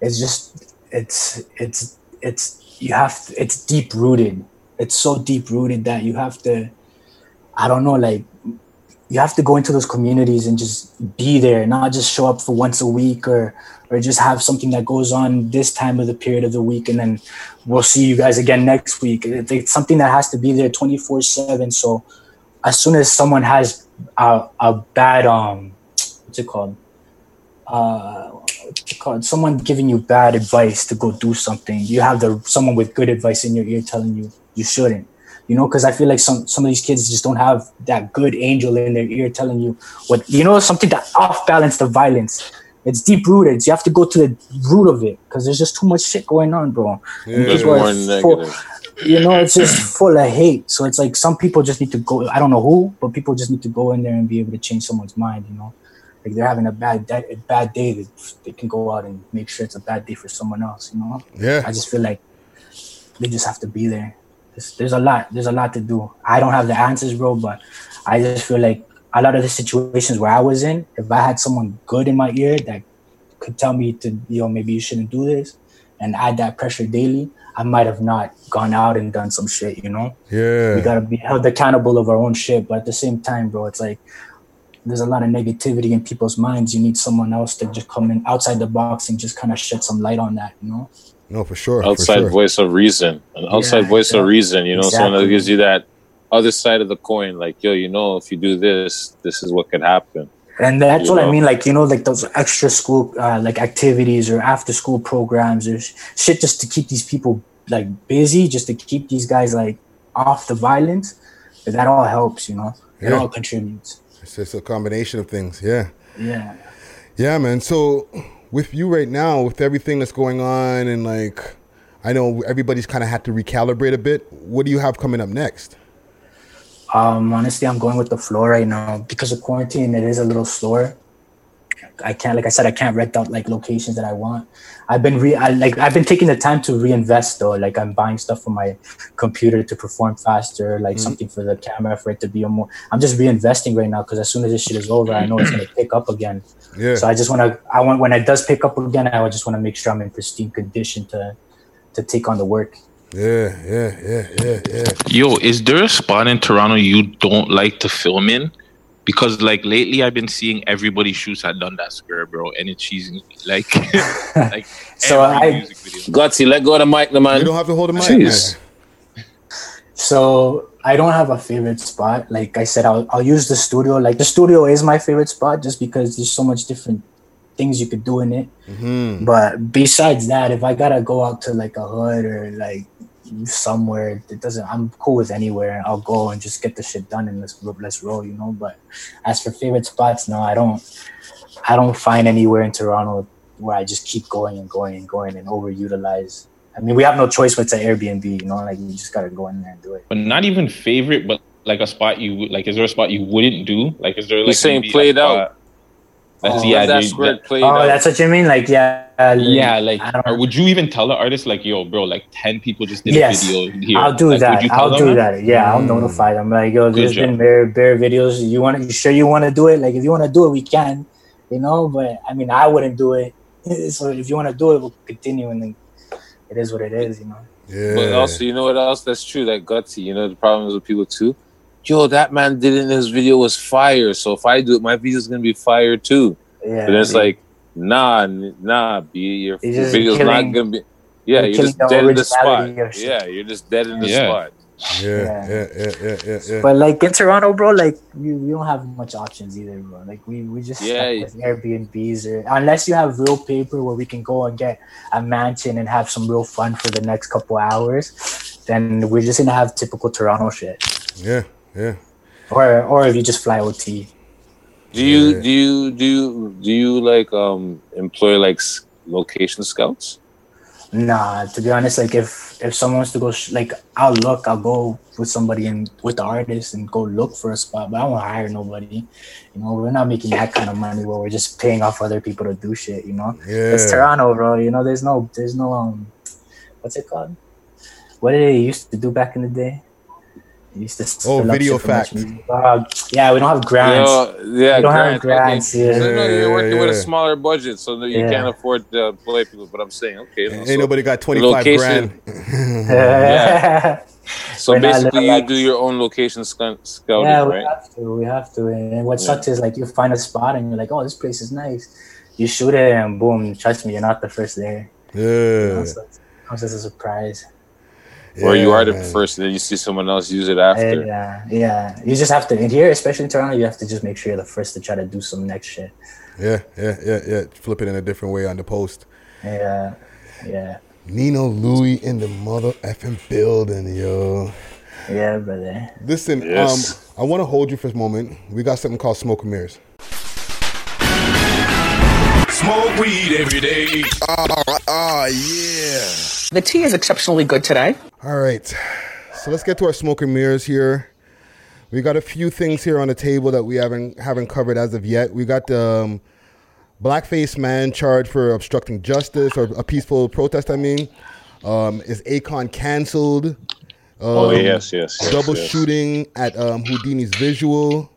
it's just it's it's it's you have to, it's deep rooted. It's so deep rooted that you have to, I don't know, like you have to go into those communities and just be there, not just show up for once a week or or just have something that goes on this time of the period of the week and then we'll see you guys again next week. It's something that has to be there 24 7. So as soon as someone has a, a bad, um, what's it called? Uh, what's it called? Someone giving you bad advice to go do something, you have the someone with good advice in your ear telling you you shouldn't you know because i feel like some some of these kids just don't have that good angel in their ear telling you what you know something that off balance the violence. It's deep rooted you have to go to the root of it because there's just too much shit going on bro. And There's people full- you know it's just full of hate. So it's like some people just need to go i don't know who but people just need to go in there and be able to change someone's mind you know? Like they're having a bad day, a bad day they, they can go out and make sure it's a bad day for someone else you know? Yeah. i just feel like they just have to be there there's, there's a lot there's a lot to do. I don't have the answers bro but i just feel like a lot of the situations where i was in if i had someone good in my ear that could tell me to you know maybe you shouldn't do this and add that pressure daily i might have not gone out and done some shit you know? Yeah. we gotta be held accountable of our own shit but at the same time bro it's like there's a lot of negativity in people's minds. You need someone else to just come in outside the box and just kind of shed some light on that you know No, for sure. for outside sure. voice of reason, an outside Yeah, voice of reason. You know, someone that gives you that other side of the coin. Like, yo, you know, if you do this, this is what could happen. and that's You what i mean like you know like those extra school uh, like activities or after school programs or shit just to keep these people like busy just to keep these guys like off the violence that all helps you know it Yeah. all contributes It's just a combination of things. Yeah. yeah Yeah, man. So with you right now, with everything that's going on, and like, I know everybody's kind of had to recalibrate a bit. What do you have coming up next? Um, honestly, I'm going with the floor right now because of quarantine. It is a little slower. I can't, like I said, I can't rent out like locations that I want. I've been re, I, like I've been taking the time to reinvest though. Like I'm buying stuff for my computer to perform faster, like Mhm. something for the camera for it to be a more. I'm just reinvesting right now because as soon as this shit is over, I know it's gonna pick up again. Yeah. So I just want to. I want when it does pick up again, I just want to make sure I'm in pristine condition to to take on the work. Yeah, yeah, yeah, yeah, yeah. Yo, is there a spot in Toronto you don't like to film in? Because like lately, I've been seeing everybody shoots at Dundas Square, bro, and it's cheesy. Like, (laughs) like So every I- music video. Gutsy, let go of the mic, the man. You don't have to hold the mic, Jeez. So I don't have a favorite spot. Like I said, I'll I'll use the studio. Like the studio is my favorite spot just because there's so much different things you could do in it. Mm-hmm. But besides that, if I gotta go out to like a hood or like somewhere, it doesn't. I'm cool with anywhere. I'll go and just get the shit done and let's let's roll, you know. But as for favorite spots, no, I don't. I don't find anywhere in Toronto where I just keep going and going and going and overutilize. I mean, we have no choice but to Airbnb, you know. Like you just gotta go in there and do it. But not even favorite, but like a spot you like. Is there a spot you wouldn't do? Like, is there like He's saying maybe a played out. Spot That's Oh, yeah, that's dude, where that- it Oh, out. that's what you mean? Like, yeah, uh, yeah, like, or would you even tell the artist like, yo, bro, like ten people just did Yes, a video here? I'll do Like, would that. you tell I'll them do that. Yeah, I'll Mm. notify them. Like, yo, Good there's been bare bare videos. You want to? You sure you want to do it? Like, if you want to do it, we can. You know, but I mean, I wouldn't do it. (laughs) So if you want to do it, we'll continue, and then it is what it is. You know. Yeah. But also, you know what else? That's true. That gutsy. You know the problems with people too. Yo, that man did it in his video was fire. So if I do it, my video's gonna be fire too. Yeah. But it's like, nah, nah, B, your, You're your just video's killing- not gonna be. Yeah, you're you're, just dead in the spot. originality of shit. Yeah, you're just dead in the Yeah. spot. Yeah, yeah, yeah, yeah, yeah, yeah. But like in Toronto, bro, like we, we don't have much options either, bro. Like we, we just Yeah. stuck with Airbnbs or unless you have real paper where we can go and get a mansion and have some real fun for the next couple hours, then we're just gonna have typical Toronto shit. yeah, yeah. Or or if you just fly OT. Do you Yeah. do you do you do you like um employ like location scouts? Nah, to be honest, like if if someone wants to go, sh- like I'll look, I'll go with somebody and with the artist and go look for a spot, but I won't hire nobody. You know, we're not making that kind of money where we're just paying off other people to do shit. You know, it's Toronto, bro. You know, there's no, there's no, um, what's it called? What did they used to do back in the day? Used to Oh, video shit for much fact. Uh, yeah, we don't have grants. Yo, yeah, we don't have grants, grants. okay. Yeah. So, no, you're working with a smaller budget, so you Yeah. can't afford to employ people. But I'm saying, okay, no, Ain't so nobody got 25 location- grand. (laughs) yeah. So We're basically, living you do your own location sc- scouting, yeah, we right? have to. We have to. And what Yeah. sucks is like you find a spot and you're like, oh, this place is nice. You shoot it and boom, trust me, you're not the first there. You know, Yeah. so it comes as a surprise. Or you are the man. first, and then you see someone else use it after. Yeah, yeah. You just have to. in here, especially in Toronto, you have to just make sure you're the first to try to do some next shit. Yeah, yeah, yeah, yeah. Flip it in a different way on the post. Yeah, yeah, Nino Louis in the mother effing building, yo. yeah, brother. Listen, Yes. um, I want to hold you for a moment. We got something called smoke and mirrors. Smoke weed every day. Oh, yeah. The tea is exceptionally good today. All right. So let's get to our smoke and mirrors here. We got a few things here on the table that we haven't haven't covered as of yet. We got the um, blackface man charged for obstructing justice or a peaceful protest. I mean, um, is Akon canceled? Um, Oh, yes, yes, yes, double yes. shooting at um, Houdini's visual.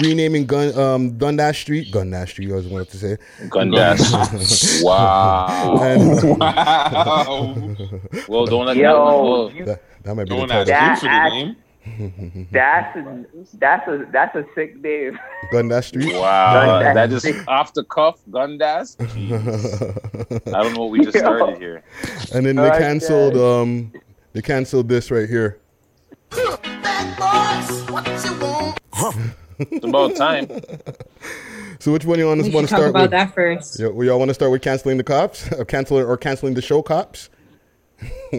Renaming Gun um, Dundas Street, Gundash Street. I was wanted to say Gundash. (laughs) Wow. And- (laughs) Wow. Well, don't let Yo, that. you- that, that might be Don't the title. him for the name. That's a, that's a that's a sick name. Gundash Street. Wow, Gundash. that just off the cuff, Gundash. (laughs) I don't know what we just started here. And then they Okay. canceled um they canceled this right here. It's about time. (laughs) So which one you want We to want to start about with? that first. Yeah, well, y'all want to start with canceling the cops, (laughs) or canceling or canceling the show cops? (laughs)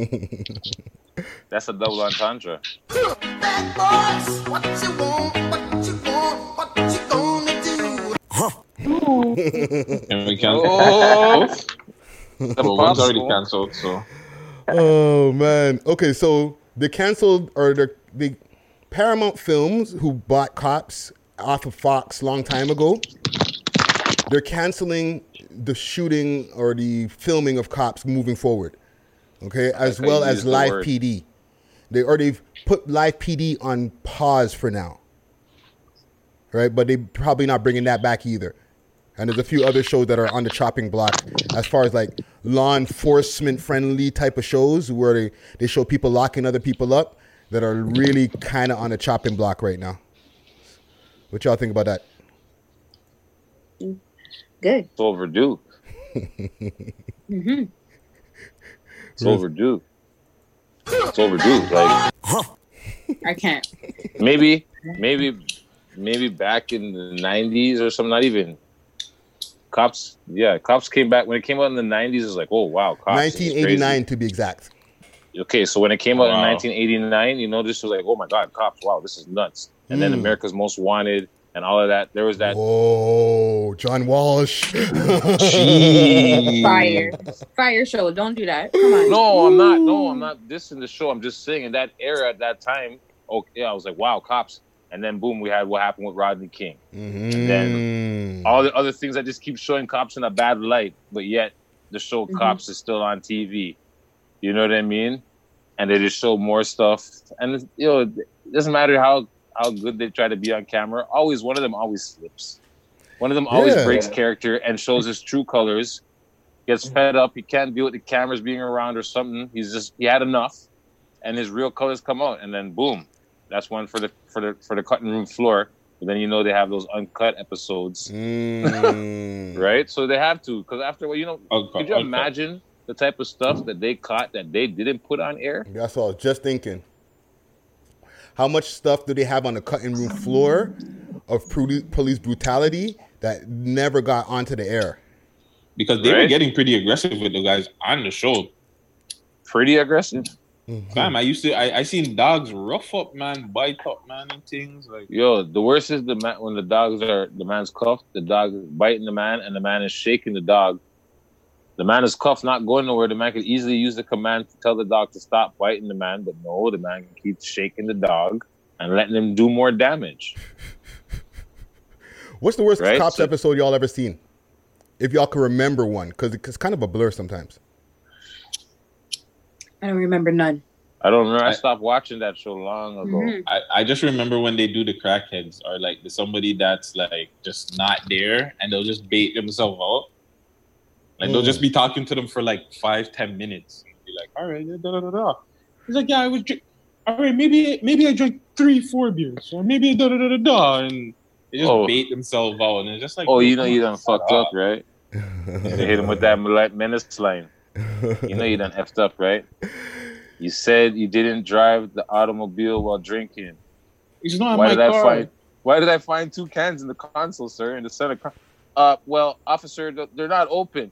That's a double entendre. Can we cancel? Oh. well, one's already cancelled, so oh man. Okay, so they canceled or they the Paramount Films who bought cops off of Fox long time ago. They're canceling the shooting or the filming of cops moving forward. Okay, as well as live. PD. They or they've put live PD on pause for now. Right, but they're probably not bringing that back either. And there's a few other shows that are on the chopping block as far as like law enforcement friendly type of shows where they, they show people locking other people up that are really kind of on the chopping block right now. What y'all think about that? Good. It's overdue. (laughs) hmm It's overdue. It's overdue. Like I can't. maybe, maybe, maybe back in the '90s or something. Not even cops. Yeah, cops came back when it came out in the '90s. It was like, oh wow, cops. this is crazy. 1989 to be exact. Okay, so when it came out Wow. in 1989, you know, this was like, oh my god, cops! Wow, this is nuts. And then Mm. America's Most Wanted and all of that. There was that. Oh, John Walsh. (laughs) Fire. Fire show. Don't do that. Come on. No, I'm not. No, I'm not dissing the show. I'm just saying in that era, at that time, oh yeah, I was like, wow, cops. And then boom, we had what happened with Rodney King. And then all the other things that just keep showing cops in a bad light, but yet the show Mhm. Cops is still on TV. You know what I mean? And they just show more stuff. And you know, it doesn't matter how how good they try to be on camera. Always one of them always slips. One of them always Yeah. breaks character and shows his true colors. Gets fed up. He can't deal with the cameras being around or something. He's just he had enough, and his real colors come out. And then boom, that's one for the for the for the cutting room floor. But then you know they have those uncut episodes, Mm. (laughs) right? So they have to because after you know, Uncut, could you uncut. imagine the type of stuff that they caught that they didn't put on air? That's all. I was just thinking. How much stuff do they have on the cutting room floor of police brutality that never got onto the air? because they were getting pretty aggressive with the guys on the show. Pretty aggressive. Mm-hmm. Fam, I used to I, I seen dogs rough up man, bite up man and things like Yo, the worst is the man when the dogs are the man's cuffed, the dog is biting the man, and the man is shaking the dog. The man is cuffed, not going nowhere. The man could easily use the command to tell the dog to stop biting the man, but no, the man keeps shaking the dog and letting him do more damage. What's the worst Right, cops so- episode y'all ever seen? If y'all can remember one, because it's kind of a blur sometimes. I don't remember none. I don't remember. I, stopped watching that show long ago. Mm-hmm. I, I just remember when they do the crackheads or like the somebody that's like just not there and they'll just bait themselves out. Like they'll Mm. just be talking to them for like five, ten minutes. And be like, all right, da, da, da, da. He's like, yeah, I was drink- all right, maybe maybe I drank three, four beers, or maybe da da da da da and they just Oh. bait themselves out and it's just like Oh, you know you come done fucked shut up, right? (laughs) they hit him with that menace line. You know you done effed up, right? You said you didn't drive the automobile while drinking. It's not why my did I car. find Why did I find two cans in the console, sir, in the center? Con- uh, well, officer, they're not open.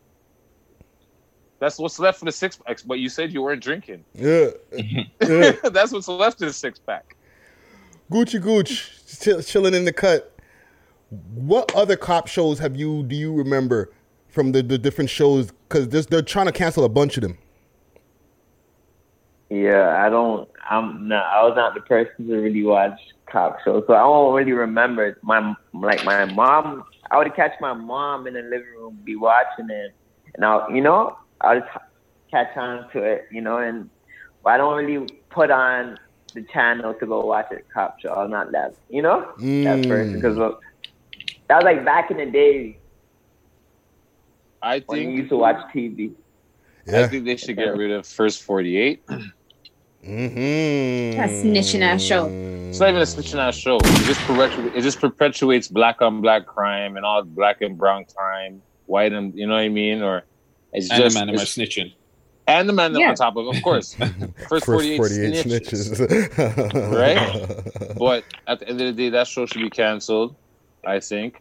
That's what's left for the six packs. But you said you weren't drinking. Yeah. (laughs) yeah. (laughs) That's what's left in the six pack. Gucci Gooch, chill, chilling in the cut. What other cop shows have you do you remember from the, the different shows? Because they're trying to cancel a bunch of them. Yeah, I don't. I'm not. I was not the person to really watch cop shows, so I don't really remember. My like my mom. I would catch my mom in the living room, be watching it, and I, you know, I would catch on to it, you know, and but I don't really put on the channel to go watch a cop show. I'm not that, you know, that Mm. person because that was like back in the day I when you think used to watch TV. I think they should get rid of first forty eight. Mm-hmm. That snitching ass show. It's not even a snitching ass show. It just perpetuates, it just perpetuates black on black crime and all black and brown crime, white and you know what I mean, or it's And the just man am I snitching. and the man Yeah. on top of, of course, (laughs) first, First 48, 48 snitches, snitches. (laughs) right? (laughs) But at the end of the day, that show should be canceled, I think.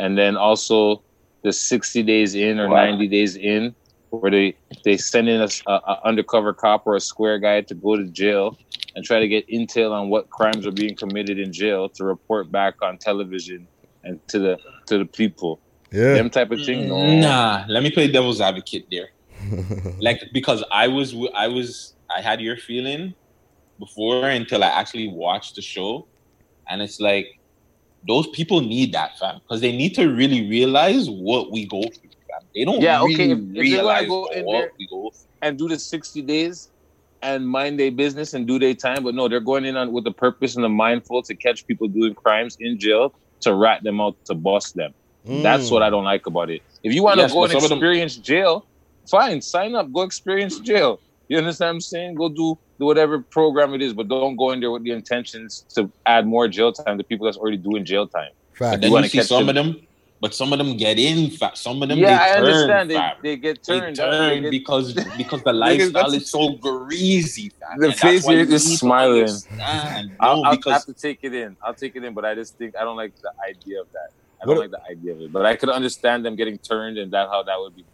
And then also the sixty days in or Wow. ninety days in, where they they send in a, s- a- a undercover cop or a square guy to go to jail and try to get intel on what crimes are being committed in jail to report back on television and to the to the people. Yeah. Them type of thing. No. Nah, let me play devil's advocate there. (laughs) like because I was I was I had your feeling before until I actually watched the show, and it's like those people need that fam because they need to really realize what we go through. Fam. They don't Yeah, really okay. If, if realize want to go in what there we go through. and do the 60 days and mind their business and do their time, but no, they're going in on with the purpose and the mindful to catch people doing crimes in jail to rat them out to bust them. That's Mm. what I don't like about it. If you want to Yes, go and of them- experience jail, fine, sign up, go experience jail. You understand what I'm saying? Go do, do whatever program it is, but don't go in there with the intentions to add more jail time to people that's already doing jail time. Fact. then wanna you see catch some them- of them, but some of them get in. Fam. Some of them yeah, they I turn, understand. They, they get They turned. turn They get- because (laughs) because the lifestyle is so greasy. The And face you is to smiling. understand. I'll, I'll because have to take it in. I'll take it in, but I just think I don't like the idea of that. I don't What- like the idea of it. But I could understand them getting turned and that how that would be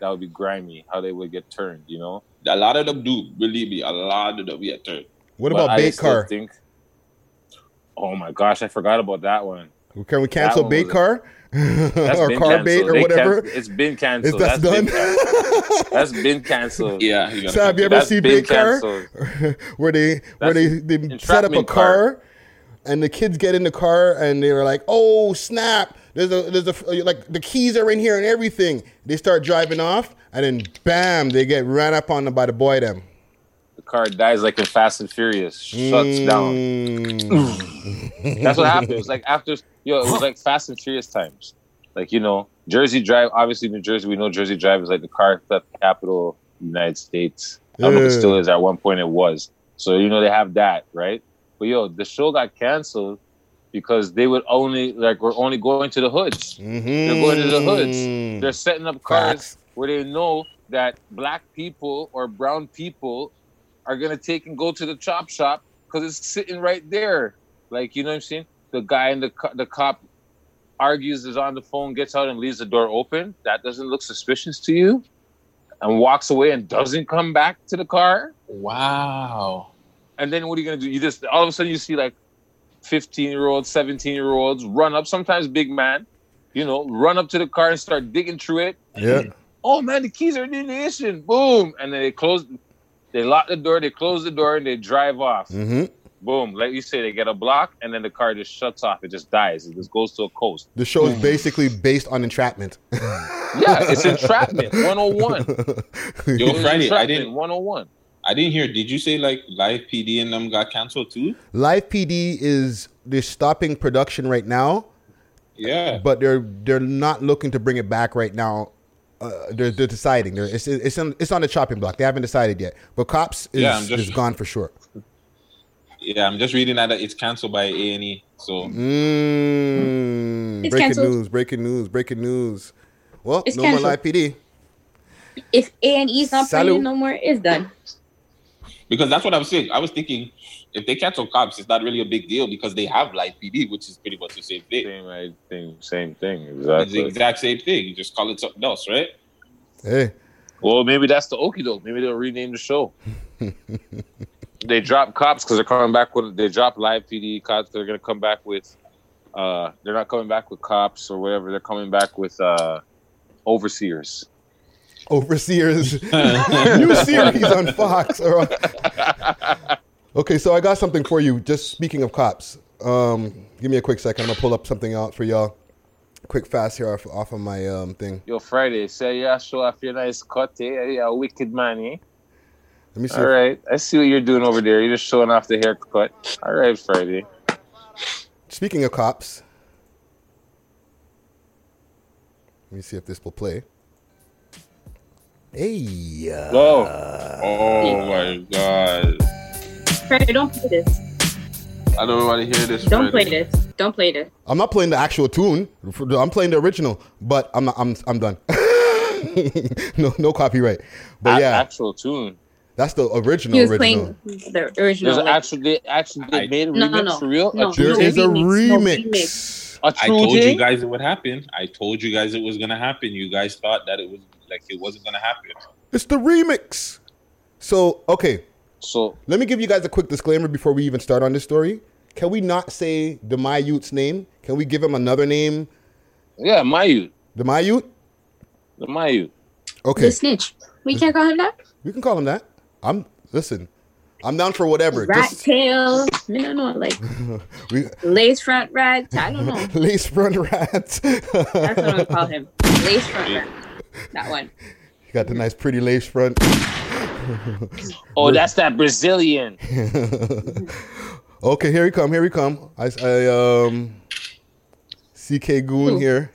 that would be grimy, how they would get turned, you know? a lot of them do. Believe me, a lot of them get turned. What But about I bait still car? Think, oh my gosh, I forgot about that one. Can we cancel one bait car (laughs) That's or been car bait or They whatever? can- it's been Is canceled. that That's done? been canceled. That's been canceled. (laughs) Yeah, you So have you ever seen been bait car (laughs) where they where That's they, they set up a car, car. And the kids get in the car and they were like, "Oh snap! There's a there's a like the keys are in here and everything." They start driving off, and then bam, they get ran up on by the boy them. The car dies like in Fast and Furious, shuts down. Mm. That's what happens. (laughs) Like after yo, it was like Fast and Furious times. Like you know, Jersey Drive. Obviously, New Jersey. We know Jersey Drive is like the car theft capital of the United States. I don't know if it still is. At one point, it was. So you know they have that, right? But yo, the show got canceled because they would only like we're only going to the hoods. They're going to the hoods. Mm-hmm. They're setting up cars Facts. where they know that black people or brown people are gonna take and go to the chop shop because it's sitting right there. Like you know what I'm saying? The guy in the co- the cop argues is on the phone, gets out and leaves the door open. That doesn't look suspicious to you, and walks away and doesn't come back to the car. Wow. And then what are you gonna do? You just all of a sudden you see like 15 year olds, 17 year olds run up, sometimes big man, you know, run up to the car and start digging through it. Yeah. Oh man, the keys are in the ignition. Boom. And then they close they lock the door, they close the door, and they drive off. hmm Boom. Like you say, they get a block and then the car just shuts off. It just dies. It just goes to a coast. The show is basically based on entrapment. Yeah, it's entrapment (laughs) 101. (laughs) Yo, It's Friday, I didn't. 101. I didn't hear. Did you say like live PD and them got canceled too? Live PD is they're stopping production right now, Yeah. but they're they're not looking to bring it back right now. Uh, they're, they're deciding. They're, it's it's on it's on the chopping block. They haven't decided yet. But cops is, Yeah, just- is gone for sure. Yeah, I'm just reading that it's canceled by A and E. So Mm, breaking canceled. news! Breaking news! Breaking news! Well, It's no canceled. more live PD. If A and E's not Salute. playing no more, it's done. Because that's what I was saying. I was thinking if they cancel cops, it's not really a big deal because they have live PD, which is pretty much the same thing. Same I think, same thing. It's Exactly. the exact same thing. You just call it something else, right? Hey, Well, maybe that's the okie doke. Maybe they'll rename the show. (laughs) they drop cops because they're coming back with. They drop live PD cops. They're gonna come back with. Uh, they're not coming back with cops or whatever. They're coming back with uh, overseers. Overseers (laughs) new series on Fox. Or (laughs) on- okay, so I got something for you. Just speaking of cops, um, give me a quick second. I'm gonna pull up something out for y'all. Quick, fast here off, off of my um thing. Yo, Friday, say yeah, show off your nice cut, eh? Yeah, wicked man, eh? Let me see. All if- right, I see what you're doing over there. You're just showing off the haircut. All right, Friday. Speaking of cops, let me see if this will play. Hey, uh, Whoa. Oh my god. Fred, don't play this. I don't want to hear this. Don't play this. Don't play this. I'm not playing the actual tune. I'm playing the original, but I'm not. I'm I'm done. (laughs) no no copyright. But A- yeah, actual tune. that's the original. He was original. playing the original. There's an like- actual. They actually they made a No, remix no, for real. no. a true There is a remix, no remix. remix. A I true told thing? you guys it would happen. I told you guys it was gonna happen. You guys thought that it was like it wasn't gonna happen. It's the remix. So okay, So let me give you guys a quick disclaimer before we even start on this story. Can we not say the Mayute's name? Can we give him another name? yeah, Mayu, The Mayute? the Mayu. Okay, The snitch. We can't call him that. we can call him that. I'm listen. I'm down for whatever. Rat Just- tail. No, no, no. Like (laughs) we, lace front rat. I don't know. (laughs) lace front rats. That's what I'm gonna call him. Lace front rat. That one. He got the nice pretty lace front. (laughs) Oh, that's that Brazilian. (laughs) okay, here we come. Here we come. I, I um, CK Goon Who? here.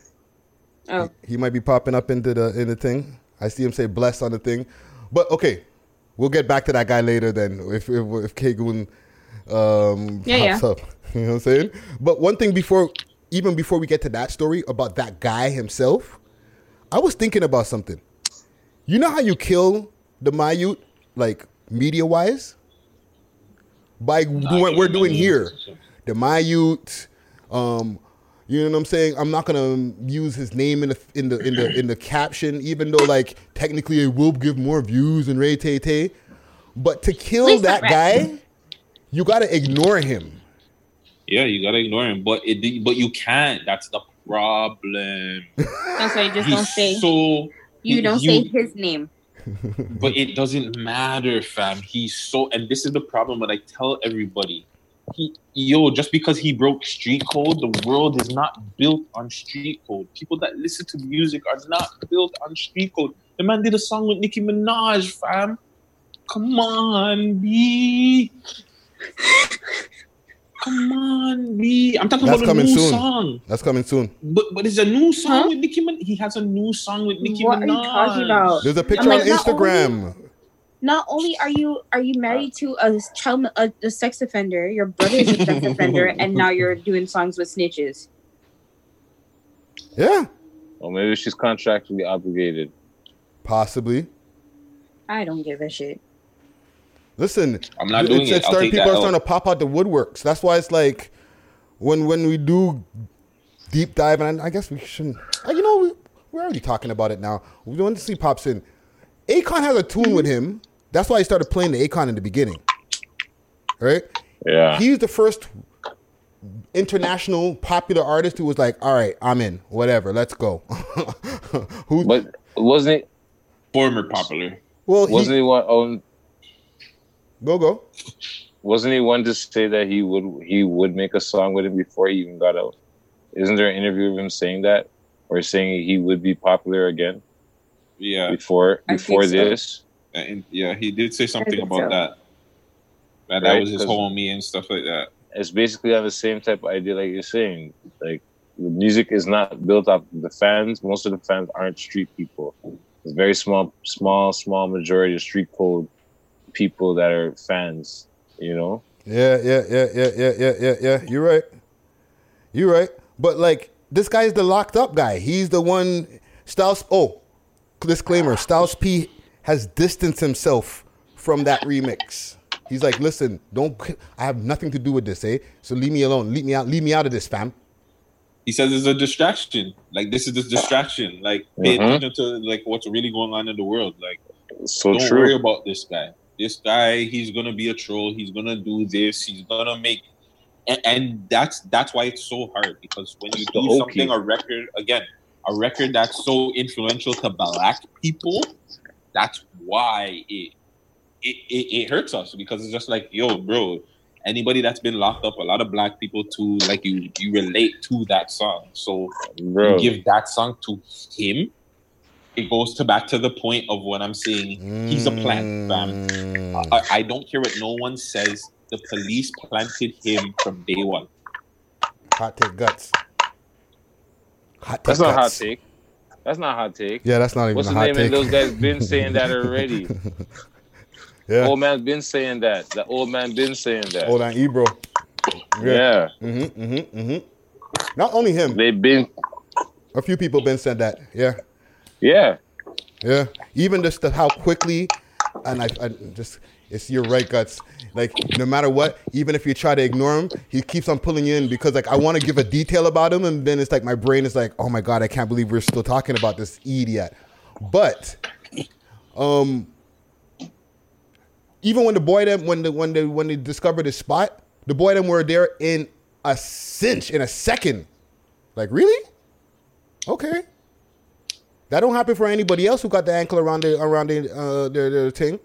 Oh, He might be popping up into the in the thing. I see him say bless on the thing. But okay, we'll get back to that guy later then if if, if K Goon um Yeah, pops yeah. up. (laughs) You know what I'm saying? But one thing before even before we get to that story about that guy himself, I was thinking about something. You know how you kill the Mayute, like media wise? By doing what we're doing here. The Mayute, um, you know what I'm saying? I'm not gonna use his name in the in the in the in the caption, even though like technically it will give more views than Ray Tay Tay. But to kill Please that not guy, you gotta ignore him. Yeah, you gotta ignore him, but it but you can't. That's the problem. that's why you just He's don't say. so. You he- don't say his name. (laughs) but it doesn't matter, fam. He's so, and this is the problem that I tell everybody. He, yo, just because he broke street code, the world is not built on street code. People that listen to music are not built on street code. The man did a song with Nicki Minaj, fam. Come on, B. (laughs) Come on, me. I'm talking That's about a coming new soon. song. That's coming soon. But but it's a new song Huh? with Nicki Minaj. He has a new song with Nicki What are Minaj. you talking about? There's a picture like, on not only- Instagram. Not only are you are you married to a child a, a sex offender, your brother is a sex (laughs) offender, and now you're doing songs with snitches. Yeah, Or maybe she's contractually obligated. possibly. I don't give a shit. Listen, I'm not doing it's, it. it's I'll starting, people that are starting to pop out the woodworks. That's why it's like when when we do deep dive, and I guess we shouldn't. uh, You know, we, we're already talking about it now. We want to see pops in. Akon has a tune with him. That's why he started playing the Akon in the beginning. Right? Yeah. He's the first international popular artist who was like, "All right, I'm in. Whatever, let's go." (laughs) who? But wasn't it? Former popular. Well, Wasn't he one? Oh, go go. wasn't he one to say that he would he would make a song with him before he even got out? Isn't there an interview of him saying that, or saying he would be popular again Yeah. before before think so. this? And yeah, he did say something about so. that. That that Right, was his 'cause- homie and stuff like that. It's basically have the same type of idea like you're saying. Like the music is not built up the fans. Most of the fans aren't street people. It's very small, small, small majority of street code people that are fans. You know. Yeah, yeah, yeah, yeah, yeah, yeah, yeah, yeah. You're right. You're right. But like this guy's the locked up guy. He's the one Styles oh, disclaimer, Styles P has distanced himself from that remix. He's like, listen, don't I have nothing to do with this, eh? So leave me alone. Leave me out, leave me out of this, fam. He says it's a distraction. Like this is a distraction. Like pay Mhm. attention to like what's really going on in the world. Like So don't true. worry about this guy. This guy, he's gonna be a troll. He's gonna do this. He's gonna make, and, and that's that's why it's so hard because when you do something, a record again, a record that's so influential to black people, that's why it it, it, it hurts us because it's just like yo, bro. Anybody that's been locked up, a lot of black people too, like you, you relate to that song. So Bro. you give that song to him, it goes to back to the point of what I'm saying. He's a plant, fam. I, I don't care what no one says. The police planted him from day one. Hot take guts. Hot take That's take not hot guts. take. That's not hot take. Yeah, that's not even What's a his hot name? take. And those guys been saying that already. (laughs) Yeah. Old man been saying that. The old man been saying that. Hold on, Ebro. Yeah. Mm-hmm, mm-hmm, mm-hmm. Not only him. They've been. A few people been said that. Yeah. Yeah. Yeah. Even just the, how quickly, and I, I just, it's your right guts. Like no matter what, even if you try to ignore him, he keeps on pulling you in because like I want to give a detail about him, and then it's like my brain is like, oh my god, I can't believe we're still talking about this idiot. But, um, even when the boy them when the when they when they discovered his spot, the boy them were there in a cinch in a second. Like really? Okay. That don't happen for anybody else who got the ankle around the around the uh, their, their thing.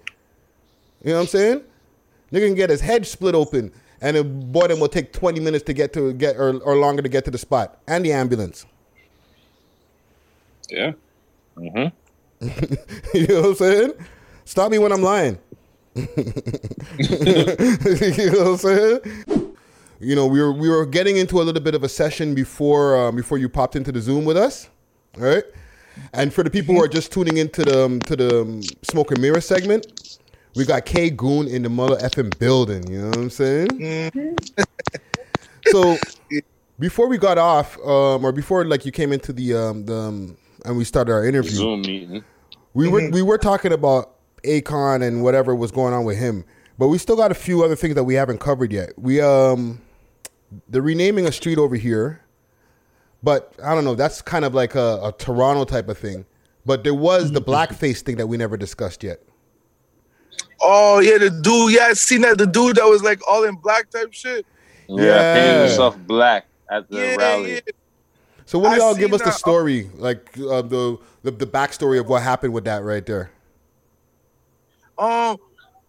You know what I'm saying? Nigga can get his head split open, and the boy them will take 20 minutes to get to get or, or longer to get to the spot and the ambulance. Yeah. Mm-hmm. (laughs) you know what I'm saying? Stop me when I'm lying. (laughs) you know what I'm saying? You know, we were we were getting into a little bit of a session before um, before you popped into the Zoom with us, right? And for the people who are just tuning into the um, to the um, smoke and mirror segment, we got K Goon in the mother effing building. You know what I'm saying? so before we got off, um, or before like you came into the um, the um, and we started our interview, Zoom meeting. we were we were talking about Akon and whatever was going on with him, but we still got a few other things that we haven't covered yet. We um, they're renaming a street over here, but I don't know. That's kind of like a, a Toronto type of thing. But there was the blackface thing that we never discussed yet. Oh yeah, the dude. Yeah, I seen that. The dude that was like all in black type shit. Yeah, Yeah. painted himself black at the Yeah, rally. yeah. So, what do y'all give us the story, like uh, the, the the backstory of what happened with that right there? Um,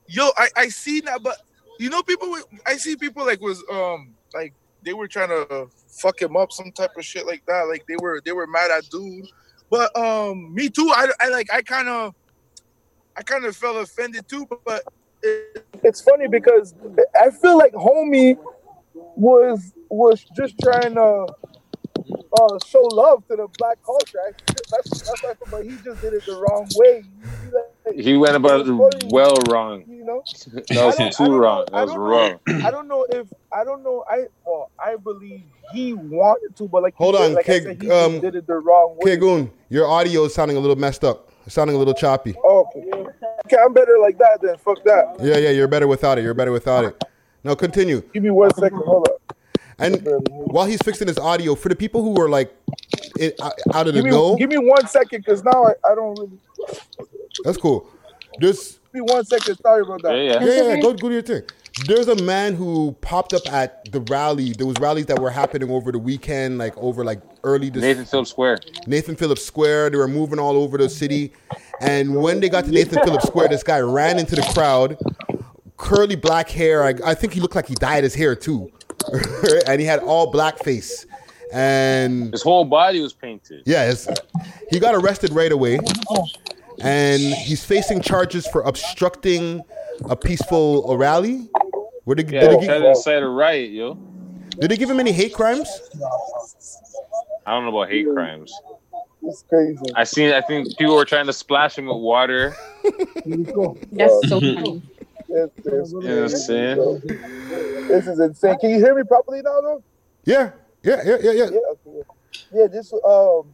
yo, I I seen that, but you know, people. I see people like was um like they were trying to fuck him up, some type of shit like that. Like they were they were mad at dude. But um, me too. I, I like I kind of I kind of felt offended too. But it, it's funny because I feel like homie was was just trying to uh, show love to the black culture. I, that's that's why, but he just did it the wrong way. He went about it well wrong. You know, That was I don't- I too wrong. know- That was wrong. I don't know if I don't know. I well, I believe he wanted to, but like Hold he on, said, like I K, said, he um, did it the wrong way. K Goon, your audio is sounding a little messed up. It's sounding a little choppy. Oh, okay. okay, I'm better like that then. Fuck that. Yeah, yeah, you're better without it. You're better without it. Now continue. Give me one second. Hold up. And while he's fixing his audio, for the people who are like it, out of the Give me, know, give me one second, cause now I, I don't really. that's cool. There's Give me one second. Sorry about that. yeah, yeah, yeah, Go, go to your thing. There's a man who popped up at the rally. There was rallies that were happening over the weekend, like over like early this Nathan Phillips Square. Nathan Phillips Square. They were moving all over the city. And when they got to Nathan Phillips Square, this guy ran into the crowd, curly black hair. I, I think he looked like he dyed his hair too. (laughs) and he had all black face. And His whole body was painted. yeah, it's, he got arrested right away. and he's facing charges for obstructing a peaceful rally. What did, Yeah, did, trying they to give, incite a riot, yo. did they give him any hate crimes? I don't know about hate crimes. It's crazy. I seen. I think people were trying to splash him with water. (laughs) That's so funny. This, this, You know what this is insane. Can you hear me properly now, though? Yeah, yeah, yeah, yeah, yeah. Yeah, okay. yeah. This um,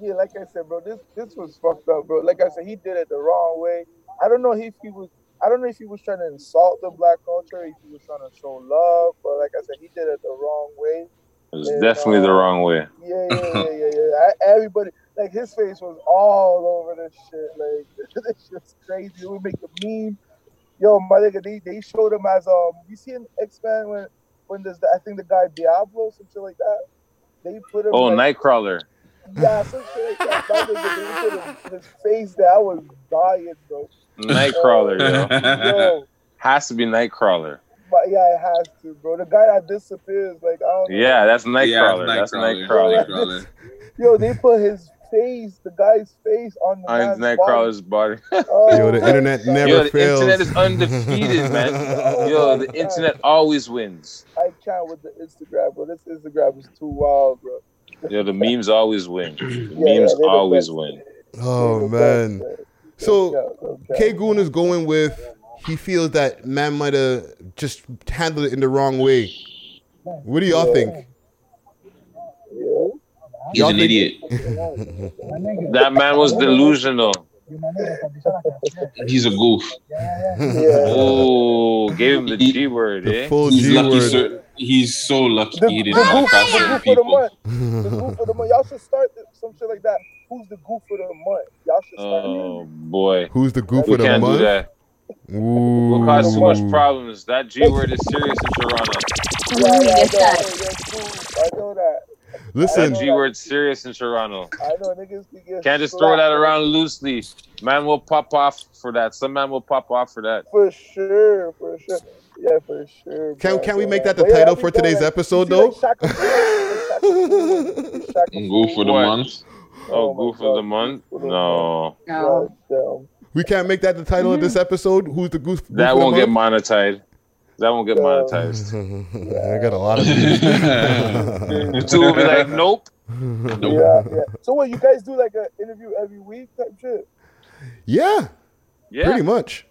yeah, like I said, bro, this this was fucked up, bro. Like I said, he did it the wrong way. I don't know if he was. I don't know if he was trying to insult the black culture, if he was trying to show love, but like I said, he did it the wrong way. It was definitely the wrong way. Yeah, yeah, (laughs) yeah, yeah, yeah. I, everybody, like his face was all over this shit. Like (laughs) this shit's crazy. It would make the meme. Yo, my nigga, they, they showed him as um. You see in X Men when when there's the, I think the guy Diablo, some shit like that. They put him. Oh, like, Nightcrawler. Yeah, some shit like that. That nigga, they put him, his face there. I was dying, bro. Nightcrawler, yo. yo. (laughs) Has to be Nightcrawler. But yeah, it has to, bro. The guy that disappears, like I don't know. Yeah, that's Nightcrawler. Yeah, that's Nightcrawler. Nightcrawler. (laughs) Yo, they put his face, the guy's face, on the On man's Nightcrawler's body. (laughs) Oh, Yo, the internet never Yo, the fails. internet is undefeated, man. (laughs) Yo, the internet always wins. I can't with the Instagram, bro. This Instagram is too wild, bro. Yo, the memes always win. (clears throat) The Yeah, memes they're the always best. win. Oh man. So K Goon is going with he feels that man might have just handled it in the wrong way. What do y'all think? He's Y'all an think- idiot. (laughs) That man was delusional. He's a goof. Oh, gave him the G word, eh? He's lucky. So, he's so lucky he didn't have cross The goof for the people. month. The (laughs) goof for the month. Y'all should start some shit like that. Who's the goof for the month? Y'all should start. Oh boy. Who's the goof We of the can't month? do that. Ooh. We'll cause too much problems. That G word is serious in Toronto. Yeah, yeah, yeah, yeah, yeah, goof. I know that. Listen, G word serious in Toronto. I know niggas can get Can't just throw that around loosely. Man will pop off for that. Some man will pop off for that. For sure, for sure. Yeah, for sure. Can bro. can we make that the yeah, title I for today's like- episode though? like Shaka Shaka Goof for the month. Oh, oh goof of the month? No. No. We can't make that the title of this mm-hmm. episode. Who's the goof? goof That of the won't get monetized. That won't get monetized. (laughs) I got a lot of these. (laughs) Two will be like, (laughs) nope. Yeah, yeah. So what you guys do like an interview every week type shit? yeah, Yeah. pretty much,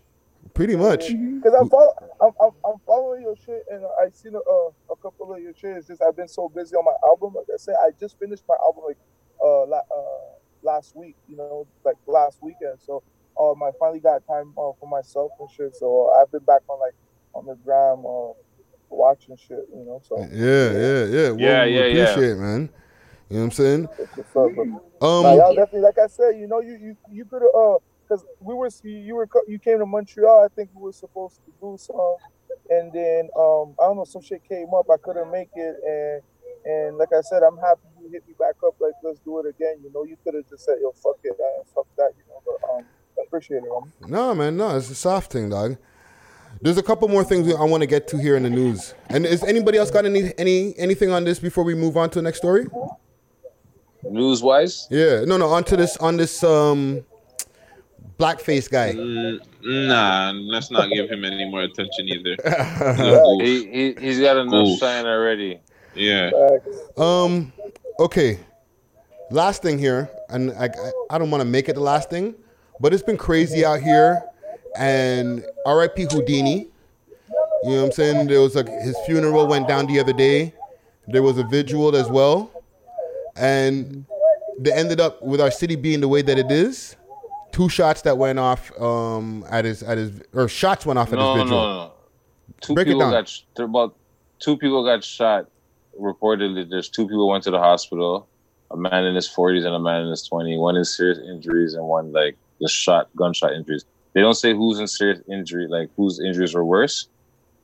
pretty much. Because I'm, follow, I'm, I'm, I'm following your shit and I seen a, uh, a couple of your shit. It's just I've been so busy on my album. Like I said, I just finished my album like uh, la- uh last week. You know, like last weekend. So um, I finally got time uh, for myself and shit. So I've been back on like on the gram uh, watching shit. You know, so Yeah, yeah, yeah. Well, Yeah, we yeah, yeah. appreciate it, man. You know what I'm saying? What's up. Um, Nah, y'all definitely, like I said, you know, you you you could have, uh, because we were you, you were you came to Montreal. I think we were supposed to do some, and then um, I don't know, some shit came up. I couldn't make it, and and like I said, I'm happy you hit me back up. Like, let's do it again. You know, you could have just said, yo, fuck it, uh, fuck that. You know, but um, I appreciate it. Um. No, man, no, it's a soft thing, dog. There's a couple more things I want to get to here in the news. And is anybody else got any any anything on this before we move on to the next story? News wise? Yeah, no, no, onto this on this um blackface guy. Mm, Nah, let's not give him any more attention either. (laughs) He, he, he's got enough Oof. shine already. Yeah. Um, okay. Last thing here, and I, I, I don't want to make it the last thing, but it's been crazy out here. And R.I.P. Houdini. You know what I'm saying? There was like his funeral went down the other day. There was a vigil as well, and they ended up with our city being the way that it is. Two shots that went off um, at his at his or shots went off at No, his vigil. no, no. no. Two Break it people down. got sh- about two people got shot. Reportedly, there's two people went to the hospital. A man in his 40s and a man in his 20s. One is serious injuries and one like the shot gunshot injuries. They don't say who's in serious injury, like whose injuries were worse.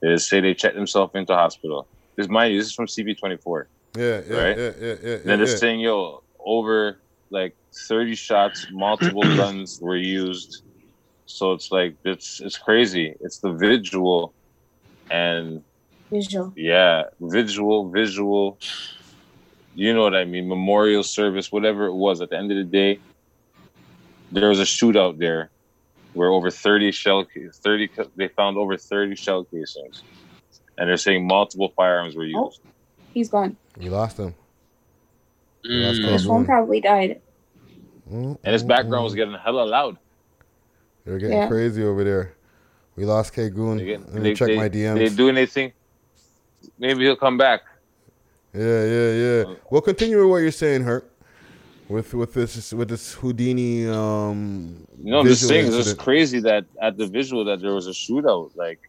They just say they checked themselves into hospital. This mind you, this is from CP24. Yeah, yeah, right? yeah, yeah, yeah. Then yeah, they're yeah. saying, yo, over like 30 shots, multiple (clears throat) guns were used. So it's like it's it's crazy. It's the visual and Visual. yeah, visual, visual. You know what I mean? Memorial service, whatever it was. At the end of the day, there was a shootout there where over 30 shell ca- 30 they found over 30 shell casings and they're saying multiple firearms were used He's gone. We lost him. We lost His phone probably died. Mm, and his background was getting hella loud They're getting Yeah. crazy over there. We lost K Goon. Let me they, check they, my they DMs. do anything maybe he'll come back Yeah, yeah, yeah. We'll continue with what you're saying, Herc. With with this with this Houdini um you know i'm just visual saying it's just crazy that at the visual that there was a shootout like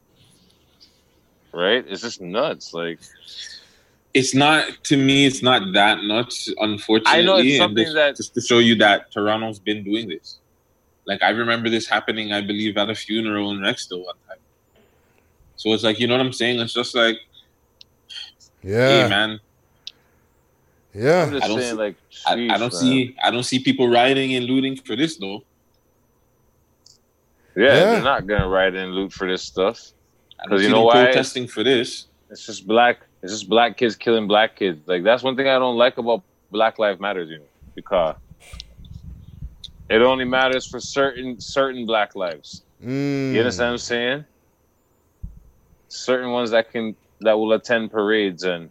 right it's just nuts like It's not to me. It's not that nuts. Unfortunately, I know it's something this- that- just to show you that Toronto's been doing this. Like I remember this happening. I believe at a funeral in Rexdale one time. So it's like you know what I'm saying. It's just like, Yeah. hey man, Yeah. i'm just I don't saying see- like I, I don't man. see I don't see people rioting and looting for this though. yeah, Yeah. they're not gonna riot and loot for this stuff because you know them why protesting for this. It's just black. It's just black kids killing black kids. Like that's one thing I don't like about Black Lives Matters, you know, because it only matters for certain certain black lives. Mm. You understand what I'm saying? Certain ones that can that will attend parades and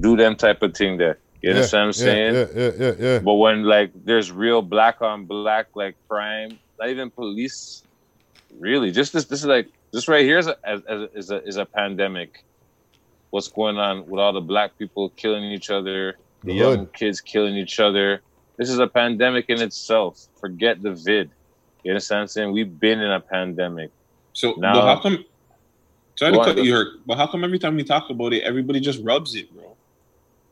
do them type of thing there. You Yeah, understand what I'm saying? Yeah, yeah, yeah, yeah. But when like there's real black on black like crime, not even police, really, just this this is like this right here is a as, as, is a is a pandemic. What's going on with all the black people killing each other, the The young hood. kids killing each other? This is a pandemic in itself. Forget the vid. You understand what I'm saying? We've been in a pandemic. So, Now- but how come? Sorry to cut go- you, Herc, but how come every time we talk about it, everybody just rubs it, bro?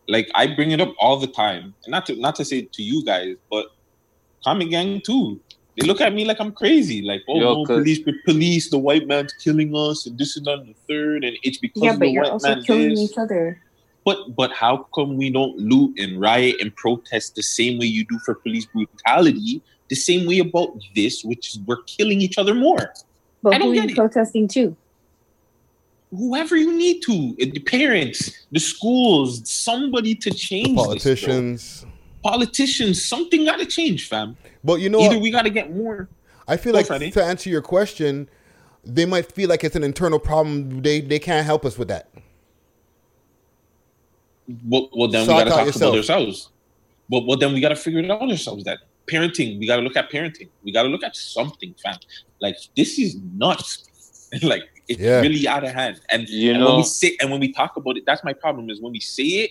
Like I bring it up all the time, and not to not to say to you guys, but Comic Gang too. They look at me like I'm crazy, like oh Yo, no, 'cause- police, police, the white man's killing us, and this and that and the third, and it's because Yeah, of but the you're white also man. killing this. each other. But but how come we don't loot and riot and protest the same way you do for police brutality? The same way about this, which is we're killing each other more. But I don't who are get you protesting to? Whoever you need to, uh, the parents, the schools, somebody to change. this, bro. Politicians. politicians, something got to change, fam. But you know Either what? we got to get more. I feel Go, like Freddie. to answer your question, they might feel like it's an internal problem. They they can't help us with that. Well, well then we got to talk yourself. about ourselves. But well, then we got to figure it out ourselves. That parenting, we got to look at parenting. We got to look at something, fam. Like this is nuts. (laughs) like it's Yeah. really out of hand. And You and when we sit and when we talk about it, that's my problem. Is when we say it,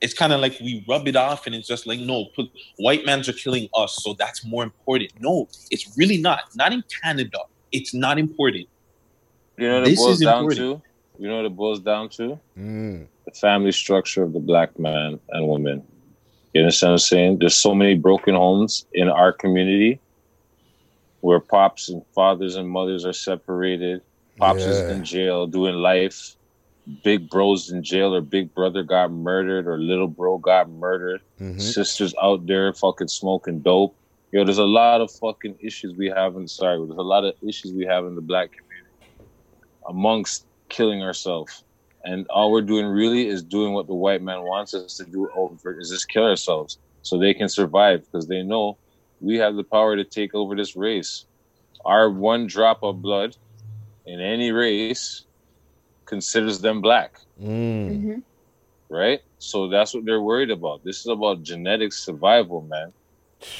it's kind of like we rub it off, and it's just like no, put, white mans are killing us, so that's more important. No, it's really not. Not in Canada. It's not important. You know what it boils is down important. to? You know what it boils down to? Mm. The family structure of the black man and woman. You understand what I'm saying? There's so many broken homes in our community where pops and fathers and mothers are separated. Pops is in jail doing life. Big bro's in jail or big brother got murdered or little bro got murdered. Mhm. Sisters out there fucking smoking dope. Yo, there's a lot of fucking issues we have in sorry, there's a lot of issues we have in the black community amongst killing ourselves. And all we're doing really is doing what the white man wants us to do over is just kill ourselves so they can survive because they know we have the power to take over this race. Our one drop of blood in any race considers them black, Mm. right? So that's what they're worried about. This is about genetic survival, man.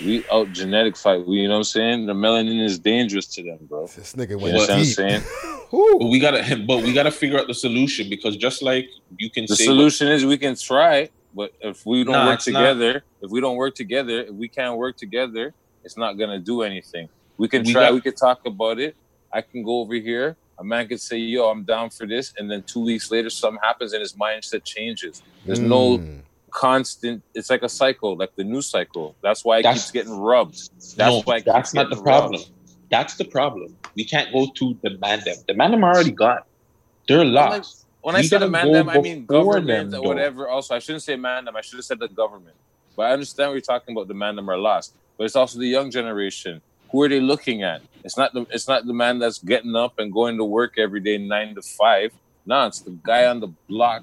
We out genetic fight. We, you know what I'm saying? The melanin is dangerous to them, bro. This nigga You went what I'm deep. saying? (laughs) But we gotta, (laughs) but we gotta figure out the solution because just like you can say The say, solution is we can try, but if we don't Nah, work it's not. together, if we don't work together, if we can't work together, it's not gonna do anything. We can We try, got- we can talk about it. I can go over here. A man could say, "Yo, I'm down for this," and then two weeks later, something happens and his mindset changes. There's no Mm. constant. It's like a cycle, like the news cycle. That's why it That's- keeps getting rubbed. That's no, why it that's keeps not the problem. rubbed. That's the problem. We can't go to demand them. Demand them are already gone. They're lost. When I We say gotta demand them, I mean before government them, or whatever. Also, I shouldn't say man them. I should have said the government. But I understand what you're talking about. Demand them are lost. But it's also the young generation. Who are they looking at? It's not the it's not the man that's getting up and going to work every day nine to five. No, it's the guy on the block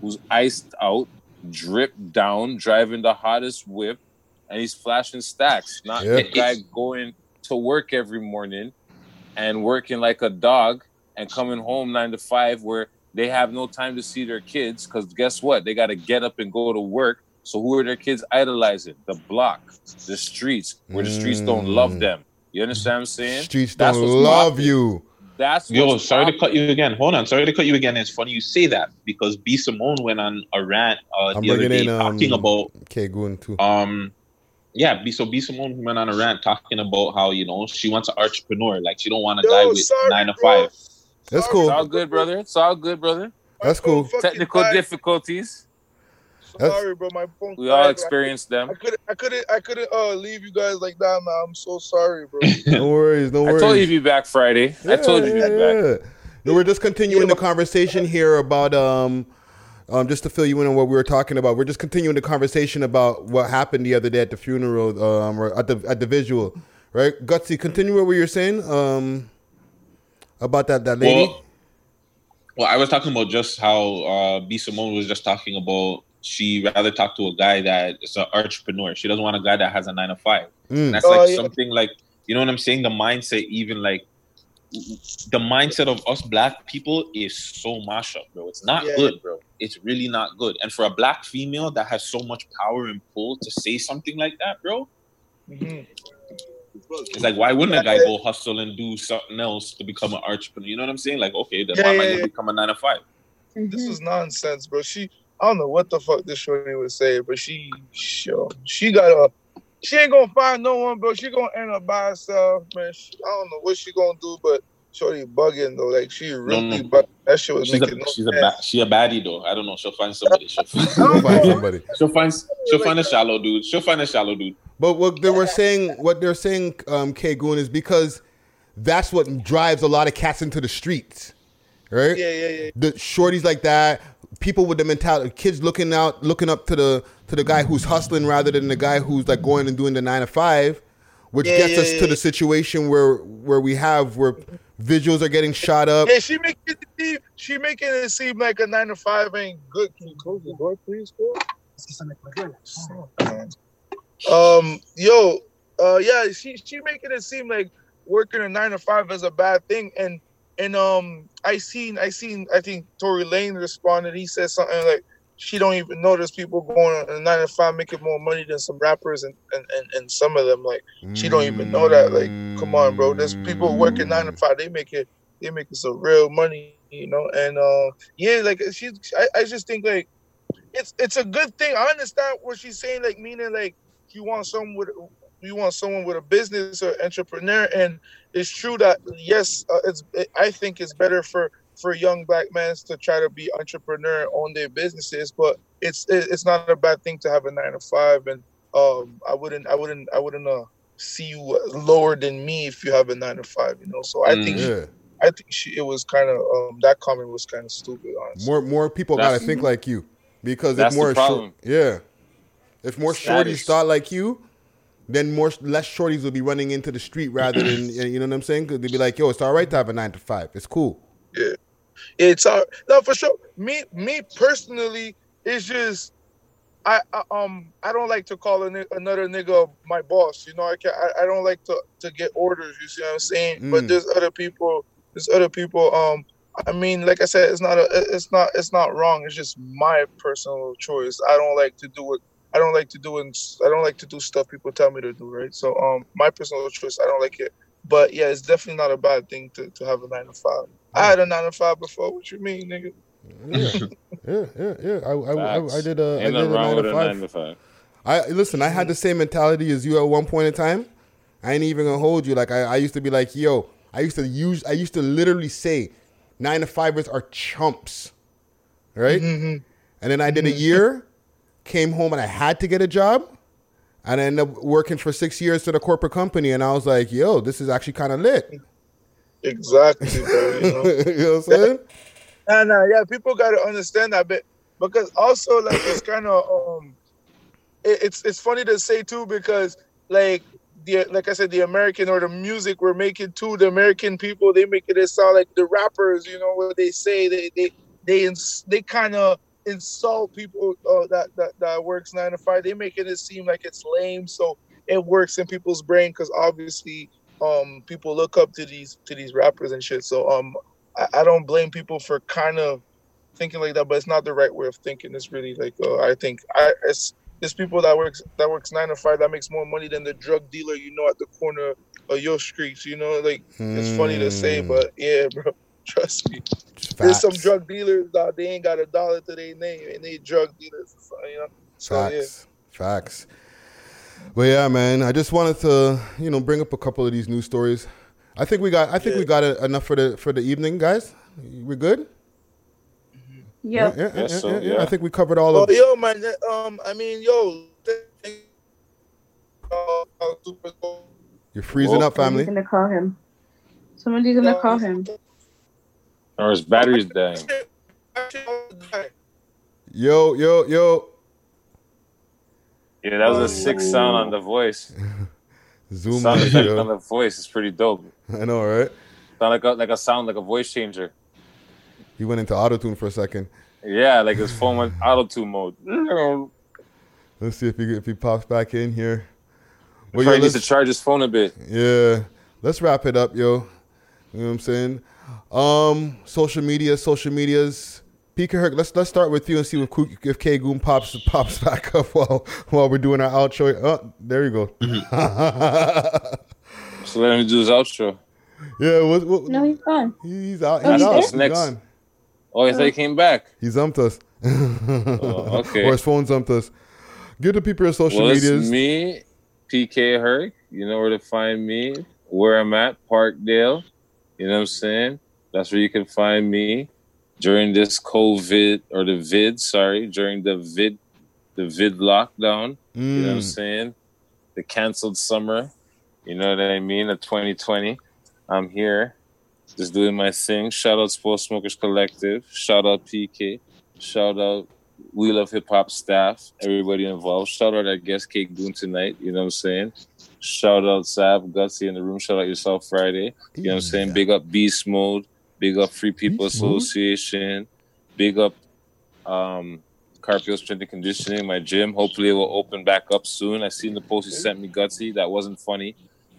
who's iced out, dripped down, driving the hottest whip, and he's flashing stacks, not Yeah. the guy going to work every morning and working like a dog and coming home nine to five where they have no time to see their kids because guess what? They got to get up and go to work. So who are their kids idolizing? The block, the streets, where the streets don't love mm. them. You understand what I'm saying? Streets That's don't what's love popping. you. That's Yo, what's sorry to cut you again. Hold on, sorry to cut you again. It's funny you say that because B Simone went on a rant uh, I'm the other bringing day in um, talking about K Goon too. um yeah, B so B Simone went on a rant talking about how you know she wants an entrepreneur, like she don't want a guy with nine to five. That's It's cool. all good, brother. It's all good, brother. That's cool. Technical difficulties. Sorry, bro. My phone. We all died. experienced them. I couldn't. I couldn't. I couldn't uh, leave you guys like that, man. I'm so sorry, bro. (laughs) No worries, no worries. I worries. told you to be back Friday. I told you to be back. No, we're just continuing the conversation here about um, um, just to fill you in on what we were talking about. We're just continuing the conversation about what happened the other day at the funeral, um, or at the at the visual, right? Gutsy, continue what you were saying, um, about that that lady. Well, well, I was talking about just how uh, B Simone was just talking about she rather talk to a guy that is an entrepreneur. She doesn't want a guy that has a nine to five. Mm. And that's Oh, like yeah. something like you know what I'm saying. The mindset, even like the mindset of us black people, is so mash up, bro. It's not Yeah. good, bro. It's really not good. And for a black female that has so much power and pull to say something like that, bro, Mhm. it's like why wouldn't a guy go hustle and do something else to become an entrepreneur? You know what I'm saying? Like, okay, then Yeah, why am I yeah, gonna become a nine to five? This is nonsense, bro. She. I don't know what the fuck this shorty would say, but she, sure, she got a. She ain't gonna find no one, bro. She gonna end up by herself, man. She, I don't know what she gonna do, but shorty bugging though. Like she really no. bugging. That shit was She's making a no she's a sense. ba- she a baddie though. I don't know. She'll find somebody. She'll (laughs) find, She'll find somebody. she'll find she'll find a shallow dude. She'll find a shallow dude. But what they were saying, what they're saying, um, K Goon, is because that's what drives a lot of cats into the streets, right? Yeah, yeah, yeah. The shorties like that, people with the mentality, kids looking out, looking up to the to the guy who's hustling rather than the guy who's like going and doing the nine to five, which Yeah, gets yeah, us yeah, to the situation where where we have where visuals are getting shot up. Yeah, she making it seem she making it seem like a nine to five ain't good. Can you close the door, please? Um, yo, uh, yeah, she she making it seem like working a nine to five is a bad thing, and and um, I seen I seen I think Tory Lanez responded. He said something like she don't even notice people going on a nine to five making more money than some rappers, and and and, and some of them like she don't even know that. Like, come on, bro. There's people working nine to five. They make it. They making some real money, you know. And uh, yeah, like she. I, I just think like it's it's a good thing. I understand what she's saying. Like meaning like you want someone with you want someone with a business or entrepreneur, and it's true that yes, uh, it's it, I think it's better for for young black men to try to be entrepreneur own their businesses, but it's it, it's not a bad thing to have a nine to five, and um, I wouldn't I wouldn't I wouldn't uh, see you lower than me if you have a nine to five, you know. So I think Mm. Yeah. I think she it was kind of um that comment was kind of stupid, honestly. More more people That's- gotta think like you because That's if more the problem. shor- yeah, if more shorties Status. thought like you, then more less shorties will be running into the street rather than (clears throat) you know what I'm saying? Because they'd be like, yo, it's all right to have a nine to five. It's cool. Yeah, it's all no for sure. Me me personally, it's just I, I um I don't like to call a, another nigga my boss. You know I can I, I don't like to to get orders. You see what I'm saying? But Mm. there's other people. There's other people. Um, I mean, like I said, it's not a it's not it's not wrong. It's just my personal choice. I don't like to do it. I don't like to do it. I don't like to do stuff people tell me to do. Right. So um, my personal choice. I don't like it. But yeah, it's definitely not a bad thing to, to have a nine to five. I had a nine to five before. What you mean, nigga? Yeah, yeah, yeah, yeah. I, I, I, I did a, I did a nothing wrong nine with to a five. nine to five. I listen. I had the same mentality as you at one point in time. I ain't even gonna hold you. Like I, I used to be like, yo. I used to use. I used to literally say, nine to fivers are chumps, right? Mm-hmm. And then I did a year, came home and I had to get a job, and I ended up working for six years for the corporate company. And I was like, yo, this is actually kind of lit. Exactly, bro. You (laughs) know, you know what I'm saying? Nah, nah, yeah. People got to understand that bit because also like it's kind of um, it, it's it's funny to say too because like the like I said the American or the music we're making too the American people they make it sound like the rappers you know what they say they they they ins- they kind of insult people uh, that, that that works nine to five. They making it seem like it's lame, so it works in people's brain because obviously um people look up to these to these rappers and shit. So um I, I don't blame people for kind of thinking like that, but it's not the right way of thinking. It's really like uh, I think I it's there's people that works that works nine to five that makes more money than the drug dealer you know at the corner of your streets. You know, like it's funny to say, Hmm. but yeah, bro, trust me. There's some drug dealers that they ain't got a dollar to their name and they drug dealers. So, you know, so yeah. Facts. Facts. But yeah, man, I just wanted to, you know, bring up a couple of these news stories. I think we got I think we got it enough for the for the evening, guys. We're good? Yep. Yeah, yeah, yeah, so, yeah, yeah. yeah. I think we covered all Oh, of yo, man. that, Um, I mean, yo. Super Bowl. You're freezing up, family. Somebody's family. gonna call him. Somebody's gonna call him. Or his battery's dying. Yo, yo, yo. Yeah, that was a sick sound on the voice. (laughs) Zoom sound in, effect on the voice is pretty dope. I know, right? Sound like a, like a sound like a voice changer. He went into auto tune for a second. Yeah, like his phone went (laughs) auto tune mode. Let's see if he if he pops back in here. Well, yo, Probably needs to let's- charge his phone a bit. Yeah. Let's wrap it up, yo. You know what I'm saying? Um, social media, social medias. PK Herc, let's let's start with you and see if Ku- if K Goon pops (laughs) pops back up while while we're doing our outro. Oh, there you go. (laughs) So let him do his outro. yeah, what, what, No, he's gone. he's out. Oh, he's he's out. He's Next. gone. Oh, I thought he came back. He zumped us. Oh, okay. (laughs) or his phone zumped us. Give the people your social well, it's medias. me, PK Herc. You know where to find me, where I'm at, Parkdale. You know what I'm saying? That's where you can find me during this COVID or the vid, sorry, during the vid, the vid lockdown. You know what I'm Mm. saying? The canceled summer. You know what I mean? Of 2020. I'm here, just doing my thing. Shout out Sports Smokers Collective. Shout out PK. Shout out We Love Hip Hop staff, everybody involved. Shout out our guest K Goon tonight. You know what I'm saying? Shout out Sab, Gutsy in the room. Shout out yourself Friday. You know what I'm saying? Big up Beast Mode. Big up Free People Beast Mode? Association. Big up um Carpio Strength and Conditioning, my gym. Hopefully it will open back up soon. I seen the post you sent me, Gutsy. That wasn't funny.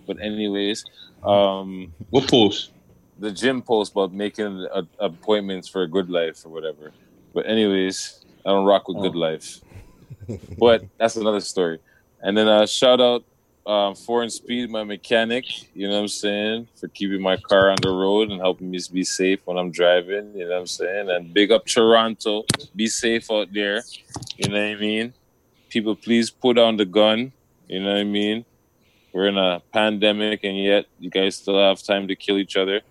But anyways, um What post? the gym post about making a, appointments for a good life or whatever. But anyways, I don't rock with good life. but that's another story. And then uh, shout out um, Foreign Speed, my mechanic. You know what I'm saying for keeping my car on the road and helping me be safe when I'm driving. You know what I'm saying. And big up Toronto. Be safe out there. You know what I mean. People, please put down the gun. You know what I mean. We're in a pandemic, and yet you guys still have time to kill each other,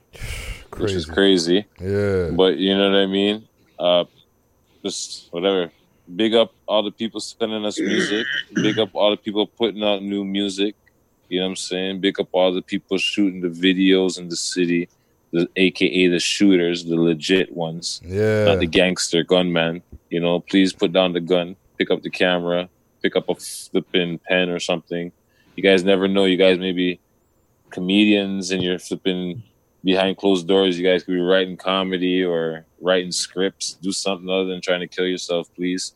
which is crazy. Yeah. But you know what I mean? Uh, just whatever. Big up all the people sending us music. Big up all the people putting out new music. You know what I'm saying? Big up all the people shooting the videos in the city, the AKA the shooters, the legit ones. Yeah. Not the gangster gunman. You know, please put down the gun, pick up the camera, pick up a flipping pen or something. You guys never know. You guys may be comedians and you're flipping behind closed doors. You guys could be writing comedy or writing scripts. Do something other than trying to kill yourself, please.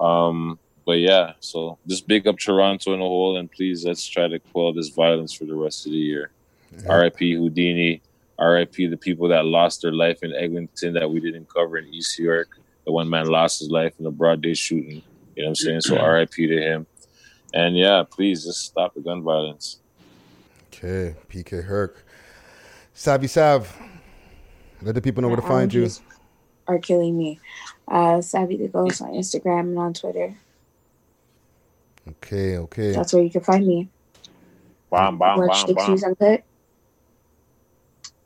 Um, but yeah, so just big up Toronto in a whole, and please let's try to quell this violence for the rest of the year. R.I.P. Houdini. R.I.P. the people that lost their life in Eglinton that we didn't cover in East York. The one man lost his life in a broad day shooting. You know what I'm saying? So R.I.P. to him. And yeah, please just stop the gun violence. Okay, PK Herc. Savvy Sav. Let the people know where to find you. Allergies Are killing me. Uh, Savvy the Ghost on Instagram and on Twitter. Okay, okay. That's where you can find me. Bam, bam, Watch bam, Six bam. Views Uncut.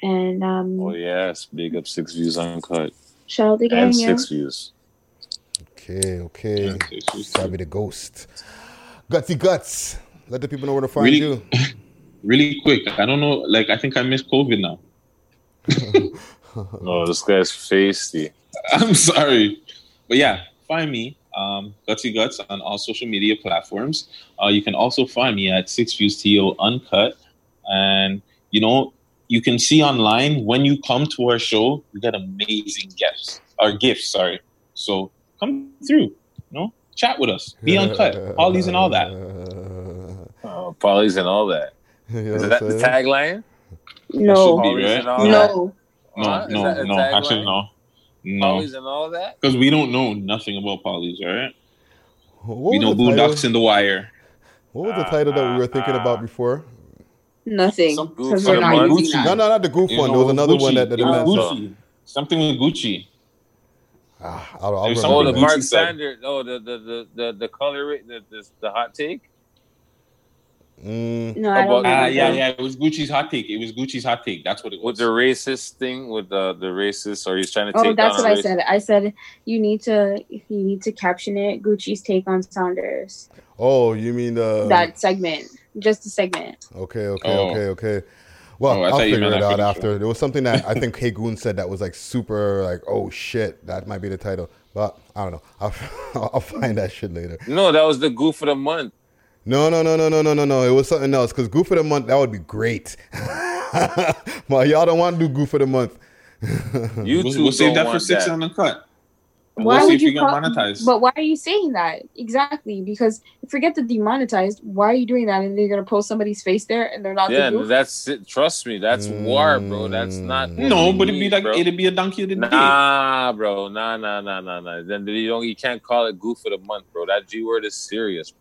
And um, Oh yes, big up six views uncut shout out the gang, and yeah. six views. Okay, okay. Savvy the Ghost. Gutsy Guts. Let the people know where to find Really? you. (laughs) Really quick. I don't know. Like, I think I missed COVID now. (laughs) Oh, this guy's feisty. (laughs) I'm sorry. But yeah, find me, um, Gutsy Guts, on all social media platforms. Uh, you can also find me at Six Views TO Uncut. And, you know, you can see online when you come to our show, we got amazing gifts, Our gifts, sorry. So come through. You know, chat with us. Be (laughs) uncut. Polly's and all that. Oh, Polly's and all that. You know Is what that the tagline? No. Be, right? and all No. No, Huh? No, no. Actually, no, no. Polly's and all that. Because we don't know nothing about Polly's, right? What we know the title? Boondocks in the Wire. What was the title that we were thinking about before? Nothing. Some Because goof we're not using Gucci. No, no, not the goof You one. know, There was another Gucci. one that, that the It was man saw. Gucci. Something with Gucci. Ah, I'll, I'll remember Oh, something the. Mark Gucci said. Sanders. Oh, the the the the, the color, the, the the hot take. Mm, No, I don't Ah, know. yeah, yeah. It was Gucci's hot take. It was Gucci's hot take. That's what it with was. the racist thing with the the racist or he's trying to Oh, take that's down what I racist. said. I said you need to you need to caption it Gucci's take on Saunders. oh, you mean the that segment. Just a segment. Okay, okay, Oh. okay, okay. Well, Oh, I I'll figure it out for the after. There was something that I think K Goon said that was like super, like, oh shit, that might be the title. But I don't know. I'll, (laughs) I'll find that shit later. No, that was the goof of the month. No, no, no, no, no, no, no, no. It was something else. Because Goof of the Month, that would be great. (laughs) well, y'all don't want to do Goof of the Month. (laughs) You We'll, two we'll save that for six that. on the cut. And Why we'll see would if we you get call, monetized. But why are you saying that? Exactly. Because forget the demonetized. Why are you doing that? And they're gonna post somebody's face there and they're not Yeah, the goof? that's it. Trust me, that's war, bro. That's mm. not. no, but it'd be like bro. it'd be a donkey of the day. Nah, bro. Nah, nah, nah, nah, nah. Then you don't. You can't call it goof of the month, bro. That G word is serious, bro.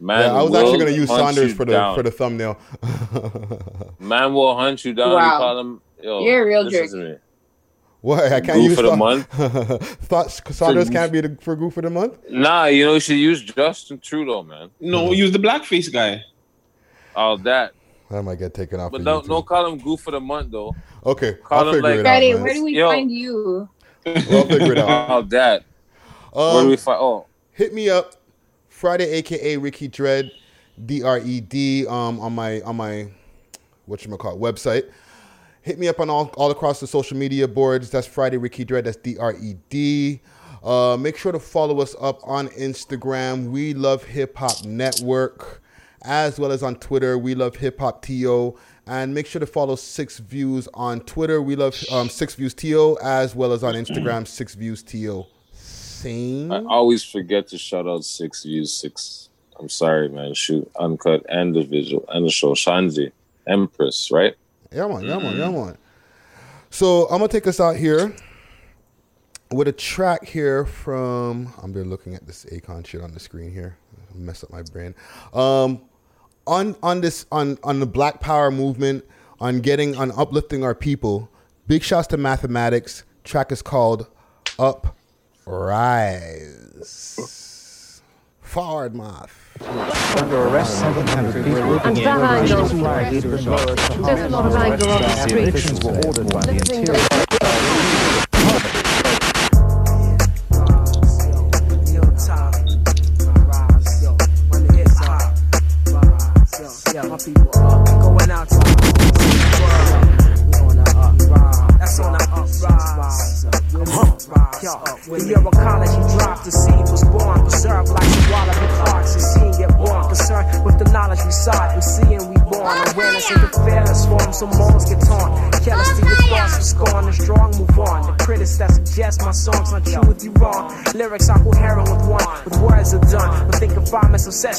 Man, yeah, I was will actually going to use Saunders for the down. for the thumbnail. (laughs) Man will hunt you down. Wow. You call him. Yo, You're a real jerk. to. What? I can't Goof use of the Sa- month? (laughs) Thought Saunders can't be the, for Goof for the Month? Nah, you know you should use Justin Trudeau, man. No, use the blackface guy. All that, I might get taken off. but of don't don't call him goof for the month though. Okay, Call I'll him figure like- it Friday, out. man. where do we Yo. find you? We'll figure it out. All (laughs) that. Where do Um, we find? Oh, hit me up friday aka ricky dread d-r-e-d um on my on my what you call it website. Hit me up on all, all across the social media boards. That's friday ricky dread that's d-r-e-d uh, make sure to follow us up on instagram. We love hip hop network as well as on twitter. We love hip hop to and make sure to follow six views on twitter. We love um, six views to as well as on instagram six views to same I always forget to shout out Six Views Six. I'm sorry, man. Shoot, uncut and the visual and the show. Shanzi, Empress, right? Yeah, man, yeah, man, yeah, man. So I'm gonna take us out here with a track here from. I'm been looking at this Akon shit on the screen here. Mess up my brain. Um, on on this on on the Black Power movement, on getting on uplifting our people. Big shouts to Mathematics. Track is called Up Rise. Forward, Math. Under arrest, 700 people. And that angle, there's a lot of anger on the street. Evictions were ordered by the interior. Rise, yo. When you're a college, you drop the seed was born, preserved like the with hearts, and seeing get born, concerned with the knowledge we sought, and seeing we born, awareness of the fearless form, so molds get torn, careless to your thoughts, for scorn, the strong move on. The critics that suggest my songs if you wrong, lyrics are coherent with one, with words are done, but think of my obsession.